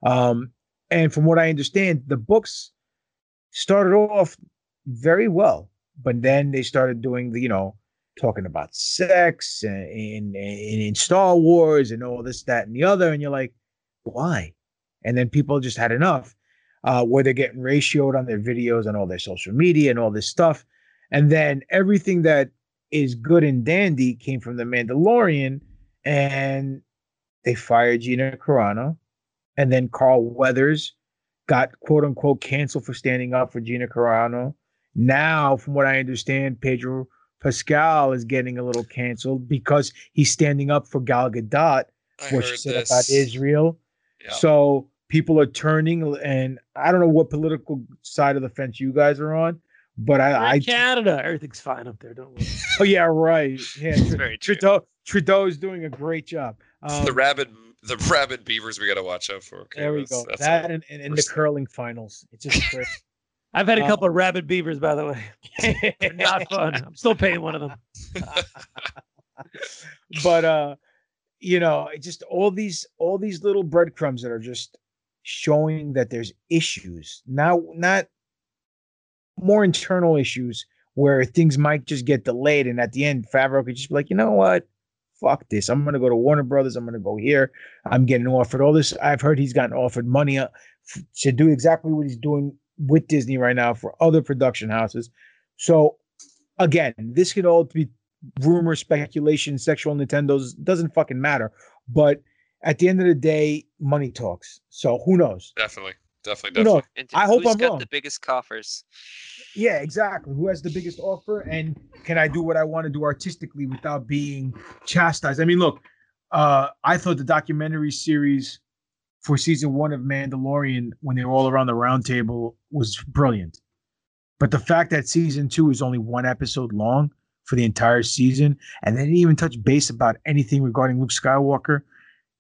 Um, and from what I understand, the books started off very well, but then they started doing the, you know, talking about sex and in, in, Star Wars and all this, that, and the other, and you're like, why? And then people just had enough, uh, where they're getting ratioed on their videos and all their social media and all this stuff, and then everything that is good and dandy came from the Mandalorian, and they fired Gina Carano, and then Carl Weathers got quote unquote canceled for standing up for Gina Carano. Now, from what I understand, Pedro Pascal is getting a little canceled because he's standing up for Gal Gadot, I what she said this. about Israel. Yeah. So people are turning, and I don't know what political side of the fence you guys are on, but I, I Canada, everything's fine up there. Don't worry. oh yeah, right, yeah, Tr- very true. Trudeau Trudeau is doing a great job. Um, the rabid the rabid beavers we got to watch out for. Okay, there we go. That all. and, and, and the curling finals. It's just great. I've had a Um, couple of rabid beavers, by the way. Not fun. I'm still paying one of them. but uh you know just all these all these little breadcrumbs that are just showing that there's issues now not more internal issues where things might just get delayed and at the end Favreau could just be like you know what fuck this i'm gonna go to warner brothers i'm gonna go here i'm getting offered all this i've heard he's gotten offered money uh, to do exactly what he's doing with disney right now for other production houses so again this could all be rumor, speculation, sexual Nintendos doesn't fucking matter. But at the end of the day, money talks. So who knows? Definitely, definitely, Who knows? definitely. I hope Who's I'm got wrong. the biggest coffers? Yeah, exactly. Who has the biggest offer, and can I do what I want to do artistically without being chastised? I mean, look, uh, I thought the documentary series for season one of Mandalorian, when they were all around the round table, was brilliant. But the fact that season two is only one episode long for the entire season, and they didn't even touch base about anything regarding Luke Skywalker,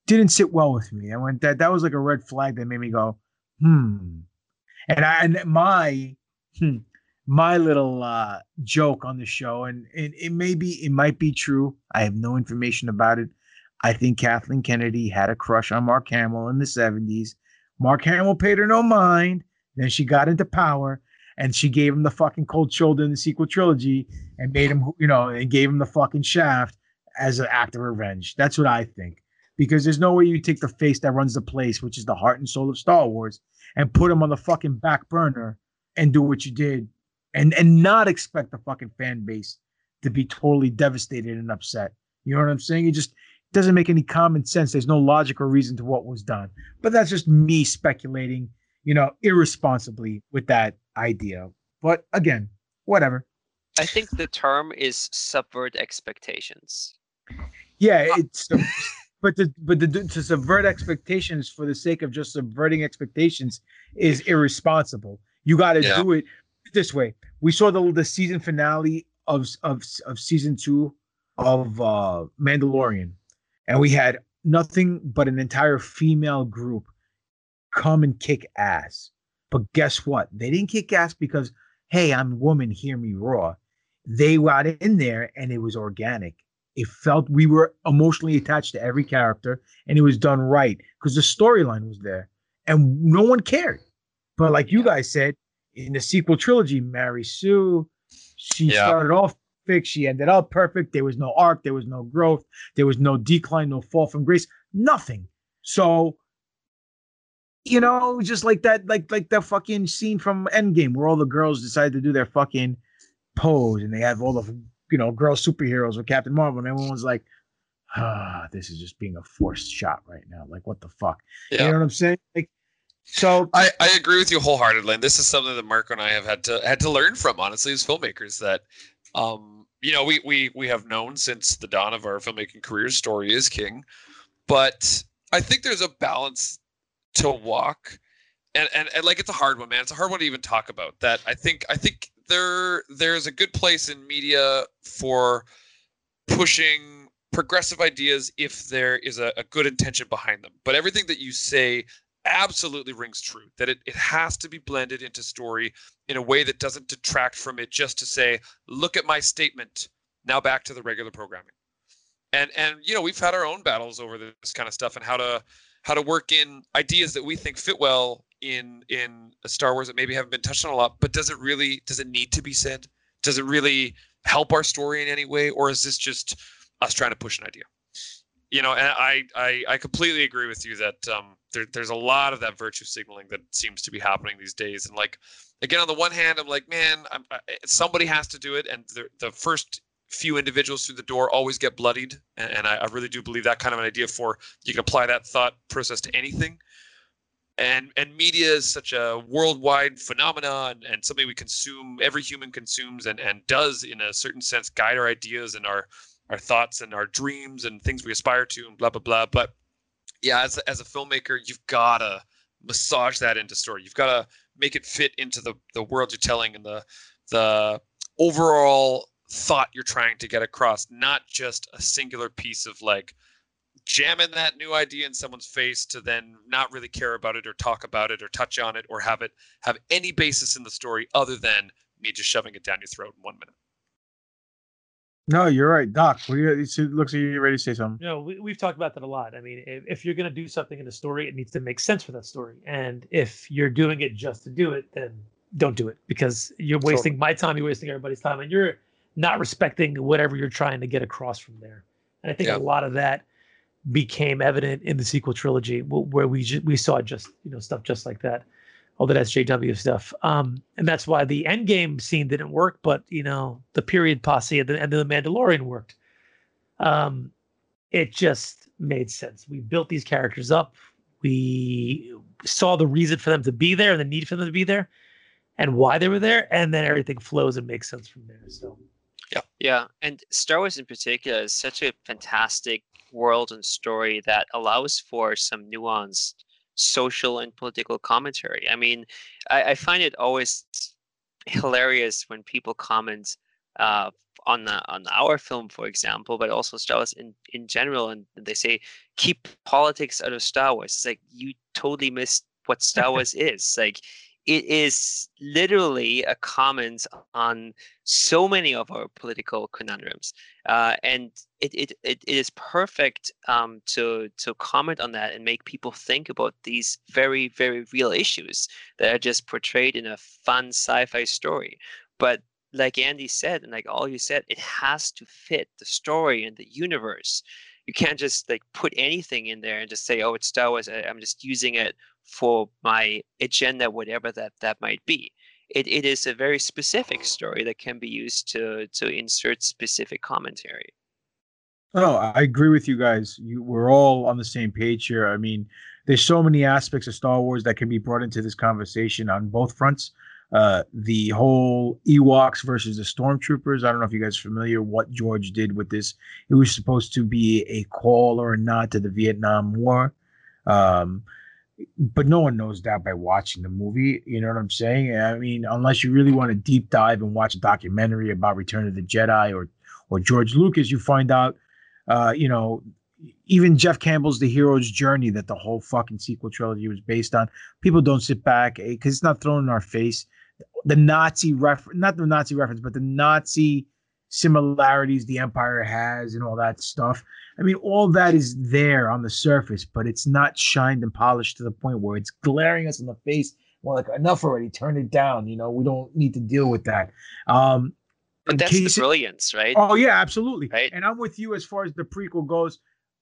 didn't sit well with me. I went that that was like a red flag that made me go, hmm. And I and my hmm, my little uh, joke on the show, and it, it may be it might be true. I have no information about it. I think Kathleen Kennedy had a crush on Mark Hamill in the 70s. Mark Hamill paid her no mind. Then she got into power and she gave him the fucking cold shoulder in the sequel trilogy and made him, you know, and gave him the fucking shaft as an act of revenge. That's what I think. Because there's no way you take the face that runs the place, which is the heart and soul of Star Wars, and put him on the fucking back burner and do what you did and and not expect the fucking fan base to be totally devastated and upset. You know what I'm saying? It just doesn't make any common sense. There's no logic or reason to what was done. But that's just me speculating, you know, irresponsibly with that idea. But again, whatever. I think the term is subvert expectations. Yeah, it's but the but the to subvert expectations for the sake of just subverting expectations is irresponsible. You got to Yeah. do it this way. We saw the the season finale of of of season two of uh Mandalorian, and we had nothing but an entire female group come and kick ass. But guess what? They didn't kick ass because, hey, I'm a woman, hear me raw. They got in there and it was organic. It felt we were emotionally attached to every character and it was done right because the storyline was there and no one cared. But like you guys said, in the sequel trilogy, Mary Sue, she Yeah. started off perfect. She ended up perfect. There was no arc, there was no growth, there was no decline, no fall from grace, nothing. So, you know, just like that, like like that fucking scene from Endgame where all the girls decided to do their fucking pose and they have all the you know girl superheroes with Captain Marvel, and everyone's like, ah, this is just being a forced shot right now. Like, what the fuck? You know what I'm saying? Like, so I, I agree with you wholeheartedly. And this is something that Marco and I have had to had to learn from, honestly, as filmmakers. That, um, you know, we we we have known since the dawn of our filmmaking careers, story is king. But I think there's a balance to walk, and, and and like it's a hard one, man. It's a hard one to even talk about. That I think I think there there's a good place in media for pushing progressive ideas if there is a, a good intention behind them. But everything that you say absolutely rings true that it, it has to be blended into story in a way that doesn't detract from it just to say look at my statement now back to the regular programming. And and you know we've had our own battles over this kind of stuff and how to how to work in ideas that we think fit well in in a star wars that maybe haven't been touched on a lot but does it really does it need to be said? Does it really help our story in any way or is this just us trying to push an idea? You know and i i, I completely agree with you that um there, there's a lot of that virtue signaling that seems to be happening these days. And like again on the one hand i'm like man I'm, I, somebody has to do it. And the, first few individuals through the door always get bloodied. And, and I, I really do believe that kind of an idea for you can apply that thought process to anything. And and media is such a worldwide phenomenon and, and something we consume every human consumes and and does in a certain sense guide our ideas and our our thoughts and our dreams and things we aspire to and blah blah blah. But yeah as, a- as a filmmaker you've gotta massage that into story. You've gotta make it fit into the the world you're telling and the the overall thought you're trying to get across not just a singular piece of like jamming that new idea in someone's face to then not really care about it or talk about it or touch on it or have it have any basis in the story other than me just shoving it down your throat in one minute no, you're right, Doc. It looks like you're ready to say something. No, we, we've talked about that a lot. I mean, if, if you're going to do something in a story, it needs to make sense for that story. And if you're doing it just to do it, then don't do it because you're wasting my time, you're wasting everybody's time, and you're not respecting whatever you're trying to get across from there. And I think Yeah. a lot of that became evident in the sequel trilogy, where we ju- we saw just you know stuff just like that, all that SJW stuff. Um, and that's why the end game scene didn't work, but you know the period posse at the end of the Mandalorian worked. Um, it just made sense. We built these characters up. We saw the reason for them to be there and the need for them to be there and why they were there. And then everything flows and makes sense from there. So, yeah. Yeah. And Star Wars in particular is such a fantastic world and story that allows for some nuanced social and political commentary. I mean, I, I find it always hilarious when people comment uh, on the on our film, for example, but also Star Wars in, in general, and they say keep politics out of Star Wars. It's like you totally missed what Star Wars is. Like it is literally a comment on so many of our political conundrums, uh, and it, it, it, is perfect um, to to comment on that and make people think about these very very real issues that are just portrayed in a fun sci-fi story. But like Andy said, and like all you said, it has to fit the story and the universe. You can't just like put anything in there and just say, "Oh, it's Star Wars. I'm just using it for my agenda, whatever that that might be." It it is a very specific story that can be used to to insert specific commentary. Oh, I agree with you guys. You we're all on the same page here. I mean, there's so many aspects of Star Wars that can be brought into this conversation on both fronts uh, the whole Ewoks versus the Stormtroopers. I don't know if you guys are familiar what George did with this. It was supposed to be a call or a nod to the Vietnam War. Um, but no one knows that by watching the movie. You know what I'm saying? I mean, unless you really want to deep dive and watch a documentary about Return of the Jedi or or George Lucas, you find out, uh, you know, even Jeff Campbell's The Hero's Journey that the whole fucking sequel trilogy was based on. People don't sit back because eh, it's not thrown in our face the Nazi reference, not the Nazi reference, but the Nazi similarities the Empire has and all that stuff. I mean, all that is there on the surface, but it's not shined and polished to the point where it's glaring us in the face. Well, like enough already, turn it down. You know, we don't need to deal with that. Um, but that's the brilliance, right? Oh yeah, absolutely. Right. And I'm with you as far as the prequel goes.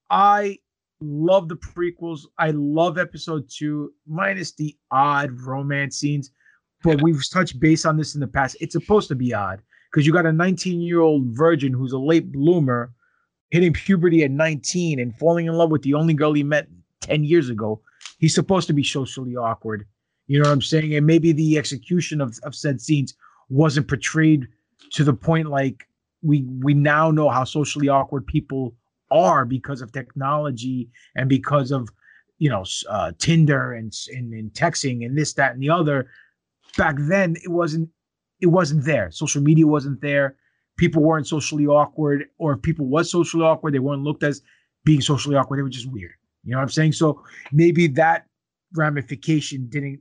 I love the prequels. I love episode two, minus the odd romance scenes but we've touched base on this in the past. It's supposed to be odd because you got a 19 year old virgin who's a late bloomer hitting puberty at 19 and falling in love with the only girl he met 10 years ago. He's supposed to be socially awkward. You know what I'm saying? And maybe the execution of, of said scenes wasn't portrayed to the point like we we now know how socially awkward people are because of technology and because of you know uh, Tinder and, and and texting and this that and the other back then it wasn't it wasn't there. Social media wasn't there. People weren't socially awkward, or if people was socially awkward, they weren't looked as being socially awkward. They were just weird. You know what I'm saying? So maybe that ramification didn't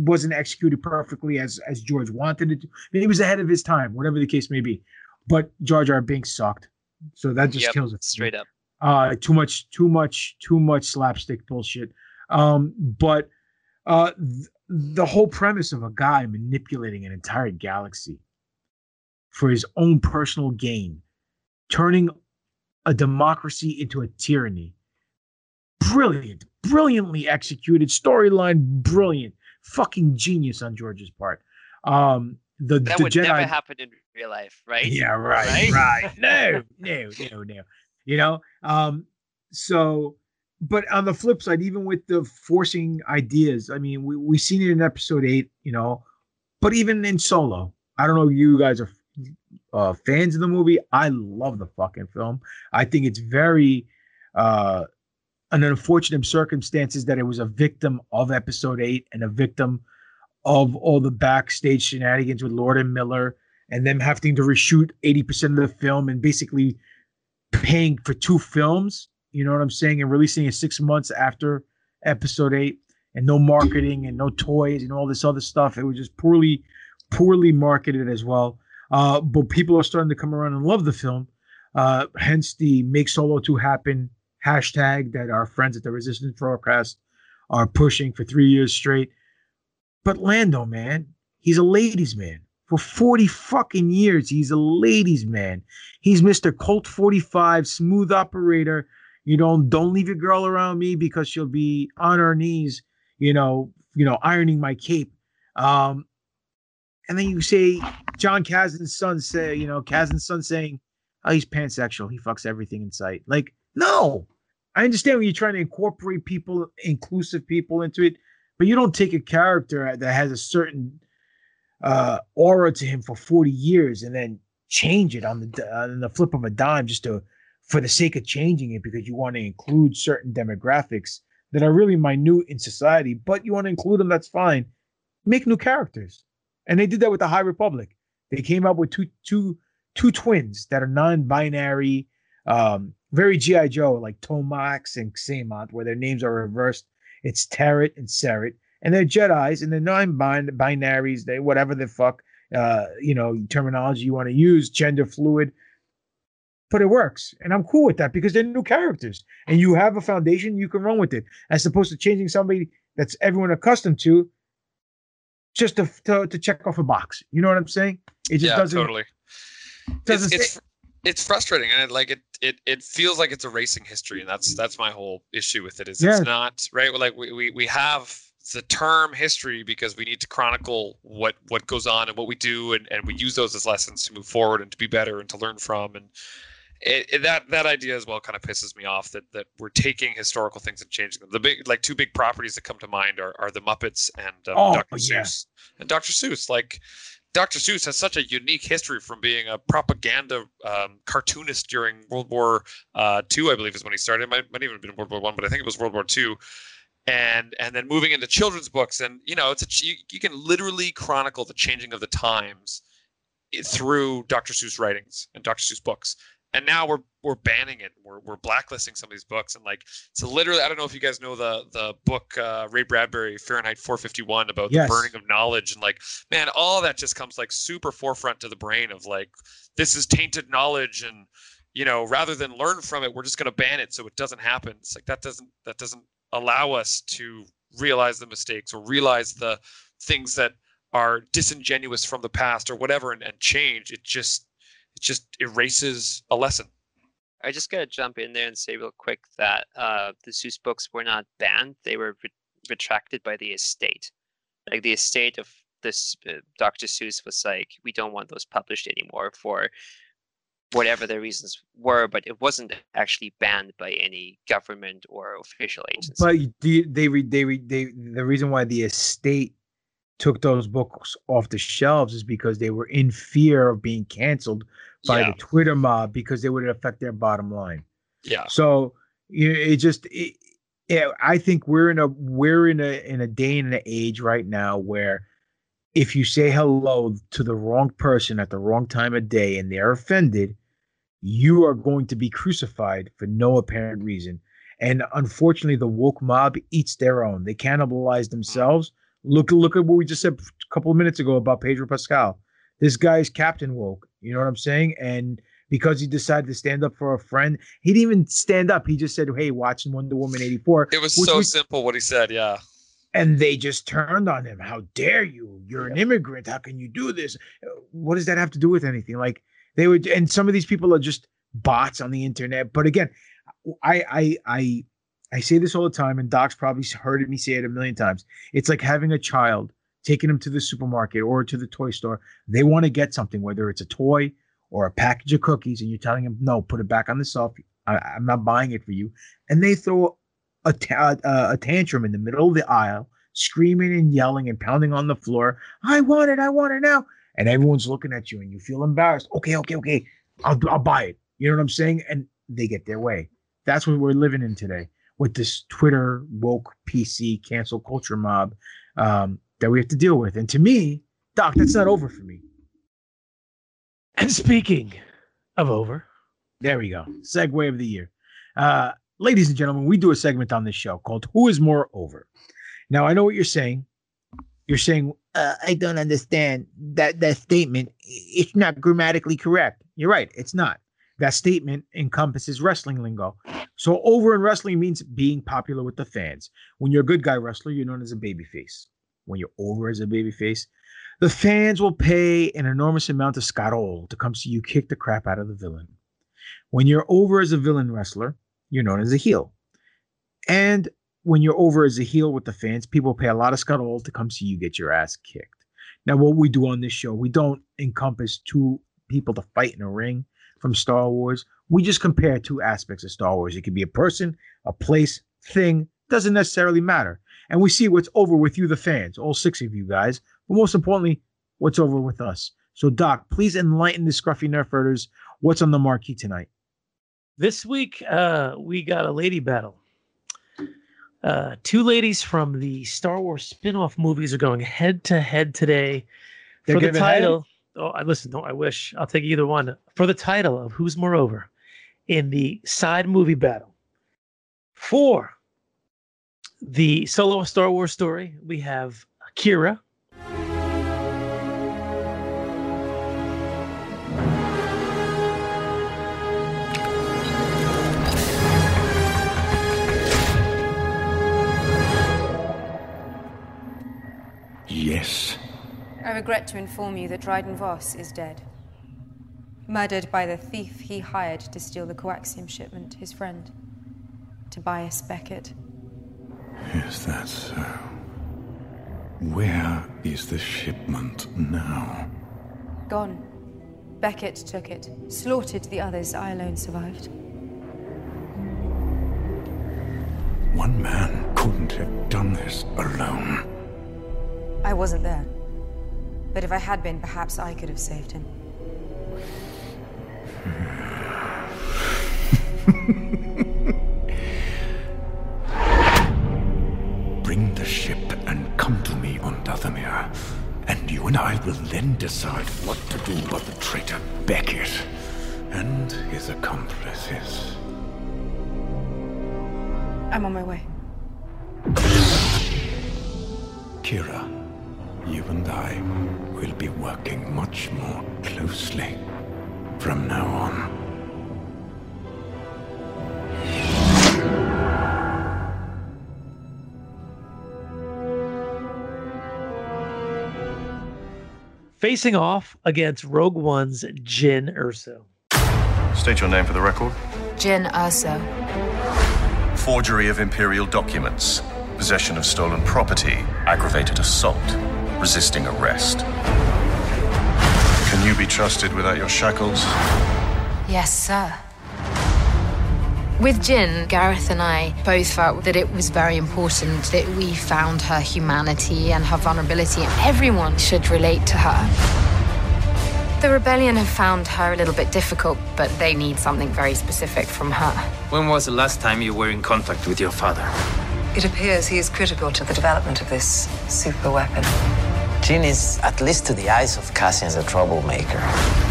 wasn't executed perfectly as as George wanted it to. Maybe he was ahead of his time, whatever the case may be. But Jar Jar Binks sucked, so that just yep, kills it straight up. Uh, too much, too much, too much slapstick bullshit. Um, but uh, th- the whole premise of a guy manipulating an entire galaxy for his own personal gain, turning a democracy into a tyranny. Brilliant, brilliantly executed storyline, brilliant, fucking genius on George's part. Um, the that the would Jedi, never happen in real life, right? Yeah, right, right. right. no, no, no, no. You know, um, so but on the flip side, even with the forcing ideas, I mean, we we seen it in episode eight, you know, but even in Solo, I don't know, you guys are uh, fans of the movie. I love the fucking film. I think it's very uh, an unfortunate circumstances that it was a victim of episode eight and a victim of all the backstage shenanigans with Lord and Miller and them having to reshoot 80% of the film and basically paying for two films you know what I'm saying? And releasing it six months after episode eight, and no marketing and no toys and all this other stuff. It was just poorly, poorly marketed as well. Uh, but people are starting to come around and love the film. Uh, hence the make solo 2 happen hashtag that our friends at the Resistance Broadcast are pushing for three years straight. But Lando, man, he's a ladies' man. For 40 fucking years, he's a ladies' man. He's Mr. Colt 45, smooth operator, you know, don't leave your girl around me because she'll be on her knees, you know, you know, ironing my cape. Um, and then you say Jon Kasdan's son say, you know, Kasdan's son saying, oh, he's pansexual. He fucks everything in sight. Like, No, I understand when you're trying to incorporate people, inclusive people into it, but you don't take a character that has a certain uh, aura to him for 40 years and then change it on the on the flip of a dime just to for the sake of changing it because you want to include certain demographics that are really minute in society, but you want to include them, that's fine. Make new characters. And they did that with the High Republic. They came up with two two two twins that are non-binary, um, very G.I. Joe, like Tomax and Xamot, where their names are reversed. It's Terec and Ceret. And they're Jedi's and they're non-binaries, they whatever the fuck uh, you know, terminology you want to use, gender fluid but it works. And I'm cool with that because they're new characters and you have a foundation, you can run with it, as opposed to changing somebody that's everyone accustomed to just to, to, to check off a box. You know what I'm saying? It just yeah, doesn't totally. doesn't it's, it's, it's frustrating and it, like it, it it feels like it's erasing history and that's that's my whole issue with it is Yeah. it's not right like we, we we have the term history because we need to chronicle what what goes on and what we do and, and we use those as lessons to move forward and to be better and to learn from and it, it- that that idea as well kind of pisses me off that that we're taking historical things and changing them. The big like two big properties that come to mind are, are the Muppets and um, Oh, Dr. yeah. Seuss. And Dr. Seuss, like Dr. Seuss has such a unique history from being a propaganda um, cartoonist during World War uh, II, I believe is when he started. It might, might even have been World War One, but I think it was World War Two. And and then moving into children's books, and you know, it's a you, you can literally chronicle the changing of the times through Dr. Seuss writings and Dr. Seuss books. And now we're we're banning it. We're we're blacklisting some of these books, and like so literally, I don't know if you guys know the the book uh, Ray Bradbury Fahrenheit 451 about Yes. the burning of knowledge, and like man, all that just comes like super forefront to the brain of like this is tainted knowledge, and you know rather than learn from it, we're just gonna ban it so it doesn't happen. It's like that doesn't that doesn't allow us to realize the mistakes or realize the things that are disingenuous from the past or whatever and, and change. It just it just erases a lesson. I just gotta jump in there and say real quick that uh, the Seuss books were not banned; they were re- retracted by the estate. Like the estate of this uh, Dr. Seuss was like, we don't want those published anymore for whatever the reasons were, but it wasn't actually banned by any government or official agency. But the, they re, they re, they the reason why the estate took those books off the shelves is because they were in fear of being canceled by Yeah. the Twitter mob because they would affect their bottom line. Yeah. So you know, it just it, yeah, I think we're in a we're in a in a day and an age right now where if you say hello to the wrong person at the wrong time of day and they're offended, you are going to be crucified for no apparent reason. And unfortunately, the woke mob eats their own. They cannibalize mm. themselves. Look, look at what we just said a couple of minutes ago about Pedro Pascal. This guy's Captain Woke. You know what I'm saying? And because he decided to stand up for a friend, he didn't even stand up. He just said, "Hey, watching Wonder Woman '84." It was so was- simple what he said. Yeah. and they just turned on him. How dare you? You're an immigrant. How can you do this? What does that have to do with anything? Like they would, and some of these people are just bots on the internet. But again, I I I I say this all the time, and Doc's probably heard me say it a million times. It's like having a child, taking them to the supermarket or to the toy store. They want to get something, whether it's a toy or a package of cookies, and you're telling them, no, put it back on the shelf. I, I'm not buying it for you. And they throw a, ta- a tantrum in the middle of the aisle, screaming and yelling and pounding on the floor. I want it. I want it now. And everyone's looking at you and you feel embarrassed. Okay, okay, okay. I'll, I'll buy it. You know what I'm saying? And they get their way. That's what we're living in today with this Twitter woke PC cancel culture mob um, that we have to deal with. And to me, Doc, that's not over for me. And speaking of over, there we go. Segue of the year. Uh, ladies and gentlemen, we do a segment on this show called Who is More Over? Now, I know what you're saying. You're saying, uh, I don't understand that, that statement. It's not grammatically correct. You're right. It's not. That statement encompasses wrestling lingo. So, over in wrestling means being popular with the fans. When you're a good guy wrestler, you're known as a babyface. When you're over as a babyface, the fans will pay an enormous amount of scarol to come see you kick the crap out of the villain. When you're over as a villain wrestler, you're known as a heel. And when you're over as a heel with the fans, people pay a lot of scuttle to come see you get your ass kicked. Now, what we do on this show, we don't encompass two people to fight in a ring from Star Wars. we just compare two aspects of Star Wars. It could be a person, a place, thing, doesn't necessarily matter. And we see what's over with you, the fans, all six of you guys. But most importantly, what's over with us. So, Doc, please enlighten the scruffy nerf herders. What's on the marquee tonight? This week, uh, we got a lady battle. Uh, two ladies from the Star Wars spin-off movies are going head to head today They're for the title. head? Oh, I listen. No, I wish I'll take either one for the title of Who's More Over in the side movie battle. For the solo Star Wars story, we have Qi'ra. Regret to inform you that Dryden Voss is dead. Murdered by the thief he hired to steal the coaxium shipment, his friend, Tobias Beckett. Is that so? Where is the shipment now? Gone. Beckett took it, slaughtered the others. I alone survived. One man couldn't have done this alone. I wasn't there. But if I had been, perhaps I could have saved him. Bring the ship and come to me on Dathomir. And you and I will then decide what to do about the traitor Beckett and his accomplices. I'm on my way. Qi'ra, you and I will be working much more closely from now on. Facing off against Rogue One's Jyn Erso. State your name for the record. Jyn Erso. Forgery of Imperial documents, possession of stolen property, aggravated assault, resisting arrest. Can you be trusted without your shackles? Yes, sir. With Jyn, Gareth and I both felt that it was very important that we found her humanity and her vulnerability, and everyone should relate to her. The rebellion have found her a little bit difficult, but they need something very specific from her. When was the last time you were in contact with your father? It appears he is critical to the development of this super weapon. Jean is, at least to the eyes of Cassian's a troublemaker.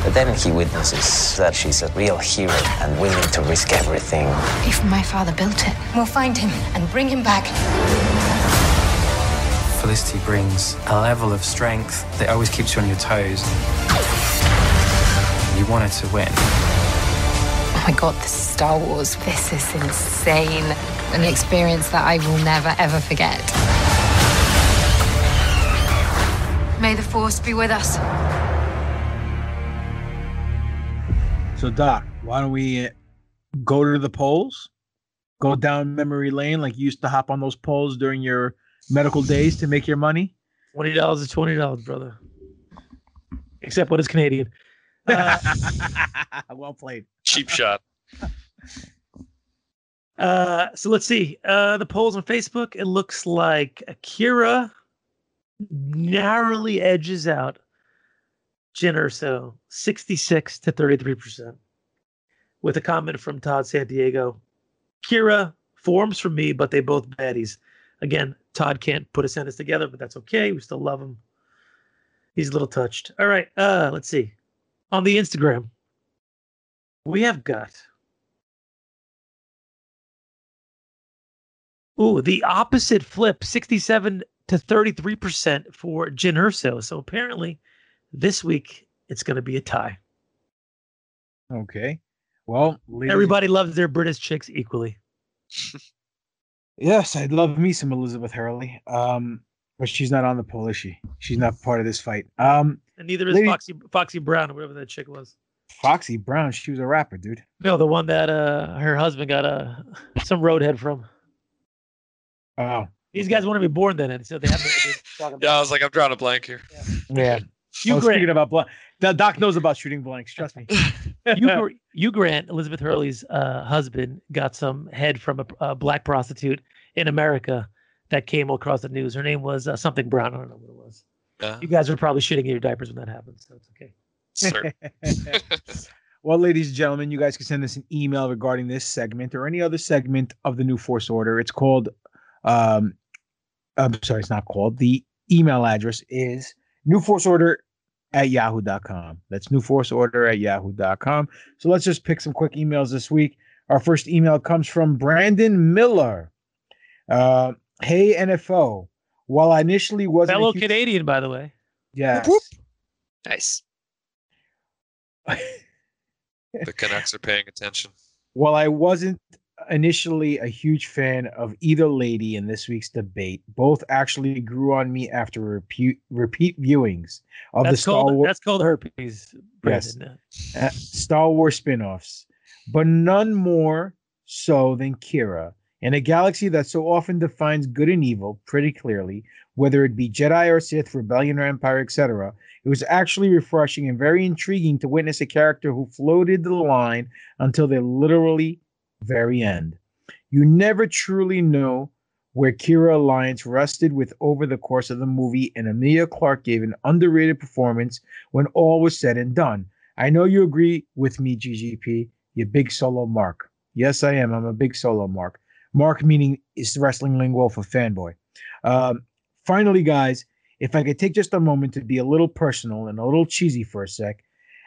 But then he witnesses that she's a real hero and willing to risk everything. If my father built it, we'll find him and bring him back. Felicity brings a level of strength that always keeps you on your toes. You wanted to win. Oh my god, this is Star Wars. This is insane. An experience that I will never, ever forget. May the Force be with us. So, Doc, why don't we uh, go to the polls? Go down memory lane like you used to hop on those polls during your medical days to make your money? Twenty dollars is twenty dollars, brother. Except when it's Canadian. Uh, well played. Cheap shot. Uh, so let's see. Uh, the polls on Facebook. It looks like Akira narrowly edges out Jyn Erso, sixty-six to thirty-three percent, with a comment from Todd San Diego Qi'ra forms for me, but they both baddies. Again, Todd can't put a sentence together, but that's okay. We still love him. He's a little touched. All right. Uh, let's see. On the Instagram, we have got Ooh, the opposite flip, 67 to 33% for Jyn Erso. So apparently this week it's going to be a tie. Okay. Well, ladies- Everybody loves their British chicks equally. Yes, I'd love me some Elizabeth Hurley. Um, but she's not on the poll, is she? She's not part of this fight. Um, And neither is lady- Foxy Foxy Brown or whatever that chick was. Foxy Brown, she was a rapper, dude. No, the one that uh her husband got uh, some roadhead from. Oh, These guys want to be born then, and so they have no idea what they're talking about. Yeah, I was like, I'm drawing a blank here. yeah. Hugh oh, Grant. speaking about blank, the doc knows about shooting blanks. Trust me. you, Hugh Grant, Elizabeth Hurley's uh, husband, got some head from a, a black prostitute in America that came across the news. Her name was uh, something Brown. I don't know what it was. Yeah. You guys were probably shitting in your diapers when that happened, so it's okay. Sir. well, ladies and gentlemen, you guys can send us an email regarding this segment or any other segment of the New Force Order. It's called, um, I'm sorry, it's not called. The email address is New Force Order at yahoo.com. That's New Force Order at yahoo.com. So let's just pick some quick emails this week. Our first email comes from Brandon Miller. Uh, hey, NFO. While I initially wasn't a Fellow huge- Canadian, by the way. Yes. Nice. The Canucks are paying attention. While I wasn't initially a huge fan of either lady in this week's debate, both actually grew on me after repeat repeat viewings of the Star called Wars. that's called herpes. Yes. Uh, Star Wars spin-offs, but none more so than Qi'ra. In a galaxy that so often defines good and evil pretty clearly, whether it be Jedi or Sith, Rebellion or Empire, etc., it was actually refreshing and very intriguing to witness a character who floated the line until they literally very end. You never truly know where Qi'ra Alliance rested with over the course of the movie, and Emilia Clarke gave an underrated performance when all was said and done. I know you agree with me, GGP, you big solo mark. Yes, I am. I'm a big solo mark. Mark meaning is wrestling lingo for fanboy. Um, finally, guys, if I could take just a moment to be a little personal and a little cheesy for a sec,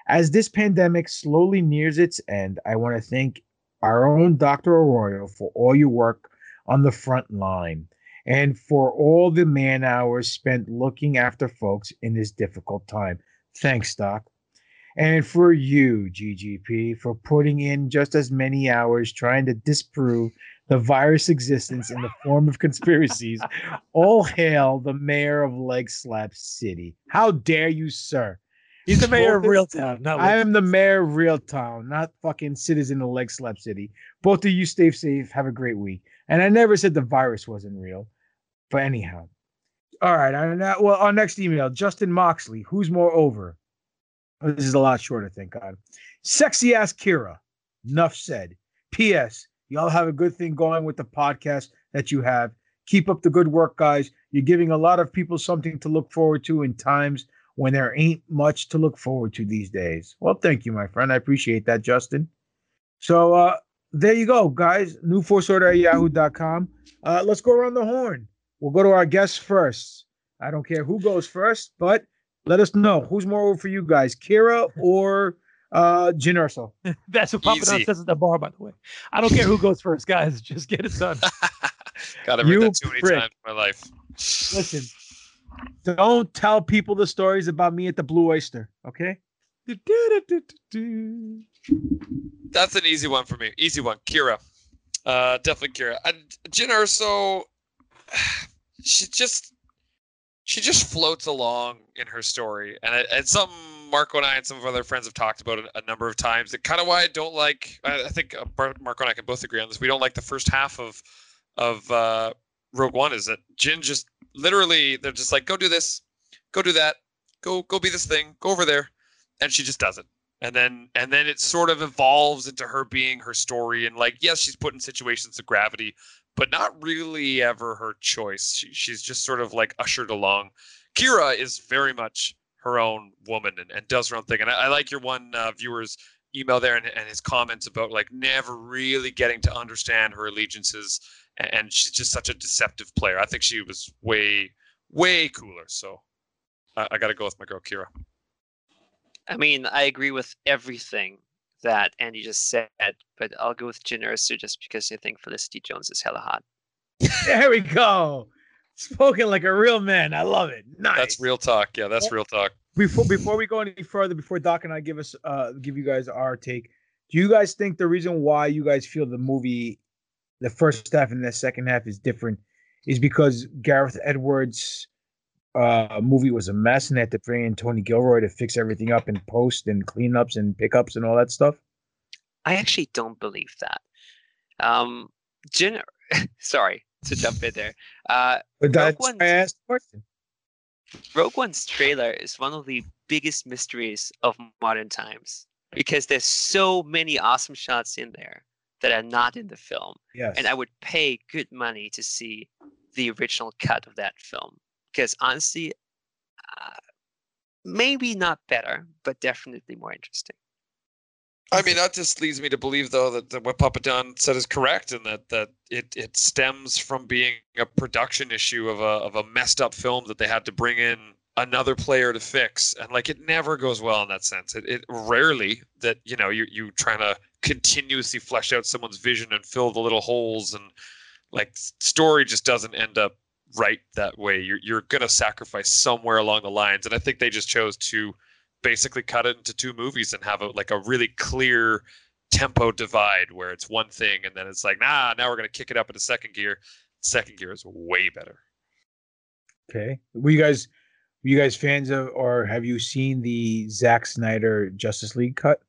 as this pandemic slowly nears its end, I want to thank our own Dr. Arroyo for all your work on the front line and for all the man hours spent looking after folks in this difficult time. Thanks, Doc. And for you, GGP, for putting in just as many hours trying to disprove the virus existence in the form of conspiracies. All hail the mayor of Leg Slap City. How dare you, sir? He's the mayor of Real Town. Not I am the mayor of Real Town, not fucking citizen of Leg Slap City. Both of you stay safe. Have a great week. And I never said the virus wasn't real. But anyhow. All right. That, well, our next email, Justin Moxley. Who's more over? Oh, This is a lot shorter, thank God. Sexy ass Qi'ra. Enough said. P.S. Y'all have a good thing going with the podcast that you have. Keep up the good work, guys. You're giving a lot of people something to look forward to in times when there ain't much to look forward to these days. Well, thank you, my friend. I appreciate that, Justin. So uh there you go, guys. Newforceorder at yahoo.com. Uh, let's go around the horn. We'll go to our guests first. I don't care who goes first, but let us know who's more over for you guys, Qi'ra or uh Jyn Erso. That's what Papa Don Easy. says at the bar, by the way. I don't care who goes first, guys. Just get it done. God, I've heard You that too many prick. times in my life. Listen, don't tell people the stories about me at the Blue Oyster, okay? That's an easy one for me. Easy one. Qi'ra. Uh, definitely Qi'ra. And Jyn Erso, she just she just floats along in her story, and it, it's something Marco and I and some of our other friends have talked about a, a number of times. It kind of why I don't like. I, I think uh, Marco and I can both agree on this. We don't like the first half of of uh, Rogue One. Is that Jyn just literally they're just like go do this, go do that, go go be this thing, go over there, and she just does it and then and then it sort of evolves into her being her story and like yes she's put in situations of gravity but not really ever her choice she, she's just sort of like ushered along Qi'ra is very much her own woman and, and does her own thing and i, I like your one uh, viewer's email there and, and his comments about like never really getting to understand her allegiances and, and she's just such a deceptive player i think she was way way cooler so I, I gotta go with my girl Qi'ra I mean, I agree with everything that Andy just said, but I'll go with Jyn Erso just because I think Felicity Jones is hella hot. There we go. Spoken like a real man. I love it. Nice. that's real talk yeah that's real talk before before we go any further, before Doc and I give us uh give you guys our take, do you guys think the reason why you guys feel the movie, the first half and the second half is different, is because Gareth Edwards' uh movie was a mess and they had to bring in Tony Gilroy to fix everything up in post and cleanups and pickups and all that stuff? I actually don't believe that. Um, Jin, sorry to jump in there. Uh, But that's Rogue why I asked the question. Rogue One's trailer is one of the biggest mysteries of modern times. because there's so many awesome shots in there that are not in the film. Yes. And I would pay good money to see the original cut of that film because honestly, uh, maybe not better, but definitely more interesting. I mean, that just leads me to believe, though, that, that what Papa Don said is correct, and that that it, it stems from being a production issue of a of a messed up film that they had to bring in another player to fix, and like it never goes well in that sense. It, it rarely that you know you you trying to continuously flesh out someone's vision and fill the little holes, and like story just doesn't end up right that way. You're you're gonna sacrifice somewhere along the lines, and I think they just chose to basically cut it into two movies and have a like a really clear tempo divide where it's one thing and then it's like nah now we're going to kick it up into second gear second gear is way better Okay. Were you guys were you guys fans of or have you seen the Zack Snyder Justice League cut?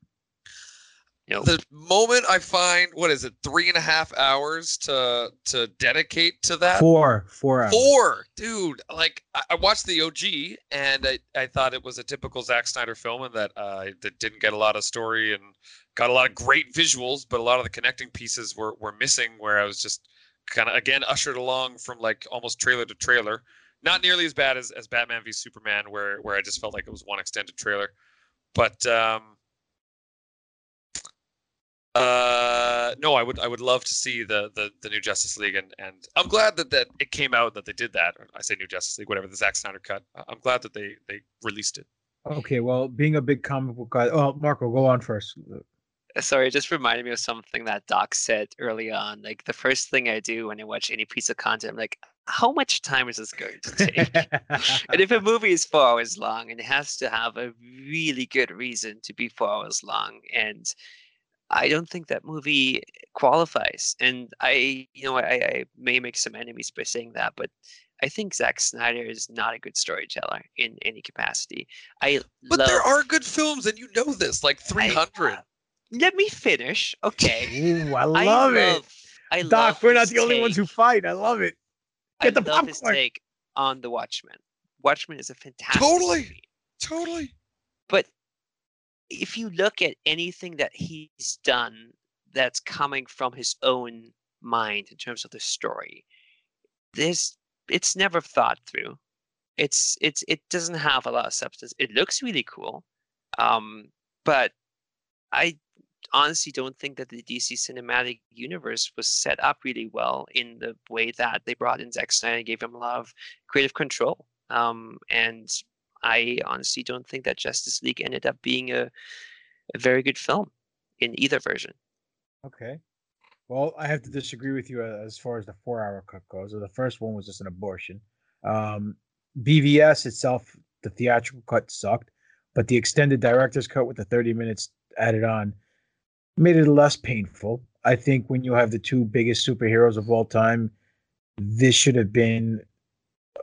The moment i find what is it three and a half hours to to dedicate to that Four. Four hours. Four, dude. Like I, I watched the OG, and I, I thought it was a typical Zack Snyder film, and that uh, that didn't get a lot of story and got a lot of great visuals, but a lot of the connecting pieces were were missing. Where I was just kind of again ushered along from like almost trailer to trailer. Not nearly as bad as, as Batman v Superman, where where I just felt like it was one extended trailer, but um, uh, no, I would I would love to see the the, the new Justice League, and and I'm glad that that it came out that they did that. I say new Justice League, whatever the Zack Snyder cut. I- I'm glad that they they released it. Okay, well, being a big comic book guy, oh, Marco, go on first. Uh, Sorry, it just reminded me of something that Doc said early on. Like the first thing I do when I watch any piece of content, I'm like, how much time is this going to take? and if a movie is four hours long and it has to have a really good reason to be four hours long, and I don't think that movie qualifies. And I, you know, I, I may make some enemies by saying that, but I think Zack Snyder is not a good storyteller in any capacity. I But love, there are good films, and you know this, like uh, 300. let me finish, okay? Ooh, I love it. I Doc, love we're not his the only ones who fight. I love it. I the love his take on the Watchmen. Watchmen is a fantastic Totally. movie. Totally. If you look at anything that he's done that's coming from his own mind in terms of the story, this it's never thought through. It's it's it doesn't have a lot of substance. It looks really cool. Um, but I honestly don't think that the DC cinematic universe was set up really well in the way that they brought in Zack Snyder and gave him a lot of creative control. Um, and I honestly don't think that Justice League ended up being a, a very good film in either version. Okay. Well, I have to disagree with you uh, as far as the four-hour cut goes. The first one was just an abortion. Um, BVS itself, the theatrical cut sucked, but the extended director's cut with the 30 minutes added on made it less painful. I think when you have the two biggest superheroes of all time, this should have been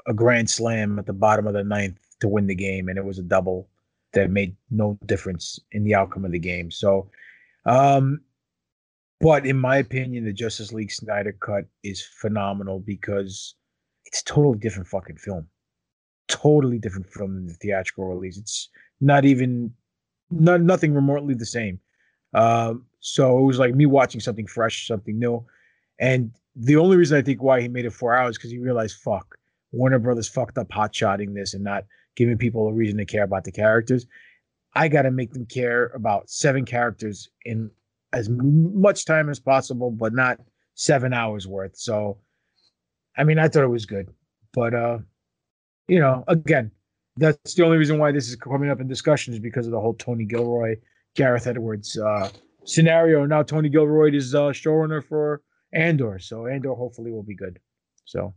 a grand slam at the bottom of the ninth to win the game, and it was a double that made no difference in the outcome of the game. So, um, but in my opinion, the Justice League Snyder cut is phenomenal because it's totally different fucking film. Totally different than the theatrical release. It's not even not nothing remotely the same. Um, so it was like me watching something fresh, something new. And the only reason I think why he made it four hours because he realized, fuck, Warner Brothers fucked up hot shotting this and not giving people a reason to care about the characters. I got to make them care about seven characters in as much time as possible, but not seven hours worth. So, I mean, I thought it was good, but uh, you know, again, that's the only reason why this is coming up in discussion is because of the whole Tony Gilroy, Gareth Edwards uh, scenario. Now Tony Gilroy is uh, showrunner for Andor, so Andor hopefully will be good. So,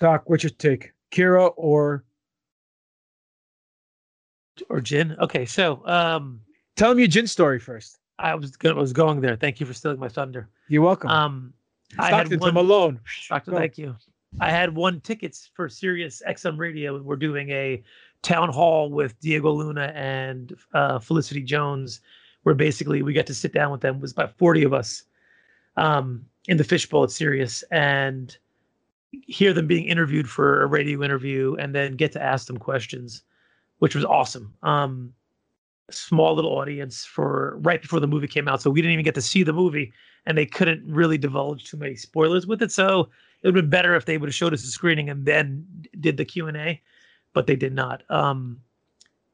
Doc, what's your take, Kira or or Jyn? Okay, so um, tell him your Jyn story first. I was go- was going there. Thank you for stealing my thunder. You're welcome. Um, I Stockton had to one, Malone. Doctor, Go. thank you. I had one tickets for Sirius XM Radio. We're doing a town hall with Diego Luna and uh, Felicity Jones, where basically we get to sit down with them. It was about forty of us um, in the fishbowl at Sirius and hear them being interviewed for a radio interview, and then get to ask them questions, which was awesome. Um, small little audience for right before the movie came out, so we didn't even get to see the movie, and they couldn't really divulge too many spoilers with it. So it would have been better if they would have showed us the screening and then did the Q and A, but they did not. Um,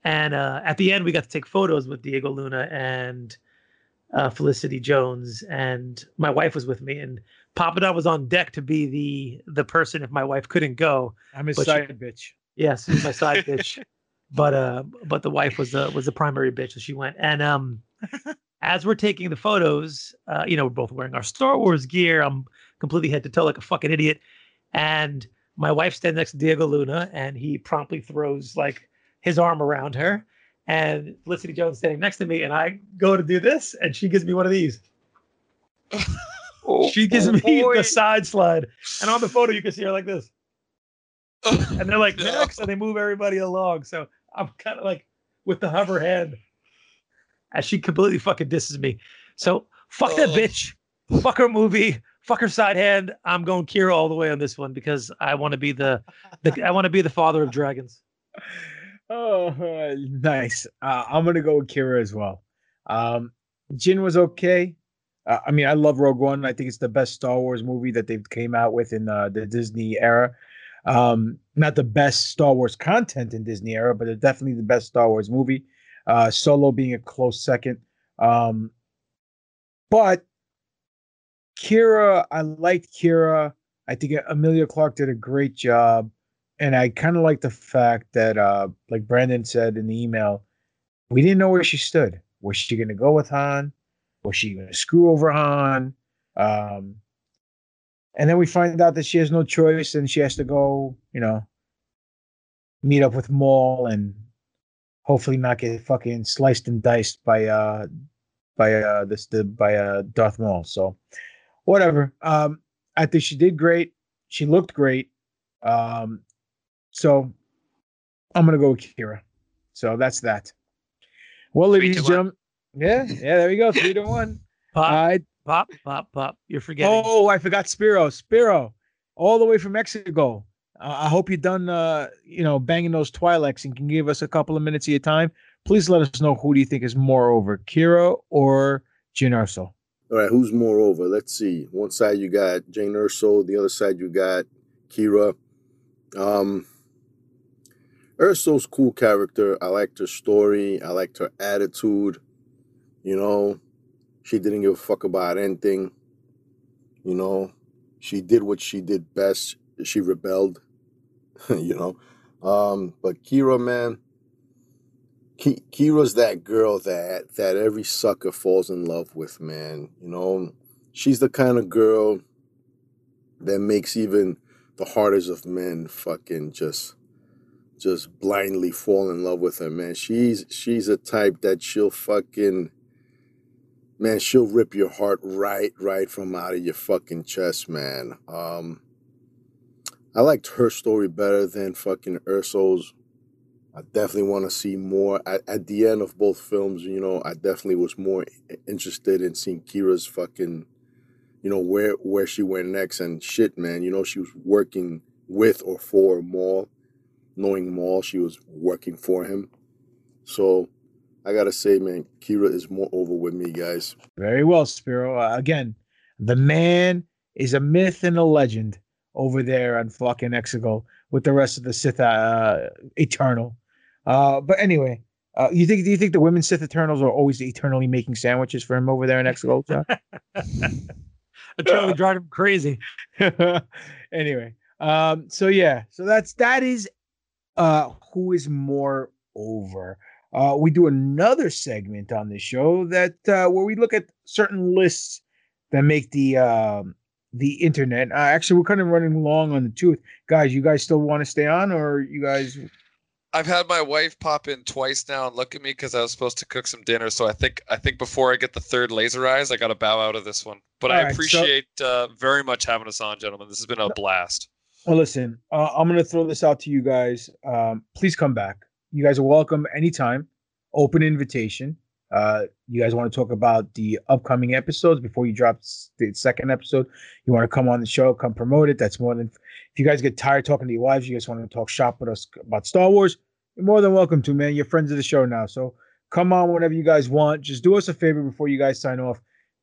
and uh, at the end, we got to take photos with Diego Luna and uh, Felicity Jones, and my wife was with me, and Papa Don was on deck to be the the person if my wife couldn't go. I'm his but she- side bitch. Yes, he's my side bitch. But uh, but the wife was the was the primary bitch, so she went. And um, as we're taking the photos, uh, you know, we're both wearing our Star Wars gear. I'm completely head to toe like a fucking idiot, and my wife stands next to Diego Luna, and he promptly throws like his arm around her, and Felicity Jones standing next to me, and I go to do this, and she gives me one of these. she gives oh, me boy. the side slide, and on the photo you can see her like this and they're like next, and they move everybody along. So I'm kind of like with the hover hand, as she completely fucking disses me. So fuck that bitch, fuck her movie, fuck her side hand. I'm going Qi'ra all the way on this one because I want to be the, the I want to be the father of dragons. Oh, nice. Uh, I'm gonna go with Qi'ra as well. Um, Jyn was okay. Uh, I mean, I love Rogue One. I think it's the best Star Wars movie that they've came out with in uh, the Disney era. Um, not the best Star Wars content in Disney era, but it's definitely the best Star Wars movie. Uh, Solo being a close second. Um, but Qi'ra, I liked Qi'ra. I think Emilia Clarke did a great job. And I kind of like the fact that, uh, like Brandon said in the email, we didn't know where she stood. Was she going to go with Han? Was she going to screw over Han? Um, and then we find out that she has no choice and she has to go, you know, meet up with Maul and hopefully not get fucking sliced and diced by uh by uh this the by uh Darth Maul. So whatever. Um I think she did great. She looked great. Um so I'm gonna go with Qi'ra. So that's that. Well, ladies and gentlemen. Yeah, yeah, there we go. Three to one. Pop, pop, pop, pop. You're forgetting. Oh, I forgot Spiro. Spiro, all the way from Mexico. Uh, I hope you're done, uh, you know, banging those Twi'leks and can give us a couple of minutes of your time. Please let us know who do you think is more over, Qi'ra or Jyn Erso? All right, who's more over? Let's see. One side you got Jane Erso, the other side you got Qi'ra. Um, Erso's cool character. I liked her story. I liked her attitude. You know, she didn't give a fuck about anything. You know, she did what she did best. She rebelled. you know, um, but Qi'ra, man, Ki- Qi'ra's that girl that that every sucker falls in love with, man. You know, she's the kind of girl that makes even the hardest of men fucking just just blindly fall in love with her, man. She's she's a type that she'll fucking man, she'll rip your heart right right from out of your fucking chest, man. Um I liked her story better than fucking Erso's. I definitely want to see more. At, at the end of both films, you know, I definitely was more interested in seeing Qi'ra's fucking, you know, where where she went next and shit, man. You know, she was working with or for Maul, knowing Maul, she was working for him. So I gotta say, man, Qi'ra is more over with me, guys. Very well, Spiro. Uh, again, the man is a myth and a legend over there on fucking Exegol with the rest of the Sith uh, Eternal. Uh, but anyway, uh, you think do you think the women Sith Eternals are always eternally making sandwiches for him over there in Exegol? John? I'm trying to drive him crazy. anyway, um, so yeah, so that's that is uh who is more over. Uh, we do another segment on the show that uh, where we look at certain lists that make the um the internet. Uh, actually, we're kind of running long on the tooth, guys. You guys still want to stay on, or you guys? I've had my wife pop in twice now and look at me because I was supposed to cook some dinner. So I think I think before I get the third laser eyes, I got to bow out of this one. But All I right, so- appreciate uh, very much having us on, gentlemen. This has been a blast. Well, listen, uh, I'm going to throw this out to you guys. Um, please come back. You guys are welcome anytime. Open invitation. Uh, you guys want to talk about the upcoming episodes before you drop the second episode? You want to come on the show, come promote it. That's more than. If you guys get tired talking to your wives, you guys want to talk shop with us about Star Wars, you're more than welcome to, man. You're friends of the show now, so Come on whenever you guys want. Just do us a favor before you guys sign off.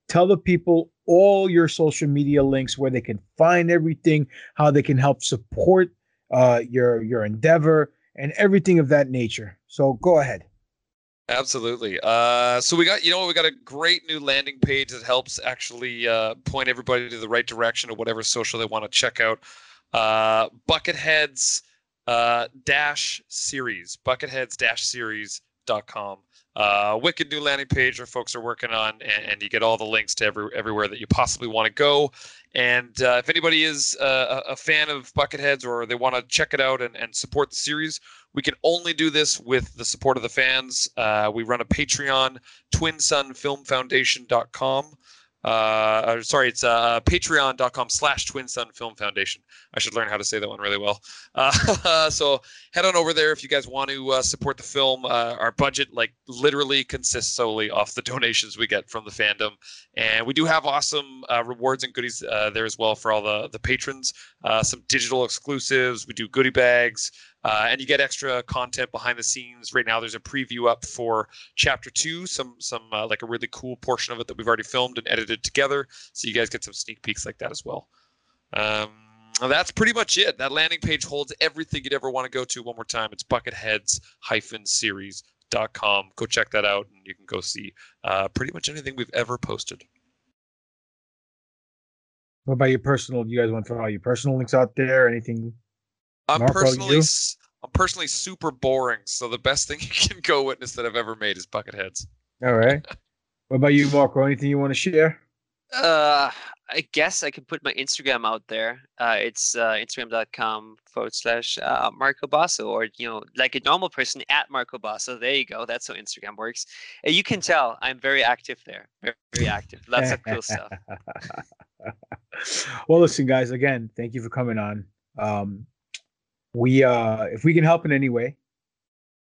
Tell the people all your social media links where they can find everything, how they can help support uh, your your endeavor, and everything of that nature. So go ahead. Absolutely. Uh, so we got, you know, we got a great new landing page that helps actually uh, point everybody to the right direction of whatever social they want to check out. Uh, Bucketheads uh, dash series, Bucketheads dash series dot series.com. Uh, wicked new landing page where folks are working on, and, and you get all the links to every everywhere that you possibly want to go. And uh, if anybody is uh, a fan of Bucketheads or they want to check it out and, and support the series, we can only do this with the support of the fans. Uh, we run a Patreon, twinsunfilmfoundation.com. Uh, sorry, it's uh, patreon.com slash Twin Sun Film Foundation. I should learn how to say that one really well. Uh, so head on over there if you guys want to uh, support the film. Uh, our budget, like, literally consists solely off the donations we get from the fandom. And we do have awesome uh, rewards and goodies uh, there as well for all the, the patrons. Uh, some digital exclusives. We do goodie bags. Uh, and you get extra content behind the scenes. Right now, there's a preview up for chapter two, some some uh, like a really cool portion of it that we've already filmed and edited together, so you guys get some sneak peeks like that as well. Um, that's pretty much it. That landing page holds everything you'd ever want to go to. One more time, it's bucketheads-series.com. Go check that out, and you can go see uh, pretty much anything we've ever posted. What about your personal? You guys want to throw all your personal links out there? Anything? I'm Marco, personally you? s- I'm personally super boring, so the best thing you can go witness that I've ever made is Bucketheads. All right. what about you, Marco? Anything you want to share? Uh, I guess I could put my Instagram out there. Uh, it's uh, instagram.com forward slash uh, Marco Basso, or you know, like a normal person at Marco Basso. There you go. That's how Instagram works. And you can tell I'm very active there. Very, very active. Lots of cool stuff. well, listen, guys. Again, thank you for coming on. Um, we, uh, if we can help in any way,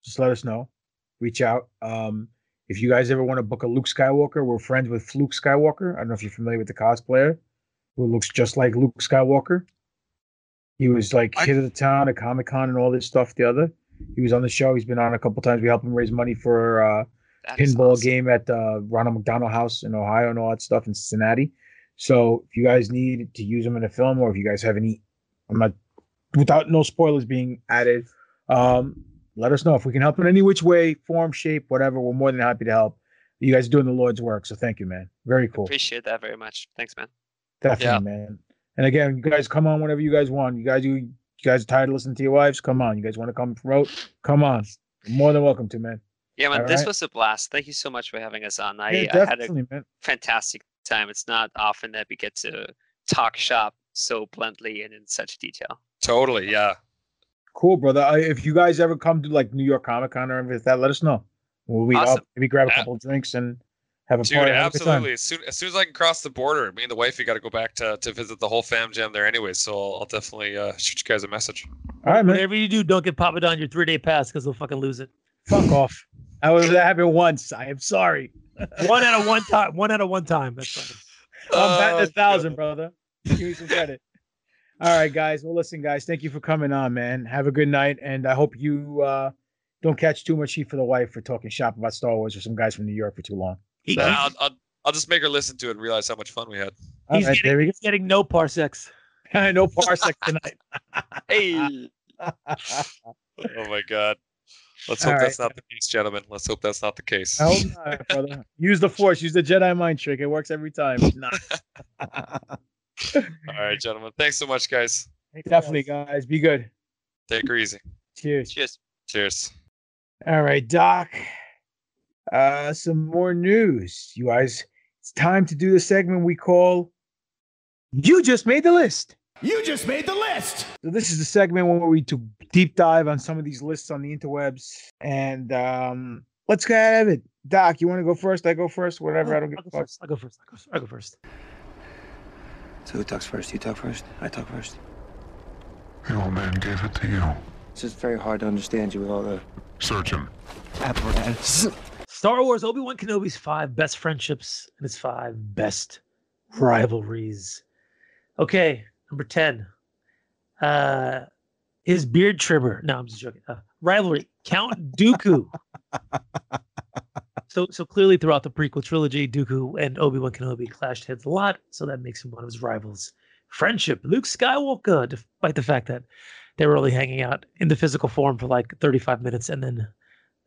just let us know. Reach out. Um, if you guys ever want to book a Luke Skywalker, we're friends with Fluke Skywalker. I don't know if you're familiar with the cosplayer who looks just like Luke Skywalker. He was like hit of the town at Comic Con and all this stuff. The other, he was on the show. He's been on a couple times. We helped him raise money for uh, pinball game at uh, Ronald McDonald House in Ohio and all that stuff in Cincinnati. So if you guys need to use him in a film, or if you guys have any, I'm not without no spoilers being added. Um, let us know if we can help in any which way, form, shape, whatever. We're more than happy to help. You guys are doing the Lord's work, so thank you, man. Very cool. Appreciate that very much. Thanks, man. Definitely, man. And again, you guys come on whenever you guys want. You guys, you, you guys are tired of listening to your wives? Come on. You guys want to come promote? Come on. You're more than welcome to, man. Yeah, man, All this right? was a blast. Thank you so much for having us on. I, Yeah, I had a definitely, man. fantastic time. It's not often that we get to talk shop so bluntly and in such detail. Totally, yeah. Cool, brother. I, if you guys ever come to like New York Comic Con or anything like that, let us know. We'll meet Awesome. up, maybe grab a couple of drinks and have a Dude, party. have a good time. absolutely. As soon, as soon as I can cross the border, me and the wifey got to go back to, to visit the whole fam jam there anyway. So I'll, I'll definitely uh, shoot you guys a message. All right, man. Whatever you do, don't get Papa Don your three day pass because they'll fucking lose it. Fuck off. I was that happened once. I am sorry. one out of one time. One out of one time. That's fine. I'm batting Oh, a thousand, brother. Give me some credit. All right, guys. Well, listen, guys. Thank you for coming on, man. Have a good night, and I hope you uh, don't catch too much heat for the wife for talking shop about Star Wars or some guys from New York for too long. Nah, I'll, I'll, I'll just make her listen to it and realize how much fun we had. All He's right, getting, there we go. he's getting no parsecs. no parsecs tonight. hey. Oh my god. Let's hope right. that's not the case, gentlemen. Let's hope that's not the case. I hope not, brother. Use the Force. Use the Jedi mind trick. It works every time. It's not. All right, gentlemen. Thanks so much, guys. Definitely, guys. Be good. Take her easy. Cheers. Cheers. Cheers. All right, Doc. Uh, some more news, you guys. It's time to do the segment we call "You Just Made the List." You just made the list. So this is the segment where we do deep dive on some of these lists on the interwebs, and um, let's get out of it. Doc, you want to go first? I go first. Whatever. I don't give I'll a go fuck. first. I'll go first. I'll go, I'll go first. So who talks first? You talk first? I talk first. The old man gave it to you. It's just very hard to understand you with all the Search him. apparatus. Star Wars Obi Wan Kenobi's five best friendships and his five best rivalries. Okay, number 10. Uh, his beard trimmer. No, I'm just joking. Uh, rivalry. Count Dooku. So, so clearly throughout the prequel trilogy, Dooku and Obi Wan Kenobi clashed heads a lot, so that makes him one of his rivals. Friendship, Luke Skywalker, despite the fact that they were only hanging out in the physical form for like 35 minutes, and then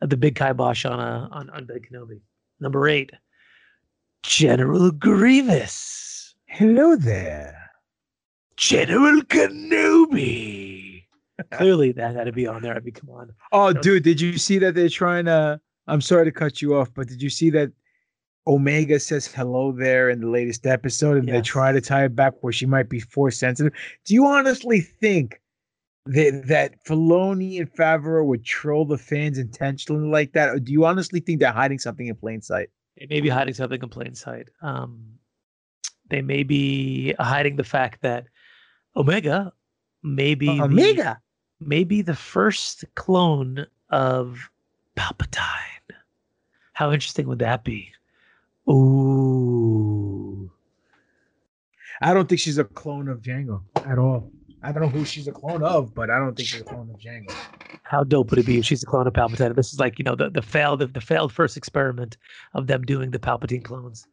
the big kibosh on uh, on on Ben Kenobi. Number eight, General Grievous. Hello there, General Kenobi. Clearly, that had to be on there. I mean, come on. Oh, dude, did you see that they're trying to? I'm sorry to cut you off, but did you see that Omega says hello there in the latest episode, and they try to tie it back where she might be force sensitive? Do you honestly think that that Filoni and Favreau would troll the fans intentionally like that, or do you honestly think they're hiding something in plain sight? They may be hiding something in plain sight. Um, they may be hiding the fact that Omega may be the- Omega? may be the first clone of Palpatine. How interesting would that be? Ooh. I don't think she's a clone of Jango at all. I don't know who she's a clone of, but I don't think she's a clone of Jango. How dope would it be if she's a clone of Palpatine? This is like, you know, the, the failed the, failed first experiment of them doing the Palpatine clones.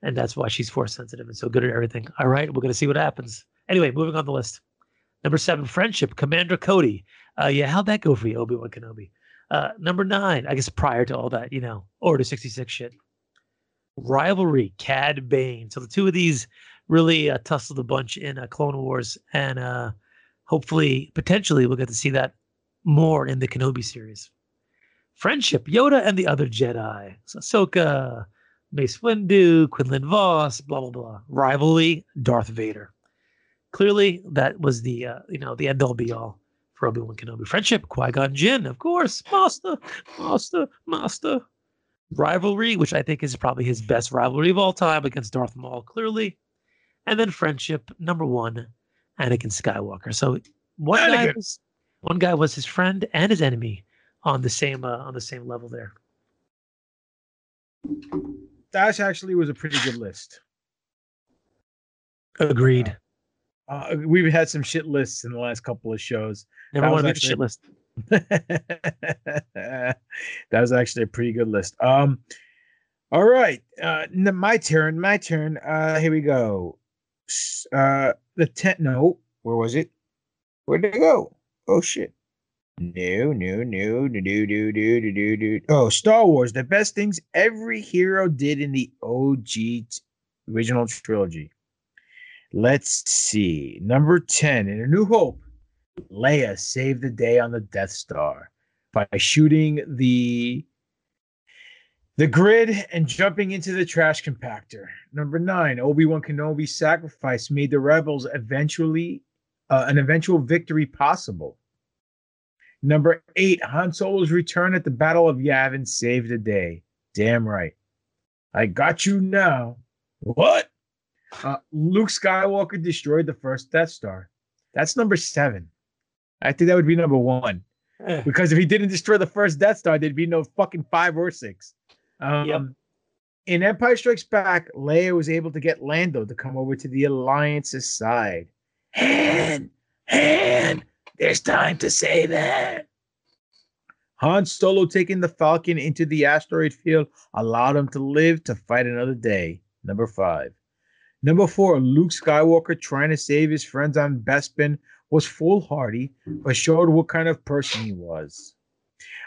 And that's why she's force sensitive and so good at everything. All right, we're gonna see what happens. Anyway, moving on the list. Number seven, friendship, Commander Cody. Uh yeah, how'd that go for you, Obi-Wan Kenobi? Uh number nine, I guess prior to all that, you know, Order 66 shit. Rivalry, Cad Bane. So the two of these really uh, tussled a bunch in uh, Clone Wars, and uh, hopefully, potentially, we'll get to see that more in the Kenobi series. Friendship, Yoda and the other Jedi. So Ahsoka, Mace Windu, Quinlan Vos, blah blah blah. Rivalry, Darth Vader. Clearly, that was the uh, you know the end all be all for Obi Wan Kenobi. Friendship, Qui Gon Jinn, of course, Master, Master, Master. Rivalry, which I think is probably his best rivalry of all time against Darth Maul, clearly. And then friendship, number one, Anakin Skywalker. So one guy was one guy was his friend and his enemy on the same uh, on the same level there. That actually was a pretty good list. Agreed. Uh, we've had some shit lists in the last couple of shows. Never want to actually... shit list. that was actually a pretty good list. Um, all right, uh, my turn. My turn. Uh, here we go. Uh, the tent. No, where was it? Where did it go? Oh shit. No, no, no, no, do, do, do, do, do, do. Oh, Star Wars, the best things every hero did in the OG original trilogy. Let's see. Number 10 in A New Hope, Leia saved the day on the Death Star by shooting the the grid and jumping into the trash compactor. Number 9, Obi-Wan Kenobi's sacrifice made the rebels eventually uh, an eventual victory possible. Number 8, Han Solo's return at the Battle of Yavin saved the day. Damn right. I got you now. What? Uh, Luke Skywalker destroyed the first Death Star. That's number seven. I think that would be number one. Eh. Because if he didn't destroy the first Death Star, there'd be no fucking five or six. Um, In Empire Strikes Back, Leia was able to get Lando to come over to the Alliance's side. Han, Han, there's time to say that. Han Solo taking the Falcon into the asteroid field allowed him to live to fight another day. Number five. Number four, Luke Skywalker trying to save his friends on Bespin was foolhardy, but showed what kind of person he was.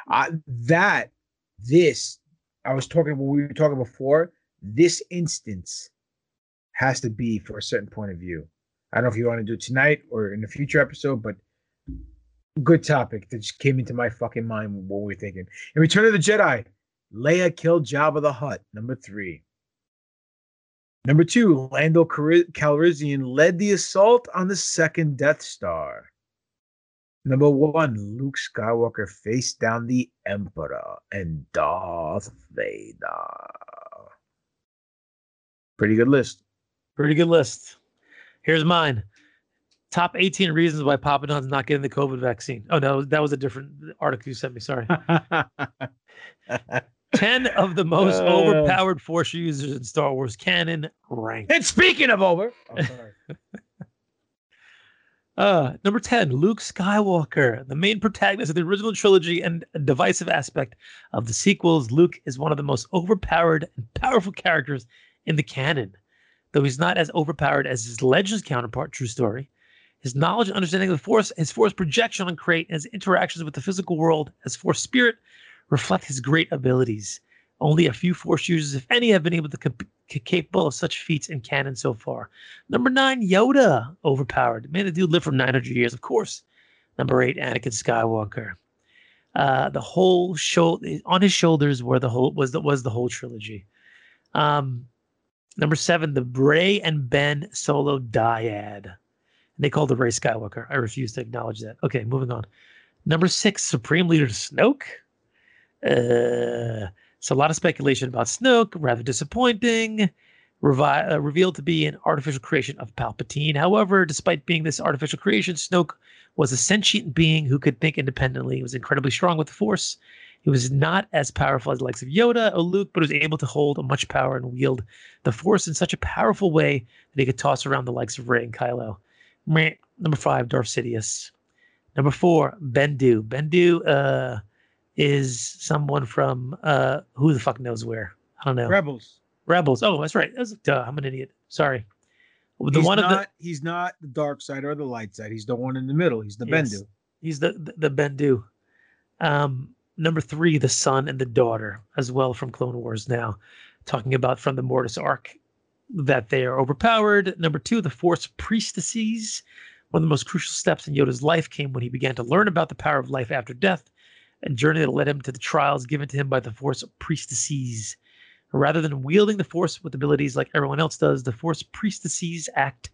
Uh, that, this, I was talking when we were talking before, this instance has to be for a certain point of view. I don't know if you want to do it tonight or in a future episode, but good topic that just came into my fucking mind when we were thinking. In Return of the Jedi, Leia killed Jabba the Hutt. Number three. Number two, Lando Calrissian led the assault on the second Death Star. Number one, Luke Skywalker faced down the Emperor and Darth Vader. Pretty good list. Pretty good list. Here's mine. Top 18 reasons why Papa Don's not getting the COVID vaccine. Oh no, that was a different article you sent me. Sorry. 10 of the most Uh. overpowered force users in Star Wars canon ranked. And speaking of over, oh. Uh, number 10, Luke Skywalker, the main protagonist of the original trilogy and a divisive aspect of the sequels. Luke is one of the most overpowered and powerful characters in the canon. Though he's not as overpowered as his Legends counterpart, True Story, his knowledge and understanding of the Force, his Force projection on Crait, and his interactions with the physical world as Force Spirit reflect his great abilities. Only a few Force users, if any, have been able to comp- capable of such feats in canon so far. Number nine, Yoda, overpowered. Man, the dude lived for 900 years, of course. Number eight, Anakin Skywalker. Uh, the whole show on his shoulders were the whole was the was the whole trilogy. Um, number seven, the Rey and Ben Solo dyad. They called the Rey Skywalker. I refuse to acknowledge that. Okay, moving on. Number six, Supreme Leader Snoke. Uh, so a lot of speculation about Snoke, rather disappointing. Revi- uh, revealed to be an artificial creation of Palpatine. However, despite being this artificial creation, Snoke was a sentient being who could think independently. He was incredibly strong with the Force. He was not as powerful as the likes of Yoda or Luke, but was able to hold much power and wield the Force in such a powerful way that he could toss around the likes of Rey and Kylo. Number five, Darth Sidious. Number four, Bendu. Bendu uh, is someone from uh, who the fuck knows where. I don't know. Rebels. Rebels. Oh, that's right. That's, duh, I'm an idiot. Sorry. The he's one not, of the he's not the dark side or the light side. He's the one in the middle. He's the Yes. Bendu. He's the the, the Bendu. Um, number three, the son and the daughter, as well from Clone Wars. Now, talking about from the Mortis arc, that they are overpowered. Number two, the Force priestesses. One of the most crucial steps in Yoda's life came when he began to learn about the power of life after death, a journey that led him to the trials given to him by the Force priestesses. Rather than wielding the Force with abilities like everyone else does, the Force priestesses act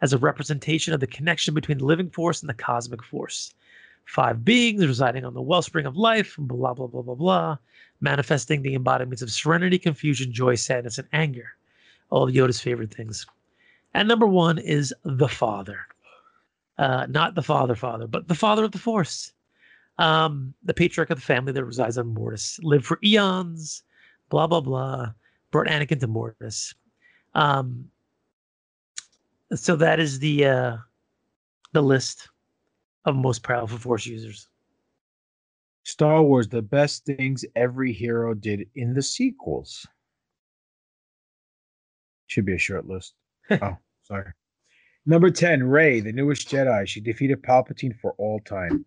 as a representation of the connection between the living Force and the cosmic Force. Five beings residing on the wellspring of life, blah, blah, blah, blah, blah, manifesting the embodiments of serenity, confusion, joy, sadness, and anger. All of Yoda's favorite things. And number one is the Father. Uh, not the Father, Father, but the Father of the Force. Um, the patriarch of the family that resides on Mortis. Lived for eons, blah, blah, blah. Brought Anakin to Mortis. Um, so that is the uh, the list of most powerful Force users. Star Wars, the best things every hero did in the sequels. Should be a short list. oh, sorry. Number 10, Rey, the newest Jedi. She defeated Palpatine for all time.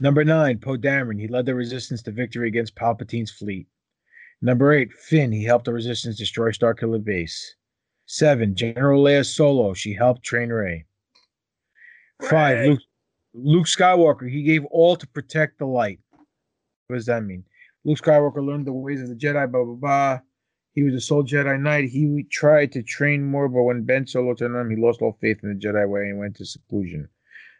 Number 9, Poe Dameron. He led the resistance to victory against Palpatine's fleet. Number 8, Finn. He helped the resistance destroy Starkiller Base. 7, General Leia Solo. She helped train Rey. 5, Luke, Luke Skywalker. He gave all to protect the light. What does that mean? Luke Skywalker learned the ways of the Jedi, blah, blah, blah. He was a sole Jedi Knight. He tried to train more, but when Ben Solo turned on him, he lost all faith in the Jedi way and went to seclusion.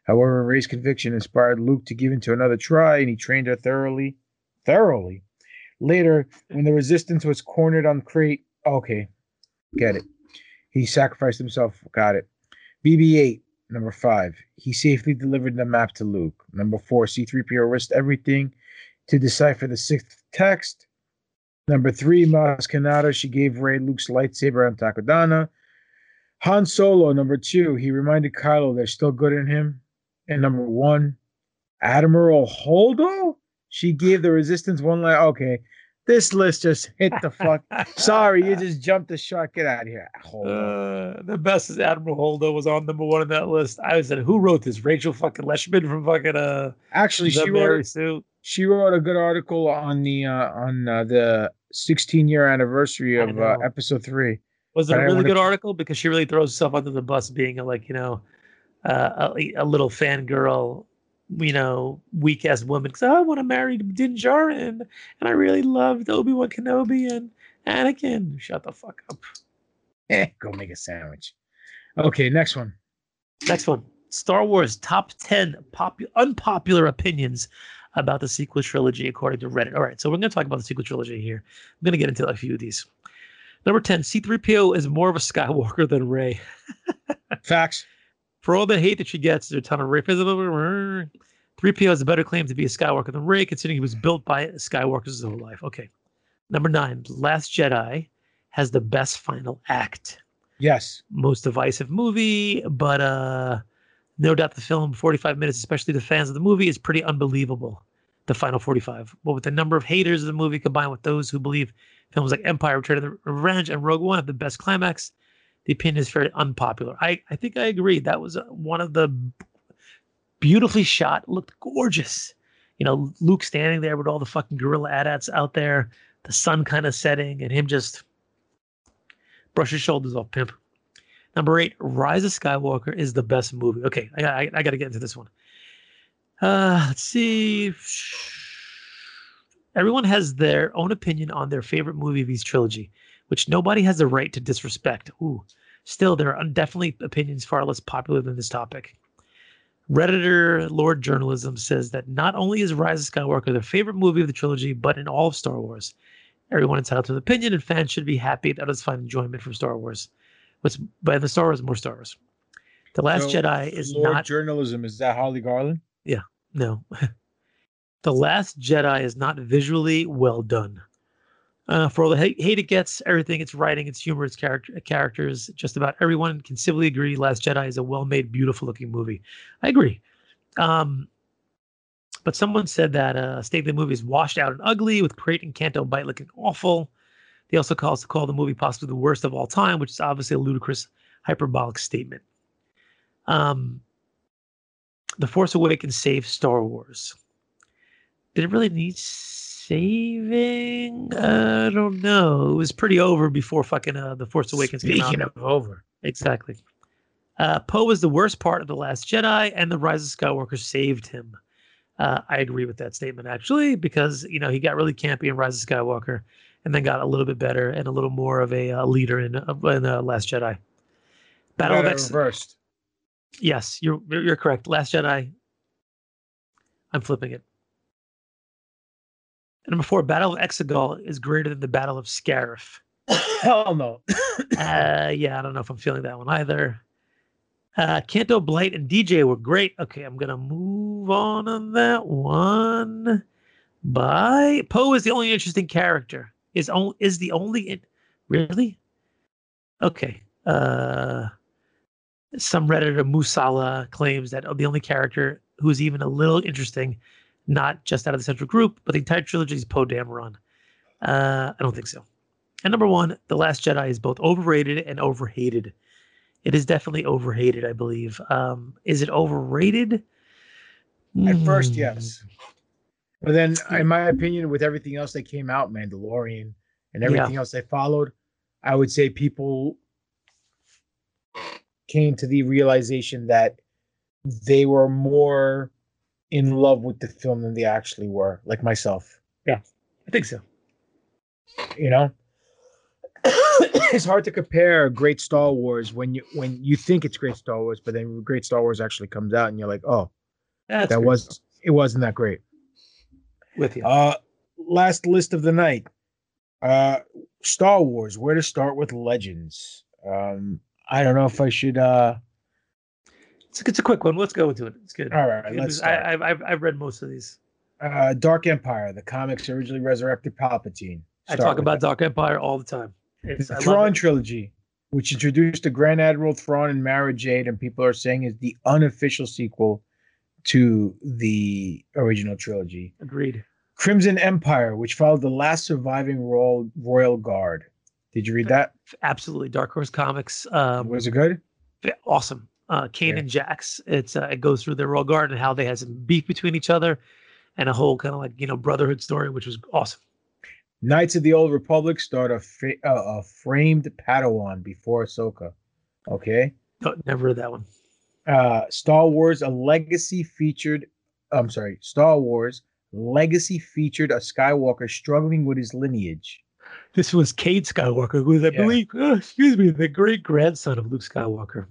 However, Rey's conviction inspired Luke to give in to another try, and he trained her thoroughly. Thoroughly. Later, when the resistance was cornered on Crait, okay, get it. He sacrificed himself. Got it. BB-8, number five. He safely delivered the map to Luke. Number four, C-3PO risked everything to decipher the Sith text. Number three, Maz Kanata. She gave Ray Luke's lightsaber on Takodana. Han Solo, number two. He reminded Kylo there's still good in him. And number one, Admiral Holdo. She gave the Resistance one line. Okay, this list just hit the fuck. Sorry, you just jumped the shark. Get out of here. Uh, the best is Admiral Holdo was on number one on that list. I was like, who wrote this? Rachel fucking Leshman from fucking uh. Actually, she wrote she wrote a good article on the uh, on uh, the 16 year anniversary of uh, episode three. Was it But a really wanna- good article? Because she really throws herself under the bus, being a, like you know, uh, a, a little fangirl, you know, weak ass woman. Because I want to marry Din Djarin, and I really loved Obi Wan Kenobi and Anakin. Shut the fuck up. Eh, go make a sandwich. Okay, next one. Next one. Star Wars top 10 popu- unpopular opinions about the sequel trilogy according to Reddit. All right, so we're going to talk about the sequel trilogy here. I'm going to get into a few of these. Number 10, C3PO is more of a Skywalker than Rey. Facts. For all the hate that she gets, there's a ton of Rey. 3PO has a better claim to be a Skywalker than Rey, considering he was built by Skywalkers his whole life. Okay. Number nine, Last Jedi has the best final act. Yes. Most divisive movie, but uh, no doubt the film, 45 minutes, especially the fans of the movie, is pretty unbelievable. The final 45. But with the number of haters of the movie combined with those who believe films like Empire, Return of the Revenge, and Rogue One have the best climax, the opinion is very unpopular. I, I think I agree. That was uh, one of the beautifully shot, looked gorgeous. You know, Luke standing there with all the fucking gorilla AT-ATs out there, the sun kind of setting, and him just brush his shoulders off, pimp. Number eight, Rise of Skywalker is the best movie. Okay, I, I, I got to get into this one. Uh, let's see. Everyone has their own opinion on their favorite movie of each trilogy, which nobody has the right to disrespect. Ooh, still, there are definitely opinions far less popular than this topic. Redditor Lord Journalism says that not only is Rise of Skywalker their favorite movie of the trilogy, but in all of Star Wars. Everyone entitled to an opinion, and fans should be happy that others find enjoyment from Star Wars. What's by the Star Wars, more Star Wars. The Last So, Jedi is Lord not journalism. Is that Holly Garland? yeah, no. the Last Jedi is not visually well done. Uh, for all the hate, it gets, everything, its writing, its humor, its character, characters, just about everyone can civilly agree Last Jedi is a well made, beautiful looking movie. I agree. Um, but someone said that uh, state the movie is washed out and ugly, with Crait and Canto Bight looking awful. They also calls to call the movie possibly the worst of all time, which is obviously a ludicrous, hyperbolic statement. Um, the Force Awakens saved Star Wars. Did it really need saving? I don't know. It was pretty over before fucking uh, the Force Awakens Speaking came out. of over, Exactly. Uh, Poe was the worst part of The Last Jedi, and The Rise of Skywalker saved him. Uh, I agree with that statement, actually, because, you know, he got really campy in Rise of Skywalker and then got a little bit better and a little more of a uh, leader in, uh, in uh, Last Jedi. Battle of it reversed. Yes, you're you're correct. Last Jedi. I'm flipping it. And number four, Battle of Exegol is greater than the Battle of Scarif. Hell no. uh, yeah, I don't know if I'm feeling that one either. Uh, Canto Bight and DJ were great. Okay, I'm gonna move on on that one. Bye. Poe is the only interesting character. Is only is the only in- really? Okay. Uh, some redditor Musala claims that the only character who's even a little interesting, not just out of the central group, but the entire trilogy is Poe Dameron. Uh, I don't think so. And number one, The Last Jedi is both overrated and overhated. It is definitely overhated, I believe. Um, is it overrated? At first, Hmm. yes. But then, in my opinion, with everything else that came out, Mandalorian and everything Yeah. else they followed, I would say people came to the realization that they were more in love with the film than they actually were, like myself. Yeah, I think so. You know, it's hard to compare great Star Wars when you when you think it's great Star Wars, but then great Star Wars actually comes out, and you're like, oh, That's that was it wasn't that great. With you. Uh, last list of the night. Uh, Star Wars. Where to start with Legends? Um, I don't know if I should. Uh, It's, it's a quick one. Let's go into it. It's good. All right, let's news. I, I've, I've read most of these. uh, Dark Empire. The comics originally resurrected Palpatine. I talk about Dark Empire all the time. It's, the Thrawn trilogy, which introduced the Grand Admiral Thrawn and Mara Jade, and people are saying is the unofficial sequel to the original trilogy. Agreed. Crimson Empire, which followed the last surviving royal royal guard. Did you read that? Absolutely. Dark Horse Comics. Um, Was it good? awesome. Uh, Kane Yeah. and Jax. It's uh, it goes through their royal guard and how they had some beef between each other, and a whole kind of like you know brotherhood story, which was awesome. Knights of the Old Republic start a, fa- uh, a framed Padawan before Ahsoka. Okay. No, never that one. Uh, Star Wars, a legacy featured. I'm sorry. Star Wars legacy featured a Skywalker struggling with his lineage. This was Cade Skywalker, who is, I Yeah. believe, uh, excuse me, the great grandson of Luke Skywalker.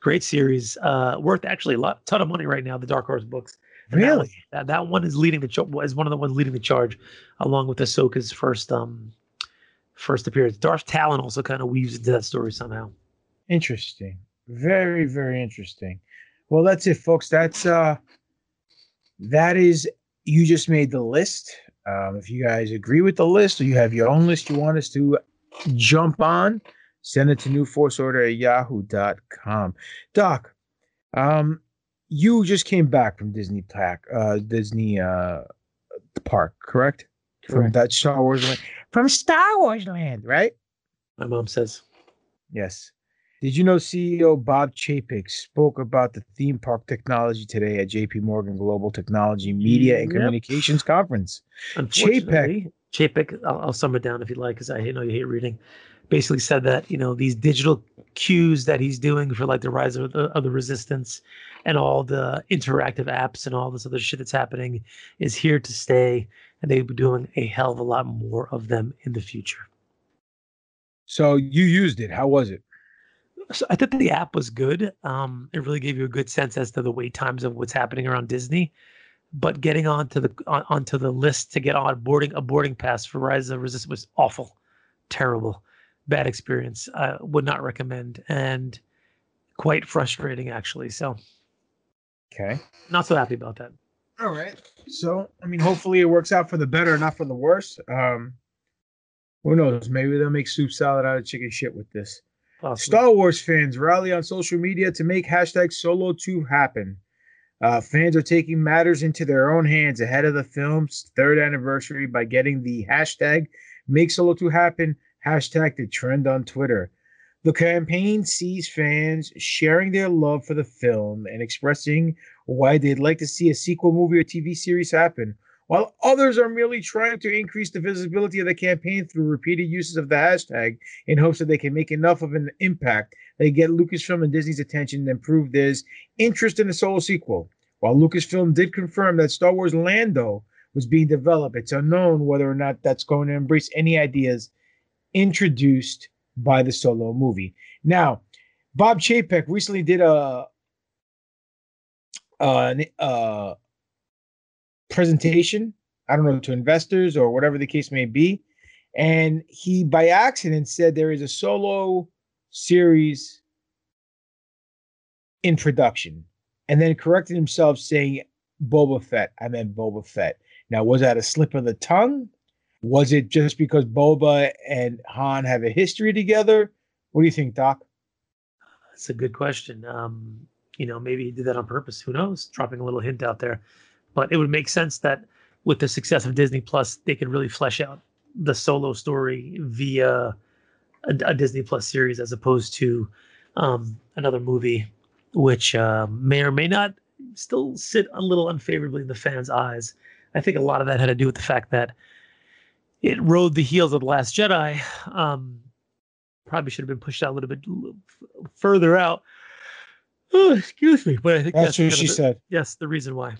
Great series, uh, worth actually a lot, ton of money right now. The Dark Horse books. And that Really? one- That, that one is leading the charge. Is one of the ones leading the charge, along with Ahsoka's first um first appearance. Darth Talon also kind of weaves into that story somehow. Interesting. Very, very interesting. Well, that's it, folks. That's uh that is you just made the list. Um, if you guys agree with the list or you have your own list you want us to jump on, Send it to newforceorder at yahoo.com. Doc, um, you just came back from Disney Pack, uh, Disney uh, Park, correct? From Correct. that Star Wars land, from Star Wars land, right? My mom says. Yes. Did you know CEO Bob Chapek spoke about the theme park technology today at JP Morgan Global Technology Media and Yep. Communications Conference? Unfortunately, Chapek, I'll, I'll sum it down if you'd like, because I know you hate reading. Basically said that you know these digital cues that he's doing for like the rise of the, of the resistance and all the interactive apps and all this other shit that's happening is here to stay, and they'll be doing a hell of a lot more of them in the future. So you used it. How was it? So I thought the app was good. Um, it really gave you a good sense as to the wait times of what's happening around Disney. But getting onto the on, onto the list to get on boarding a boarding pass for Rise of the Resistance was awful, terrible, bad experience. I would not recommend, and quite frustrating actually. So Okay. not so happy about that. All right. So, I mean, hopefully it works out for the better, not for the worse. Um, who knows? Maybe they'll make soup salad out of chicken shit with this. Star Wars fans rally on social media to make hashtag Solo 2 happen. Uh, fans are taking matters into their own hands ahead of the film's third anniversary by getting the hashtag Make Solo 2 Happen hashtag to trend on Twitter. The campaign sees fans sharing their love for the film and expressing why they'd like to see a sequel movie or TV series happen, while others are merely trying to increase the visibility of the campaign through repeated uses of the hashtag in hopes that they can make enough of an impact they get Lucasfilm and Disney's attention and prove there's interest in the solo sequel. While Lucasfilm did confirm that Star Wars Lando was being developed, it's unknown whether or not that's going to embrace any ideas introduced by the solo movie. Now, Bob Chapek recently did a an- uh, presentation. I don't know to investors or whatever the case may be, and he by accident said there is a solo series in production, and then corrected himself saying Boba Fett. I meant Boba Fett. Now, was that a slip of the tongue? Was it just because Boba and Han have a history together? What do you think, Doc? That's a good question. Um, you know, maybe he did that on purpose. Who knows? Dropping a little hint out there. But it would make sense that with the success of Disney Plus, they could really flesh out the solo story via a, a Disney Plus series as opposed to um, another movie, which uh, may or may not still sit a little unfavorably in the fans' eyes. I think a lot of that had to do with the fact that it rode the heels of the Last Jedi. Um, probably should have been pushed out a little bit further out. Oh, excuse me, but I think That's that's, what she the- said. Yes, the reason why.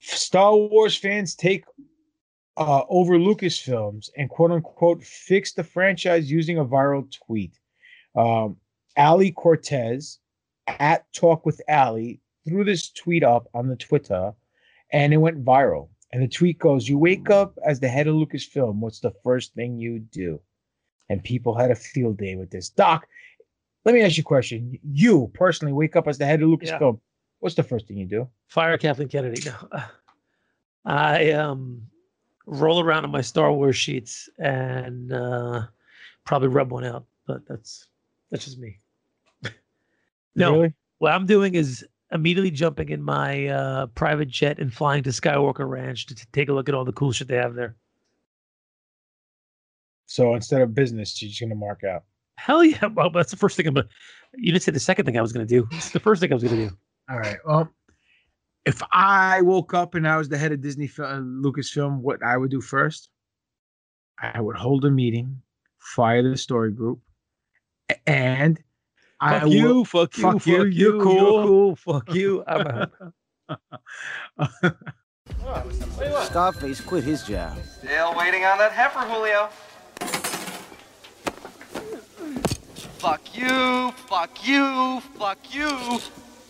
Star Wars fans take uh, over Lucasfilms and quote unquote fix the franchise using a viral tweet. Um, Ali Cortez at Talk with Ali threw this tweet up on the Twitter and it went viral. And the tweet goes, You wake up as the head of Lucasfilm. What's the first thing you do? And people had a field day with this. Doc, let me ask you a question. You personally wake up as the head of Lucasfilm. What's the first thing you do? Fire Kathleen Kennedy. No. I um roll around in my Star Wars sheets and uh, probably rub one out, but that's that's just me. no, Really? what I'm doing is immediately jumping in my uh, private jet and flying to Skywalker Ranch to t- take a look at all the cool shit they have there. So instead of business, you're just gonna mark out. Hell yeah! Well, that's the first thing I'm. gonna You didn't say the second thing I was going to do. It's the first thing I was going to do. All right. Well, if I woke up and I was the head of Disney Fil- uh, Lucasfilm, what I would do first, I would hold a meeting, fire the story group, a- and I Fuck you, will- fuck you, fuck fuck you, you, you're you're cool, cool, fuck you, I'm out. Scarface quit his job. Still waiting on that heifer, Julio. Fuck you, fuck you, fuck you.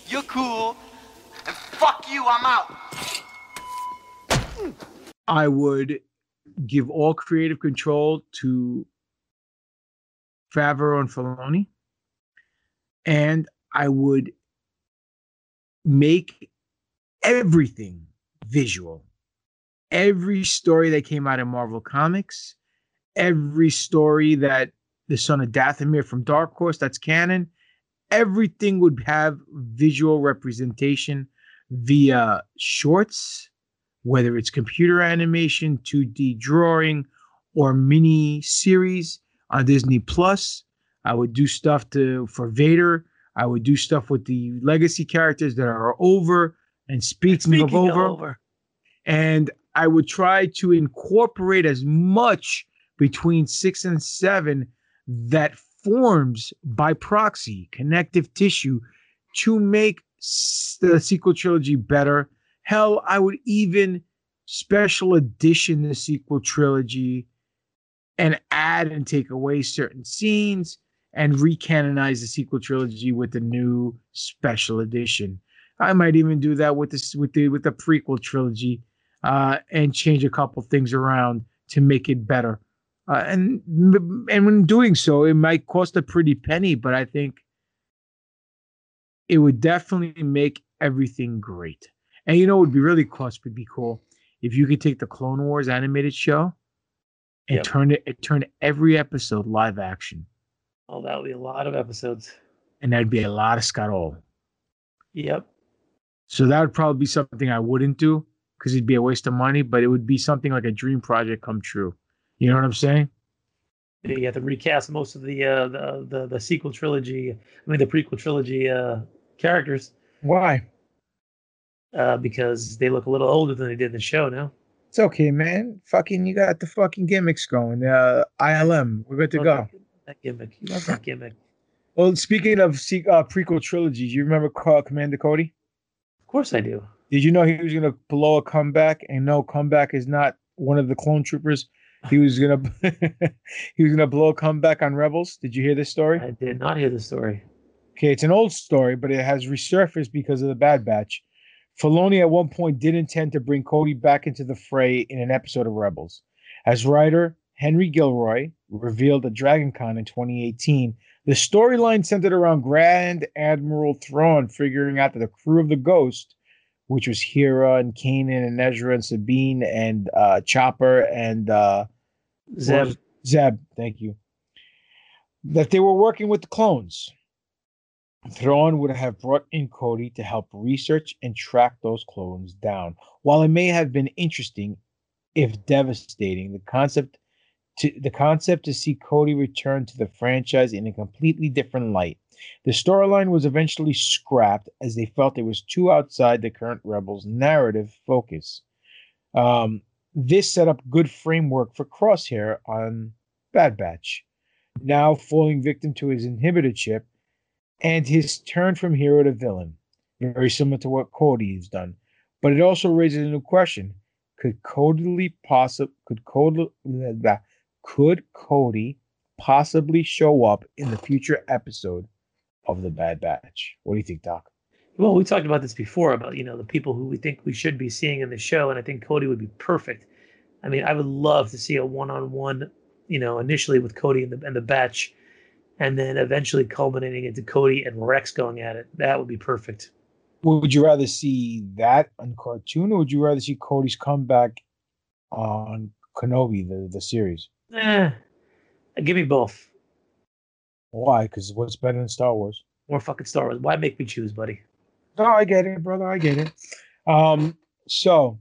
You're cool. And fuck you, I'm out. I would give all creative control to Favreau and Filoni, and I would make everything visual. Every story that came out of Marvel Comics, every story that the son of Dathomir from Dark Horse. That's canon. Everything would have visual representation via shorts, whether it's computer animation, 2D drawing, or mini series on Disney Plus. I would do stuff to for Vader. I would do stuff with the legacy characters that are over. And speaking, Speaking of over, over. and I would try to incorporate as much between six and seven that forms by proxy connective tissue to make the sequel trilogy better. Hell, I would even special edition the sequel trilogy and add and take away certain scenes and recanonize the sequel trilogy with the new special edition. I might even do that with this with the with the prequel trilogy uh, and change a couple things around to make it better. Uh, and and when doing so, it might cost a pretty penny, but I think it would definitely make everything great. And you know, it would be really cost would be cool if you could take the Clone Wars animated show and Yep. turn it, it turn every episode live action, Oh, that would be a lot of episodes. and that'd be a lot of Scott Hall. Yep. So that would probably be something I wouldn't do because it'd be a waste of money, but it would be something like a dream project come true. You know what I'm saying? You have to recast most of the uh, the, the the sequel trilogy. I mean, the prequel trilogy uh, characters Why? uh, because they look a little older than they did in the show now. It's okay, man. Fucking, you got the fucking gimmicks going. Uh, ILM, we're good to Love go. That, gimmick. You love that gimmick. Well, speaking of uh, prequel trilogies, you remember Commander Cody? Of course I do. Did you know he was gonna blow a comeback? And no, comeback is not one of the clone troopers. He was gonna he was gonna blow a comeback on Rebels. Did you hear this story? I did not hear the story. Okay, it's an old story, but it has resurfaced because of the Bad Batch. Filoni at one point did intend to bring Cody back into the fray in an episode of Rebels. As writer Henry Gilroy revealed at DragonCon in 2018, the storyline centered around Grand Admiral Thrawn figuring out that the crew of the Ghost, which was Hera and Kanan and Ezra and Sabine and uh, Chopper and uh, Zeb. Zeb, thank you, that they were working with the clones. Thrawn would have brought in Cody to help research and track those clones down. While it may have been interesting, if devastating, the concept to the concept to see Cody return to the franchise in a completely different light. The storyline was eventually scrapped as they felt it was too outside the current Rebels narrative focus. Um, this set up good framework for Crosshair on Bad Batch, now falling victim to his inhibitor chip and his turn from hero to villain, very similar to what Cody has done. But it also raises a new question: Could Cody possibly could Cody could Cody possibly show up in the future episode of the Bad Batch? What do you think, Doc? Well, we talked about this before about you know the people who we think we should be seeing in the show, and I think Cody would be perfect. I mean, I would love to see a one-on-one, you know, initially with Cody and the and the Batch, and then eventually culminating into Cody and Rex going at it. That would be perfect. Would you rather see that on cartoon, or would you rather see Cody's comeback on Kenobi, the, the series? Eh, give me both. Why? Because what's better than Star Wars? More fucking Star Wars. Why make me choose, buddy? No, I get it, brother. I get it. Um, so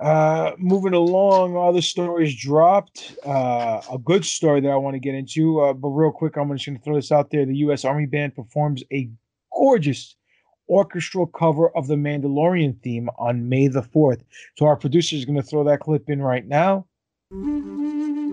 uh moving along, all the stories dropped. Uh a good story that I want to get into. Uh, but real quick, I'm just gonna throw this out there. The US Army Band performs a gorgeous orchestral cover of the Mandalorian theme on May the 4th. So our producer is gonna throw that clip in right now. Mm-hmm.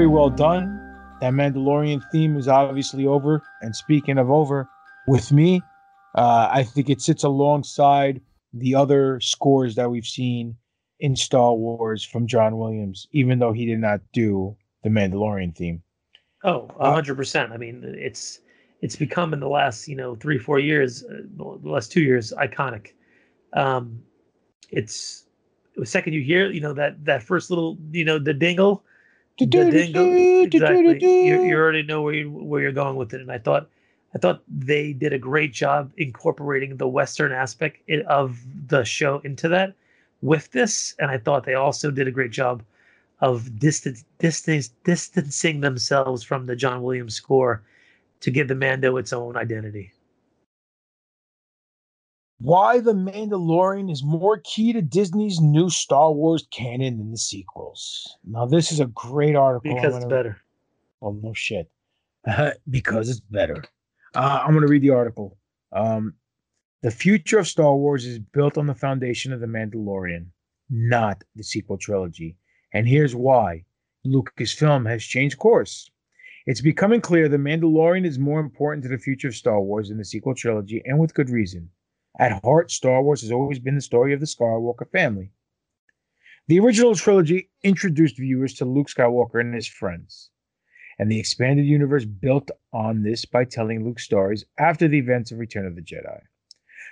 Very well done. That Mandalorian theme is obviously over. And speaking of over, with me, uh, I think it sits alongside the other scores that we've seen in Star Wars from John Williams, even though he did not do the Mandalorian theme. Oh, a hundred percent. I mean, it's it's become in the last you know three four years, uh, the last two years, iconic. Um, it's the second you hear you know that that first little you know the dingle, the exactly. You, you already know where you where you're going with it, and I thought I thought they did a great job incorporating the Western aspect of the show into that with this, and I thought they also did a great job of distance, distance distancing themselves from the John Williams score to give the Mando its own identity. Why the Mandalorian is more key to Disney's new Star Wars canon than the sequels. Now, this is a great article. Because it's better. Well, no shit. because it's better. Uh, I'm going to read the article. Um, the future of Star Wars is built on the foundation of The Mandalorian, not the sequel trilogy. And here's why Lucasfilm has changed course. It's becoming clear The Mandalorian is more important to the future of Star Wars than the sequel trilogy, and with good reason. At heart, Star Wars has always been the story of the Skywalker family. The original trilogy introduced viewers to Luke Skywalker and his friends and the expanded universe built on this by telling Luke's stories after the events of Return of the Jedi.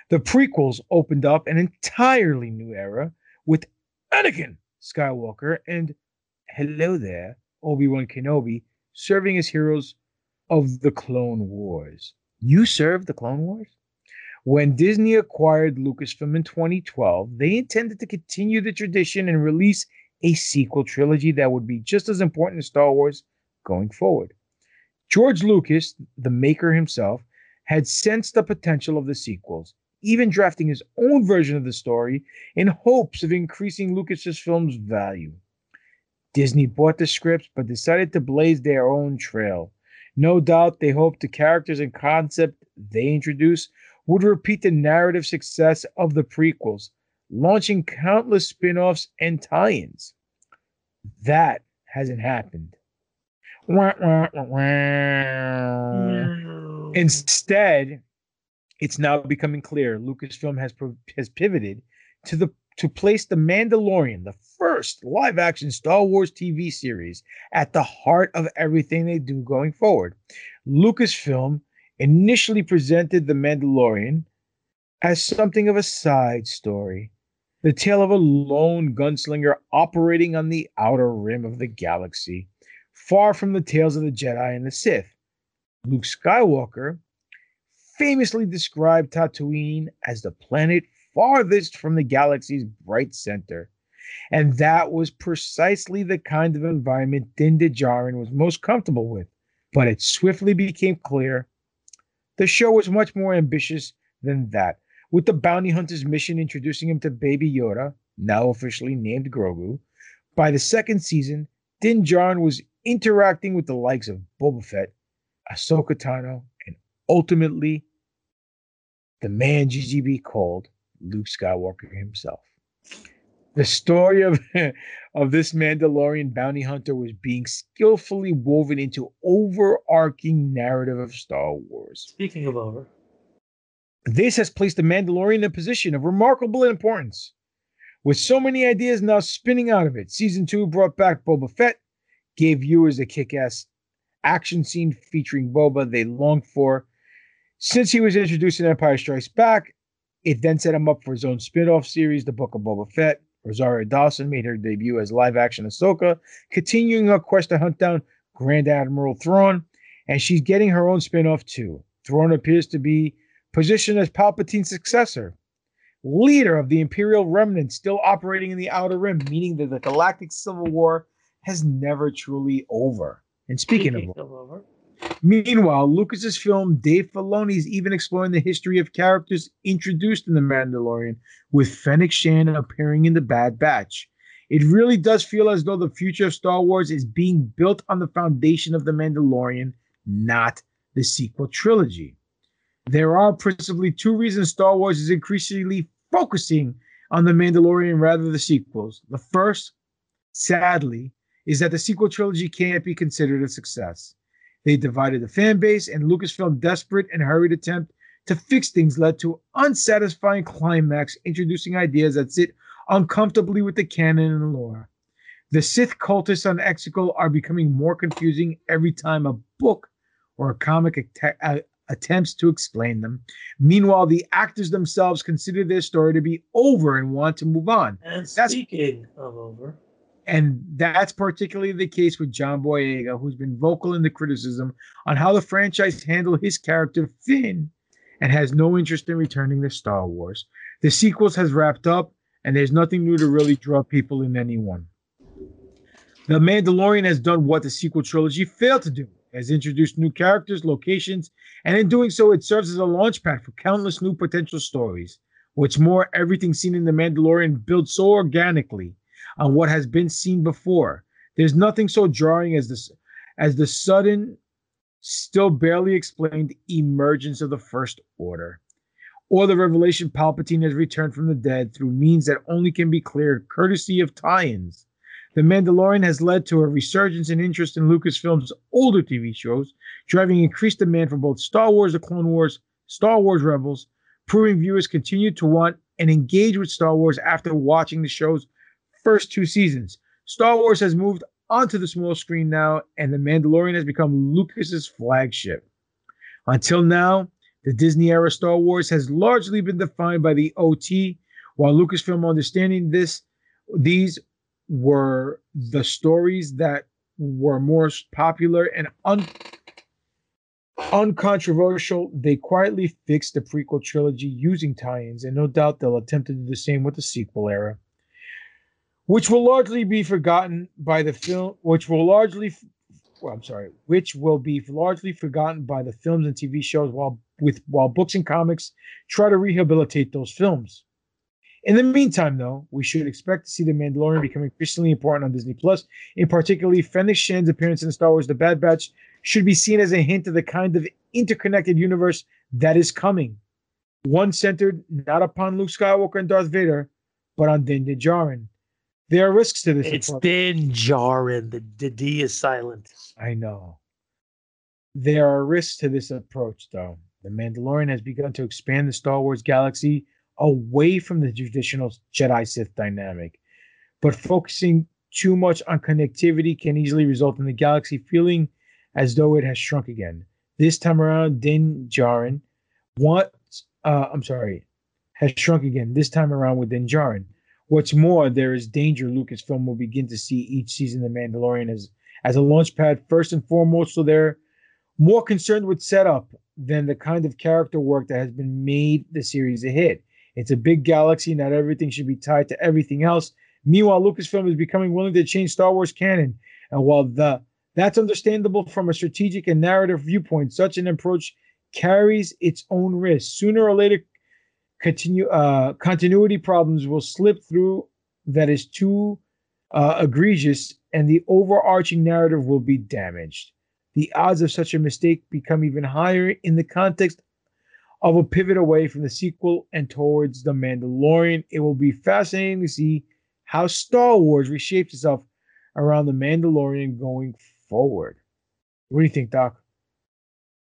The prequels opened up an entirely new era with Anakin Skywalker and hello there, Obi-Wan Kenobi serving as heroes of the Clone Wars. You served the Clone Wars? When Disney acquired Lucasfilm in 2012, they intended to continue the tradition and release a sequel trilogy that would be just as important as Star Wars going forward. George Lucas, the maker himself, had sensed the potential of the sequels, even drafting his own version of the story in hopes of increasing Lucas's film's value. Disney bought the scripts but decided to blaze their own trail. No doubt they hoped the characters and concept they introduced would repeat the narrative success of the prequels, launching countless spin offs and tie ins. That hasn't happened. Wah, wah, wah, wah. Instead, it's now becoming clear Lucasfilm has has pivoted to the to place the Mandalorian, the first live action Star Wars TV series, at the heart of everything they do going forward. Lucasfilm initially presented the Mandalorian as something of a side story, the tale of a lone gunslinger operating on the outer rim of the galaxy, far from the tales of the Jedi and the Sith. Luke Skywalker famously described Tatooine as the planet farthest from the galaxy's bright center. And that was precisely the kind of environment Din Djarin was most comfortable with. But it swiftly became clear the show was much more ambitious than that, with the bounty hunter's mission introducing him to Baby Yoda, now officially named Grogu. By the second season, Din Djarin was interacting with the likes of Boba Fett, Ahsoka Tano, and ultimately the man GGB called Luke Skywalker himself. The story of, of this Mandalorian bounty hunter was being skillfully woven into overarching narrative of Star Wars. Speaking of over, This has placed the Mandalorian in a position of remarkable importance. With so many ideas now spinning out of it, season two brought back Boba Fett, gave viewers a kick ass action scene featuring Boba they longed for. Since he was introduced in Empire Strikes Back, it then set him up for his own spin off series, The Book of Boba Fett. Rosario Dawson made her debut as live action Ahsoka, continuing her quest to hunt down Grand Admiral Thrawn, and she's getting her own spin off too. Thrawn appears to be positioned as Palpatine's successor, leader of the Imperial remnant still operating in the Outer Rim, meaning that the Galactic Civil War has never truly over. And speaking of over, Meanwhile, Lucas's film Dave Filoni is even exploring the history of characters introduced in The Mandalorian, with Fennec Shand appearing in The Bad Batch. It really does feel as though the future of Star Wars is being built on the foundation of The Mandalorian, not the sequel trilogy. There are principally two reasons Star Wars is increasingly focusing on The Mandalorian rather than the sequels. The first, sadly, is that the sequel trilogy can't be considered a success. They divided the fan base, and Lucasfilm, desperate and hurried attempt to fix things, led to unsatisfying climax, introducing ideas that sit uncomfortably with the canon and lore. The Sith cultists on Exegol are becoming more confusing every time a book or a comic att- uh, attempts to explain them. Meanwhile, the actors themselves consider their story to be over and want to move on. And speaking of over, And that's particularly the case with John Boyega, who's been vocal in the criticism on how the franchise handled his character Finn and has no interest in returning to Star Wars. The sequels has wrapped up, and there's nothing new to really draw people in anyone. The Mandalorian has done what the sequel trilogy failed to do. Has introduced new characters, locations, and in doing so, it serves as a launchpad for countless new potential stories. What's more, everything seen in The Mandalorian builds so organically on what has been seen before. There's nothing so jarring as this as the sudden, still barely explained emergence of the First Order, or the revelation Palpatine has returned from the dead through means that only can be cleared courtesy of tie-ins. The Mandalorian has led to a resurgence in interest in Lucasfilm's older TV shows, driving increased demand for both Star Wars The Clone Wars, Star Wars Rebels, proving viewers continue to want and engage with Star Wars after watching the show's first two seasons. Star Wars has moved onto the small screen now, and The Mandalorian has become Lucas's flagship. Until now, the Disney era Star Wars has largely been defined by the OT, while Lucasfilm understanding this, these were the stories that were more popular and un- uncontroversial. They quietly fixed the prequel trilogy using tie-ins, and no doubt they'll attempt to do the same with the sequel era which will largely be forgotten by the film, which will largely, well, I'm sorry, which will be largely forgotten by the films and TV shows, while with while books and comics try to rehabilitate those films. In the meantime, though, we should expect to see the Mandalorian become increasingly important on Disney Plus. In particular, Fennec Shand's appearance in Star Wars: The Bad Batch should be seen as a hint of the kind of interconnected universe that is coming. One centered not upon Luke Skywalker and Darth Vader, but on Din Djarin. There are risks to this. it's. Din Djarin. The, the D is silent. I know. There are risks to this approach, though. The Mandalorian has begun to expand the Star Wars galaxy away from the traditional Jedi Sith dynamic, but focusing too much on connectivity can easily result in the galaxy feeling as though it has shrunk again. This time around, Din Djarin, what? Uh, I'm sorry, has shrunk again. This time around with Din Djarin. What's more, there is danger Lucasfilm will begin to see each season of The Mandalorian as as a launchpad first and foremost, so they're more concerned with setup than the kind of character work that has been made the series a hit. It's a big galaxy, not everything should be tied to everything else. Meanwhile, Lucasfilm is becoming willing to change Star Wars canon, and while the that's understandable from a strategic and narrative viewpoint, such an approach carries its own risks. Sooner or later, uh, continuity problems will slip through that is too uh, egregious, and the overarching narrative will be damaged. The odds of such a mistake become even higher in the context of a pivot away from the sequel and towards the Mandalorian. It will be fascinating to see how Star Wars reshapes itself around the Mandalorian going forward. What do you think, Doc?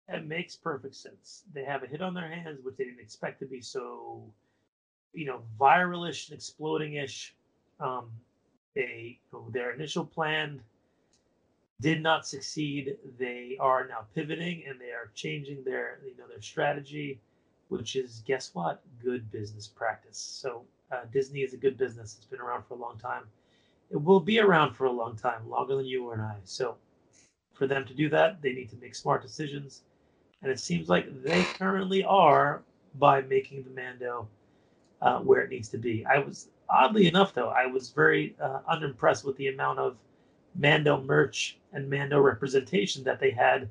That makes perfect sense. They have a hit on their hands, which they didn't expect to be so, you know, viralish and exploding-ish. Um, they their initial plan did not succeed. They are now pivoting and they are changing their you know their strategy, which is guess what? Good business practice. So uh, Disney is a good business. It's been around for a long time. It will be around for a long time, longer than you or I. So for them to do that, they need to make smart decisions and it seems like they currently are by making the Mando uh, where it needs to be. I was oddly enough, though, I was very uh, unimpressed with the amount of Mando merch and Mando representation that they had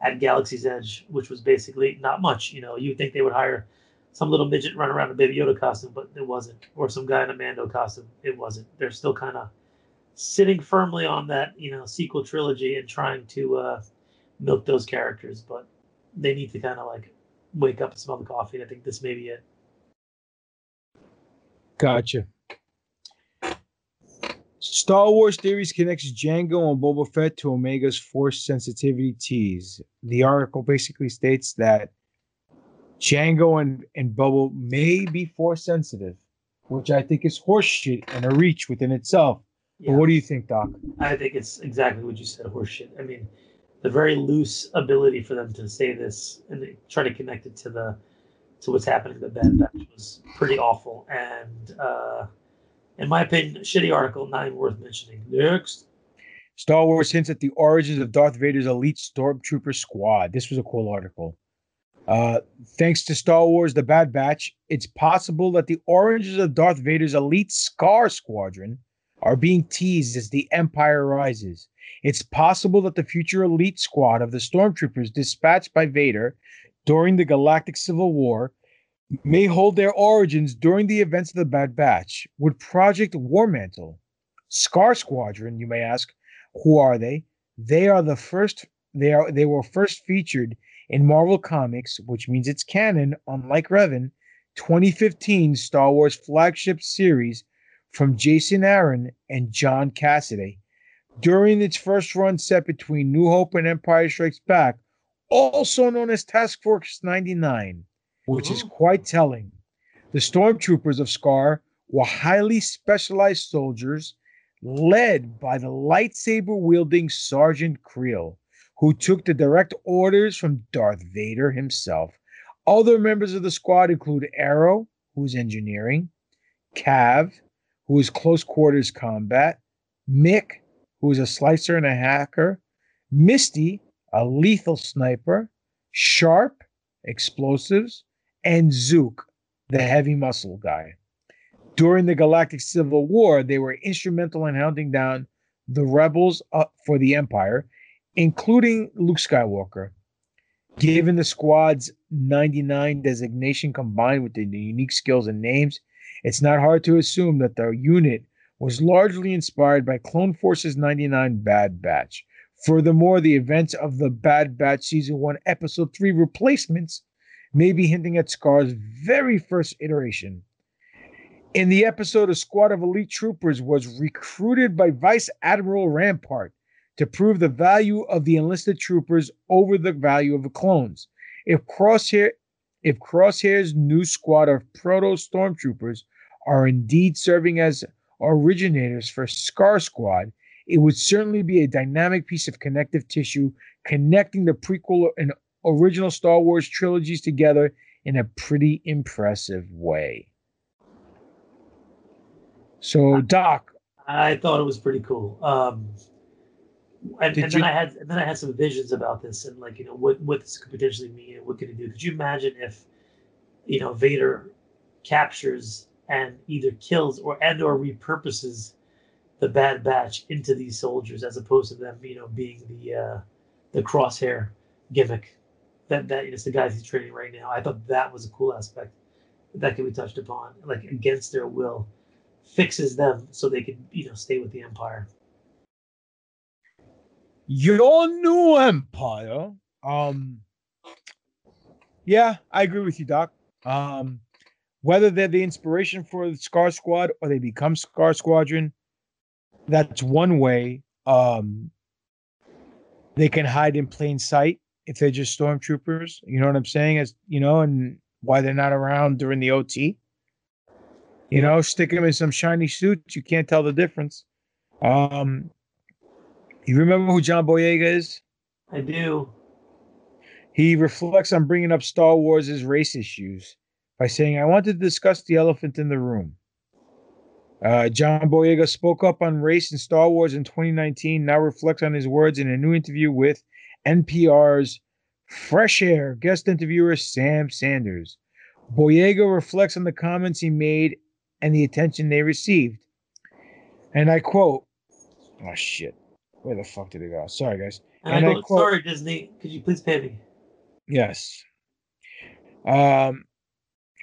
at Galaxy's Edge, which was basically not much. You know, you'd think they would hire some little midget run around in a Baby Yoda costume, but it wasn't, or some guy in a Mando costume. It wasn't. They're still kind of sitting firmly on that, you know, sequel trilogy and trying to uh, milk those characters, but they need to kind of like wake up and smell the coffee. I think this may be it. Gotcha. Star Wars Theories connects Jango and Boba Fett to Omega's force sensitivity tease. The article basically states that Jango and, and Boba may be force sensitive, which I think is horseshit and a reach within itself. But what do you think, Doc? I think it's exactly what you said, horseshit. I mean, the very loose ability for them to say this and try to connect it to the to what's happening in the Bad Batch was pretty awful. And uh, in my opinion, shitty article, not even worth mentioning. Next. Star Wars hints at the origins of Darth Vader's elite stormtrooper squad. This was a cool article. Uh, thanks to Star Wars The Bad Batch, it's possible that the origins of Darth Vader's elite Scar Squadron are being teased as the Empire rises. It's possible that the future elite squad of the stormtroopers dispatched by Vader during the Galactic Civil War may hold their origins during the events of the Bad Batch. Would Project Warmantle, Scar Squadron, you may ask, who are they? They are the first they are they were first featured in Marvel Comics, which means it's canon, unlike Revan, 2015 Star Wars flagship series from Jason Aaron and John Cassaday. During its first run set between New Hope and Empire Strikes Back, also known as Task Force 99, which is quite telling. The stormtroopers of Scar were highly specialized soldiers led by the lightsaber wielding Sergeant Kreel, who took the direct orders from Darth Vader himself. Other members of the squad include Arrow, who's engineering, Cav, who is close quarters combat, Mick, who is a slicer and a hacker, Misty, a lethal sniper, Sharp, explosives, and Zook, the heavy muscle guy. During the Galactic Civil War, they were instrumental in hunting down the rebels for the Empire, including Luke Skywalker. Given the squad's 99 designation combined with the unique skills and names, it's not hard to assume that the unit was largely inspired by Clone Forces 99 Bad Batch. Furthermore, the events of the Bad Batch Season 1 Episode 3 replacements may be hinting at Scar's very first iteration. In the episode, a squad of elite troopers was recruited by Vice Admiral Rampart to prove the value of the enlisted troopers over the value of the clones. If Crosshair if Crosshair's new squad of proto stormtroopers are indeed serving as originators for Scar Squad, it would certainly be a dynamic piece of connective tissue connecting the prequel and original Star Wars trilogies together in a pretty impressive way. So, Doc, I thought it was pretty cool. Um, and, and then you- I had and then I had some visions about this and like you know what what this could potentially mean and what could it do. Could you imagine if you know Vader captures and either kills or and or repurposes the Bad Batch into these soldiers as opposed to them you know being the uh, the crosshair gimmick that that is the guys he's training right now. I thought that was a cool aspect that could be touched upon like against their will fixes them so they could you know stay with the Empire. Your new empire. Um, yeah, I agree with you, Doc. Um, whether they're the inspiration for the Scar Squad or they become Scar Squadron, that's one way. Um, they can hide in plain sight if they're just stormtroopers. You know what I'm saying? As you know, and why they're not around during the OT. You know, stick them in some shiny suits, you can't tell the difference. Um, you remember who John Boyega is? I do. He reflects on bringing up Star Wars' race issues by saying, I want to discuss the elephant in the room. Uh, John Boyega spoke up on race in Star Wars in 2019, now reflects on his words in a new interview with NPR's Fresh Air guest interviewer Sam Sanders. Boyega reflects on the comments he made and the attention they received. And I quote, Oh shit. Where the fuck did it go? Sorry, guys. And, I go, sorry, Disney, could you please pay me? Yes. Um,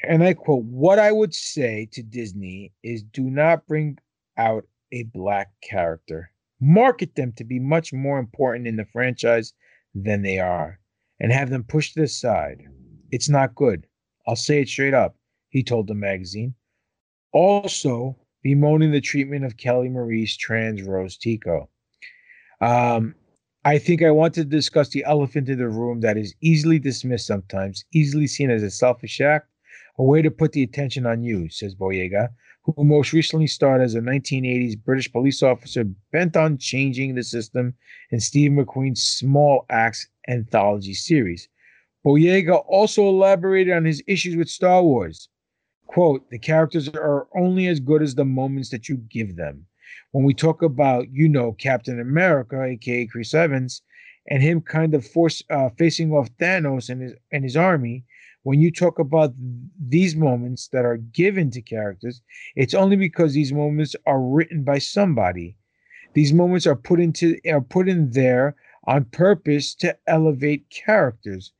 and I quote, What I would say to Disney is do not bring out a black character. Market them to be much more important in the franchise than they are and have them pushed to the side. It's not good. I'll say it straight up, he told the magazine. Also, bemoaning the treatment of Kelly Marie Tran's Rose Tico. Um, I think I want to discuss the elephant in the room that is easily dismissed sometimes, easily seen as a selfish act, a way to put the attention on you, says Boyega, who most recently starred as a 1980s British police officer bent on changing the system in Steve McQueen's Small Axe anthology series. Boyega also elaborated on his issues with Star Wars. Quote, the characters are only as good as the moments that you give them when we talk about, you know, Captain America, aka Chris Evans, and him kind of force uh, facing off Thanos and his and his army, when you talk about these moments that are given to characters, it's only because these moments are written by somebody. These moments are put into are put in there on purpose to elevate characters.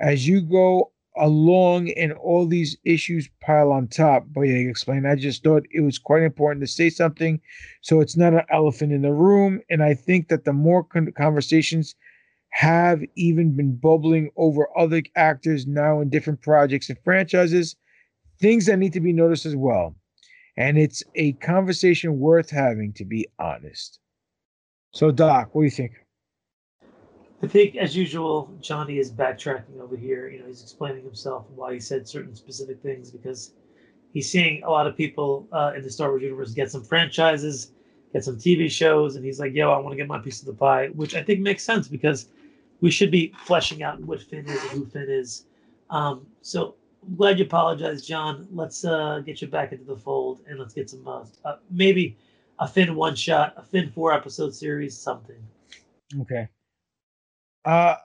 As you go along and all these issues pile on top. But yeah, explain. I just thought it was quite important to say something, so it's not an elephant in the room. And I think that the more con- conversations have even been bubbling over other actors now in different projects and franchises, things that need to be noticed as well. And it's a conversation worth having, to be honest. So, Doc, what do you think? I think, as usual, Johnny is backtracking over here. You know, he's explaining himself why he said certain specific things because he's seeing a lot of people uh, in the Star Wars universe get some franchises, get some TV shows, and he's like, "Yo, I want to get my piece of the pie," which I think makes sense because we should be fleshing out what Finn is and who Finn is. Um, so I'm glad you apologized, John. Let's uh, get you back into the fold and let's get some uh, uh, maybe a Finn one shot, a Finn four episode series, something. Okay. Uh,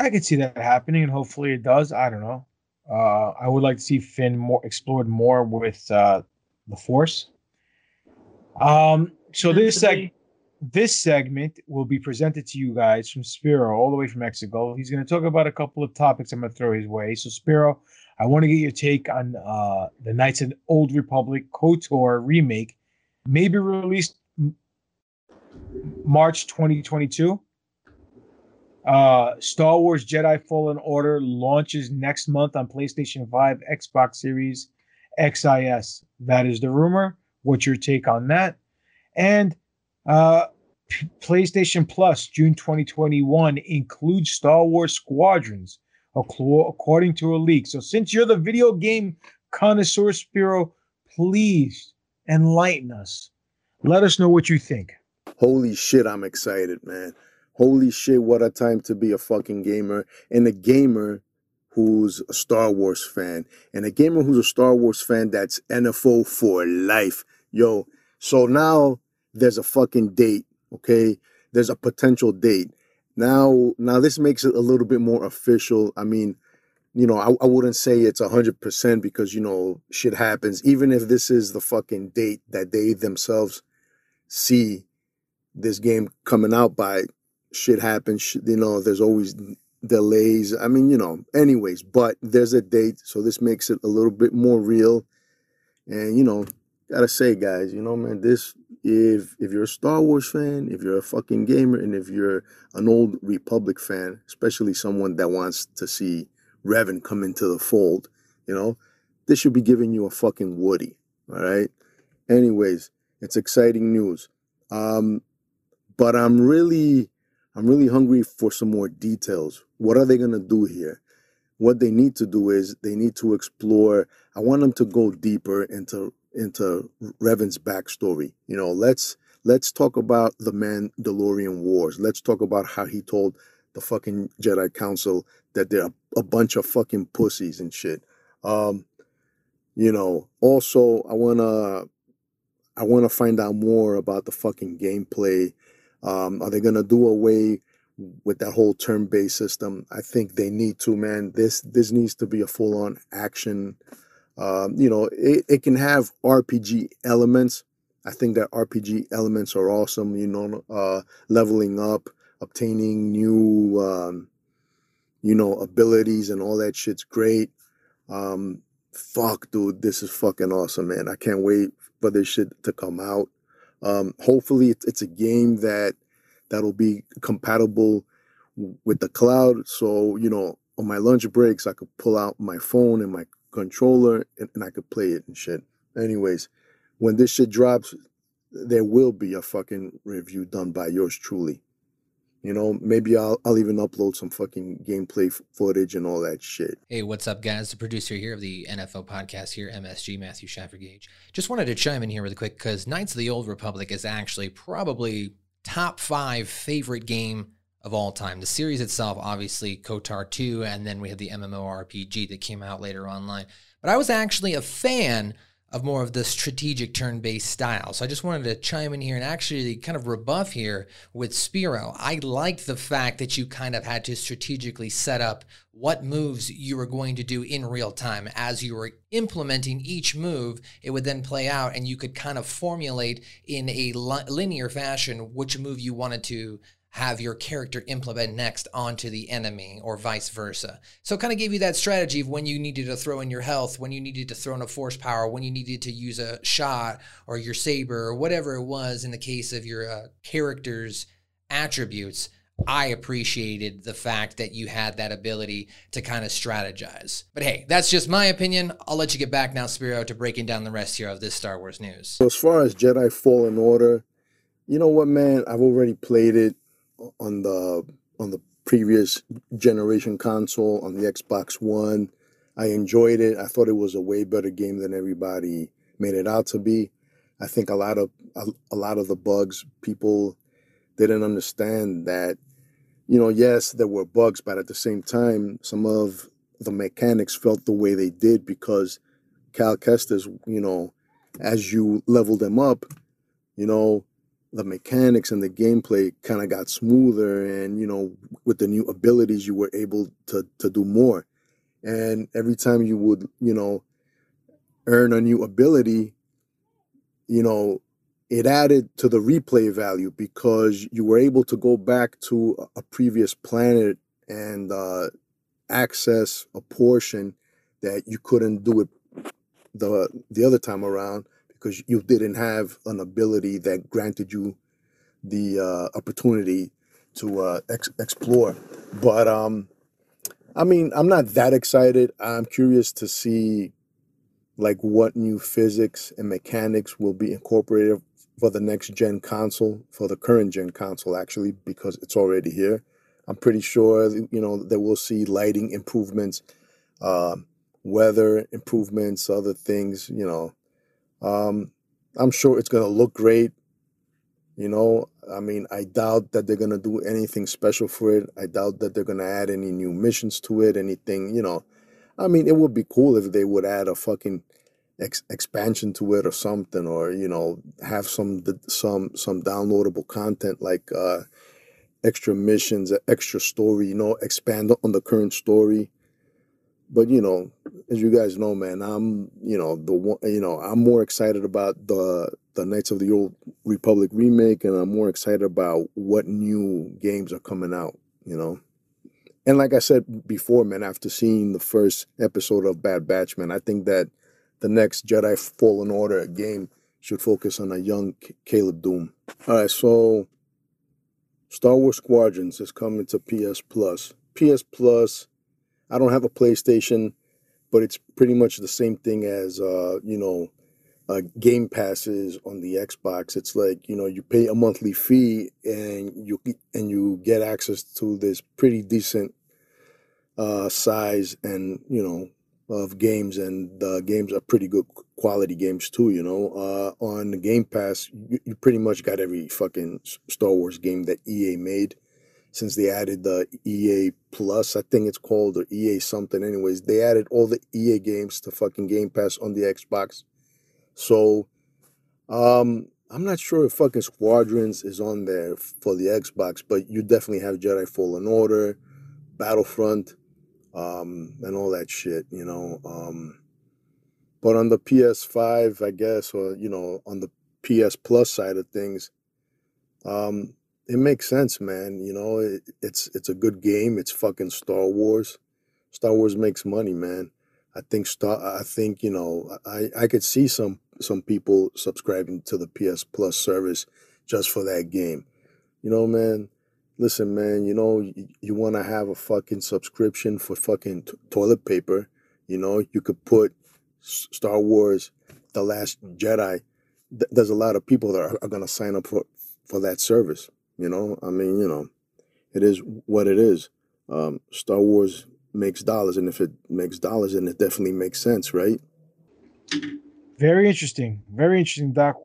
I could see that happening, and hopefully it does. I don't know. Uh, I would like to see Finn more explored more with uh, the Force. Um, so this seg- this segment will be presented to you guys from Spiro, all the way from Mexico. He's going to talk about a couple of topics I'm going to throw his way. So Spiro, I want to get your take on uh, the Knights of the Old Republic KOTOR remake, maybe released March 2022. Uh, Star Wars Jedi Fallen Order launches next month on PlayStation 5, Xbox Series, XIS. That is the rumor. What's your take on that? And uh, P- PlayStation Plus, June 2021, includes Star Wars Squadrons, according to a leak. So, since you're the video game connoisseur, Spiro, please enlighten us. Let us know what you think. Holy shit, I'm excited, man. Holy shit, what a time to be a fucking gamer and a gamer who's a Star Wars fan and a gamer who's a Star Wars fan that's NFO for life. Yo, so now there's a fucking date, okay? There's a potential date. Now, now this makes it a little bit more official. I mean, you know, I, I wouldn't say it's a hundred percent because you know shit happens. Even if this is the fucking date that they themselves see this game coming out by, shit happens. You know, there's always delays. I mean, you know, anyways, but there's a date, so this makes it a little bit more real. And you know, gotta say, guys, you know, man, this if if you're a Star Wars fan, if you're a fucking gamer, and if you're an old Republic fan, especially someone that wants to see Revan come into the fold, you know, this should be giving you a fucking Woody. All right. Anyways, it's exciting news. Um, but I'm really, I'm really hungry for some more details. What are they gonna do here? What they need to do is they need to explore. I want them to go deeper into into Revan's backstory. You know, let's let's talk about the Mandalorian Wars. Let's talk about how he told the fucking Jedi Council that they're a, a bunch of fucking pussies and shit. Um, you know, also I wanna I wanna find out more about the fucking gameplay. Um, are they gonna do away with that whole turn-based system? I think they need to, man. This this needs to be a full-on action. Um, you know, it, it can have RPG elements. I think that RPG elements are awesome. You know, uh, leveling up, obtaining new, um, you know, abilities and all that shit's great. Um, fuck, dude, this is fucking awesome, man. I can't wait for this shit to come out. Um, hopefully, it's, a game that that'll be compatible with the cloud. So you know, on my lunch breaks, I could pull out my phone and my controller and, and I could play it and shit. Anyways, when this shit drops, there will be a fucking review done by yours truly. You know, maybe I'll I'll even upload some fucking gameplay footage and all that shit. Hey, what's up, guys? The producer here of the NFO podcast here, MSG, Matthew Shaffer Gage. Just wanted to chime in here really quick because Knights of the Old Republic is actually probably top five favorite game of all time. The series itself, obviously, KOTOR 2, and then we have the MMORPG that came out later online. But I was actually a fan of more of the strategic turn based style. So I just wanted to chime in here and actually kind of rebuff here with Spiro. I liked the fact that you kind of had to strategically set up what moves you were going to do in real time. As you were implementing each move, it would then play out and you could kind of formulate in a linear fashion which move you wanted to have your character implement next onto the enemy or vice versa. So kind of gave you that strategy of when you needed to throw in your health, when you needed to throw in a force power, when you needed to use a shot or your saber or whatever it was in the case of your uh, character's attributes. I appreciated the fact that you had that ability to kind of strategize. But hey, that's just my opinion. I'll let you get back now, Spiro, to breaking down the rest here of this Star Wars news. So as far as Jedi Fallen Order, you know what, man? I've already played it on the on the previous generation console on the Xbox One. I enjoyed it. I thought it was a way better game than everybody made it out to be. I think a lot of a, a lot of the bugs people didn't understand that you know, yes, there were bugs, but at the same time, some of the mechanics felt the way they did because Cal Kestis, you know, as you level them up, you know, the mechanics and the gameplay kind of got smoother and you know with the new abilities you were able to to do more. And every time you would you know earn a new ability you know it added to the replay value because you were able to go back to a previous planet and uh, access a portion that you couldn't do it the the other time around because you didn't have an ability that granted you the uh, opportunity to uh, ex- explore. But um, I mean, I'm not that excited. I'm curious to see like what new physics and mechanics will be incorporated for the next gen console, for the current gen console actually, because it's already here. I'm pretty sure you know that we'll see lighting improvements, uh, weather improvements, other things. You know, um, I'm sure it's going to look great. You know, I mean, I doubt that they're going to do anything special for it. I doubt that they're going to add any new missions to it, anything, you know. I mean, it would be cool if they would add a fucking ex- expansion to it or something or, you know, have some some some downloadable content like uh extra missions, extra story, you know, expand on the current story but you know, as you guys know, man, I'm you know the one you know I'm more excited about the the Knights of the Old Republic remake, and I'm more excited about what new games are coming out. You know, and like I said before, man, after seeing the first episode of Bad Batch, man, I think that the next Jedi Fallen Order game should focus on a young Caleb Dume. All right, so Star Wars Squadrons is coming to PS Plus. PS Plus I don't have a PlayStation, but it's pretty much the same thing as uh, you know, uh, Game Passes on the Xbox. It's like you know you pay a monthly fee and you and you get access to this pretty decent uh, size and you know of games, and the games are pretty good quality games too. You know, uh, on the Game Pass, you, you pretty much got every fucking Star Wars game that EA made since they added the EA Plus, I think it's called, or EA something. Anyways, they added all the EA games to fucking Game Pass on the Xbox. So, um, I'm not sure if fucking Squadrons is on there for the Xbox, but you definitely have Jedi Fallen Order, Battlefront, um, and all that shit, you know. Um, but on the PS5, I guess, or you know, on the PS Plus side of things, um, it makes sense, man. You know, it, it's it's a good game. It's fucking Star Wars. Star Wars makes money, man. I think Star. I think you know. I I could see some some people subscribing to the PS Plus service just for that game. You know, man. Listen, man. You know, you, you want to have a fucking subscription for fucking t- toilet paper. You know, you could put Star Wars, The Last Jedi th- there's a lot of people that are, are going to sign up for for that service. You know, I mean, you know, it is what it is. Um, Star Wars makes dollars, and if it makes dollars, then it definitely makes sense, right? Very interesting. Very interesting, Doc.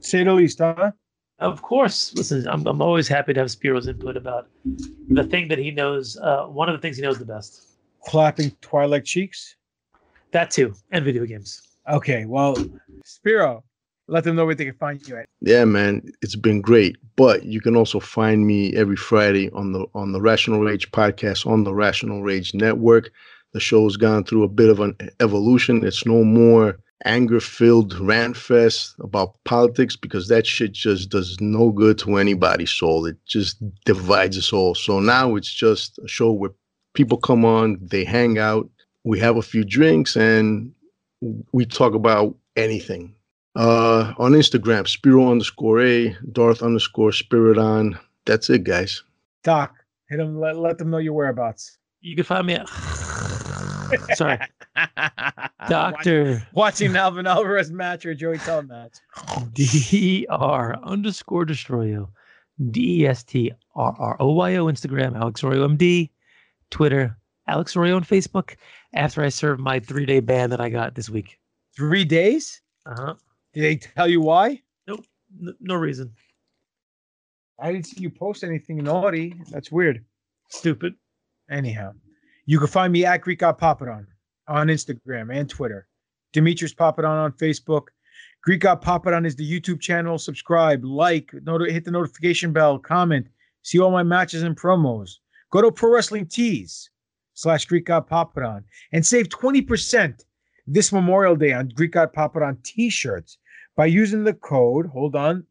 Say the least, huh? Of course. Listen, I'm, I'm always happy to have Spiro's input about the thing that he knows. Uh, one of the things he knows the best. Clapping Twilight cheeks. That too, and video games. Okay, well, Spiro, let them know where they can find you at. Yeah, man, it's been great. But you can also find me every Friday on the on the Rational Rage podcast on the Rational Rage Network. The show's gone through a bit of an evolution. It's no more anger-filled rant fest about politics because that shit just does no good to anybody's soul. It just divides us all. So now it's just a show where people come on, they hang out, we have a few drinks, and we talk about anything. Uh, on Instagram, Spiro underscore A, Darth underscore Spiridon. That's it, guys. Doc, hit them. Let, let them know your whereabouts. You can find me at. Sorry, Doctor. Watching Alvin Alvarez match or Joey Tell match. D R underscore Destroyo. D E S T R R O Y O Instagram, Alex Royo MD, Twitter, Alex Royo on Facebook. After I serve my three day ban that I got this week. Three days? Uh huh. Did they tell you why? Nope. N- no reason. I didn't see you post anything naughty. That's weird. Stupid. Anyhow, you can find me at Greek God Papadon on Instagram and Twitter. Demetrius Papadon on Facebook. Greek God Papadon is the YouTube channel. Subscribe, like, not- hit the notification bell, comment, see all my matches and promos. Go to Pro Wrestling Tees slash Greek God Papadon and save 20% this Memorial Day on Greek God Papadon t-shirts by using the code. Hold on.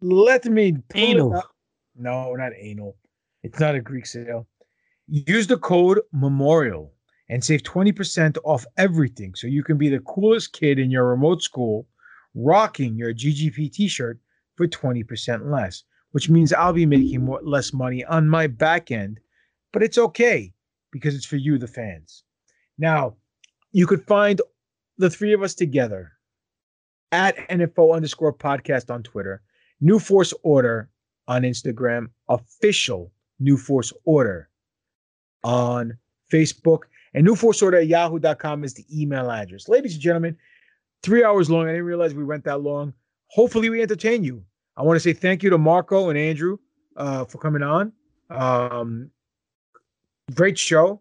Let me Anal. No, not anal. It's not a Greek sale. Use the code Memorial and save 20% off everything so you can be the coolest kid in your remote school rocking your GGP t-shirt for 20% less, which means I'll be making more less money on my back end, but it's okay because it's for you the fans. Now, you could find the three of us together at NFO underscore podcast on Twitter, New Force Order on Instagram, official New Force Order on Facebook, and New Force Order at yahoo.com is the email address. Ladies and gentlemen, three hours long. I didn't realize we went that long. Hopefully, we entertain you. I want to say thank you to Marco and Andrew uh, for coming on. Um, great show.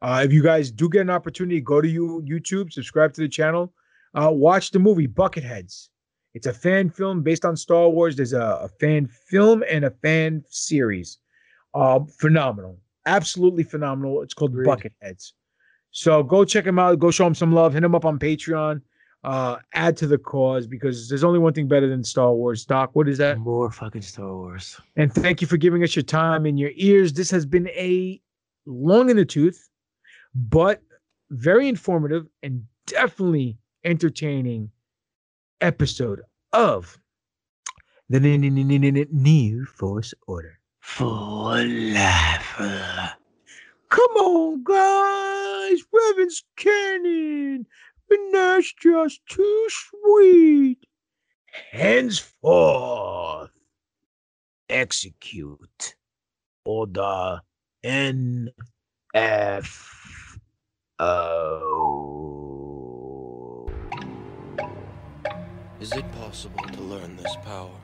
Uh, if you guys do get an opportunity, go to you YouTube, subscribe to the channel, uh, watch the movie Bucketheads. It's a fan film based on Star Wars. There's a, a fan film and a fan series. Uh, phenomenal, absolutely phenomenal. It's called Bucketheads. So go check them out. Go show them some love. Hit them up on Patreon. Uh, add to the cause because there's only one thing better than Star Wars. Doc, what is that? More fucking Star Wars. And thank you for giving us your time and your ears. This has been a long in the tooth, but very informative and definitely entertaining episode of the New Force Order. For life. Come on, guys. Revan's canon. But that's just too sweet. Henceforth, execute order N F O. Is it possible to learn this power?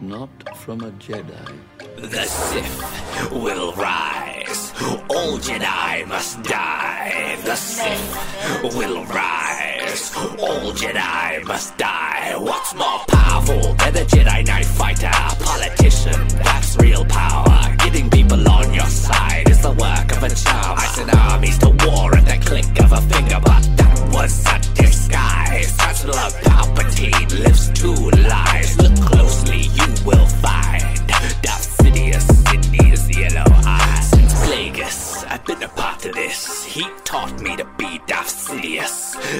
Not from a Jedi. The Sith will rise. All Jedi must die. The Sith will rise. All Jedi must die. What's more powerful than a Jedi Knight fighter? Politician, that's real power. Getting people on your side is the work of a charm. I sent armies to war at the click of a finger, but that was a disguise. Chancellor Palpatine lives two lives. Look closely, you will find Darth been a part of this. He taught me to be Darth.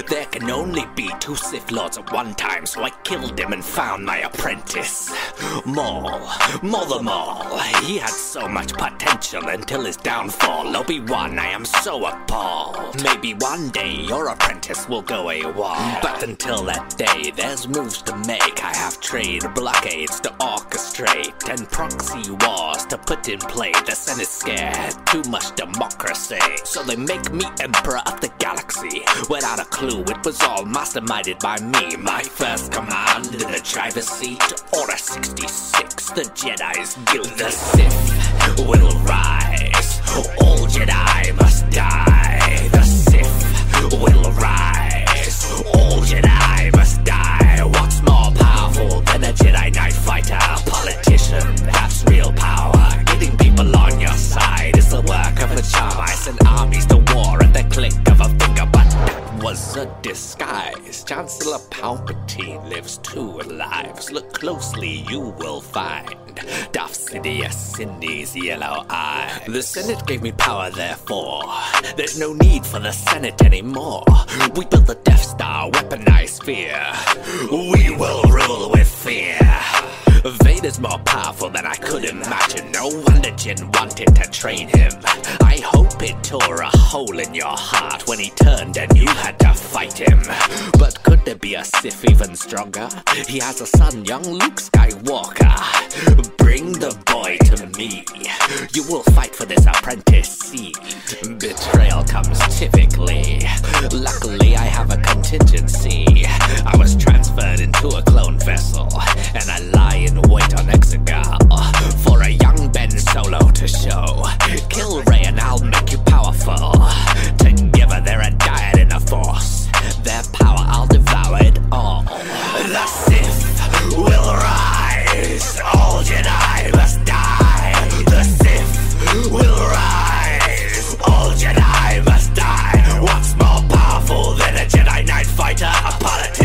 There can only be two Sith Lords at one time, so I killed him and found my apprentice. Maul, Maul the Maul. He had so much potential until his downfall. Obi-Wan, I am so appalled. Maybe one day your apprentice will go AWOL. But until that day, there's moves to make. I have trade blockades to orchestrate and proxy wars to put in play. The Senate scared, too much democracy. So they make me Emperor of the Galaxy. Without a clue, it was all masterminded by me. My first command in the driver's seat, Order 66, the Jedi's guild. The Sith will rise. All Jedi must die. The Sith will rise. All Jedi must die. What's more powerful than a Jedi Knight fighter? Politician, that's real power. The work of a charm. I send armies to war at the click of a finger, but that was a disguise. Chancellor Palpatine lives two lives. Look closely, you will find Darth Sidious in these yellow eyes. The Senate gave me power, therefore. There's no need for the Senate anymore. We built the Death Star, weaponized fear. We will rule with fear. Vader's more powerful than I could imagine. No wonder Jinn wanted to train him. I hope it tore a hole in your heart when he turned and you had to fight him. But could there be a Sith even stronger? He has a son, young Luke Skywalker. Bring the boy to me. You will fight for this apprentice. Betrayal comes typically. Luckily, I have a contingency. I was transferred into a clone vessel, and I lie wait on Exegol uh, for a young Ben solo to show. Kill Rey and I'll make you powerful. Together they're a dyad and a force. Their power, I'll devour it all. The Sith will rise. All Jedi must die. The Sith will rise. All Jedi must die. What's more powerful than a Jedi Knight fighter? A politician.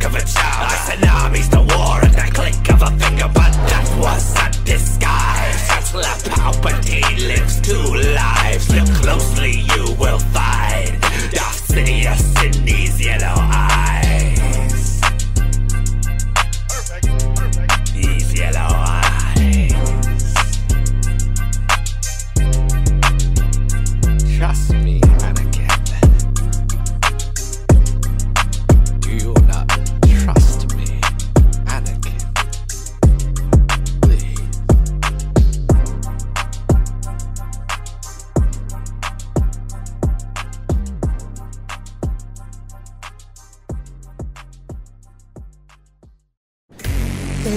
back of a child A tsunami's the war at the click of a finger But that was a disguise. Tesla Palpatine lives two lives. Look closely you will find Darth Sidious in these yellow eyes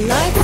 like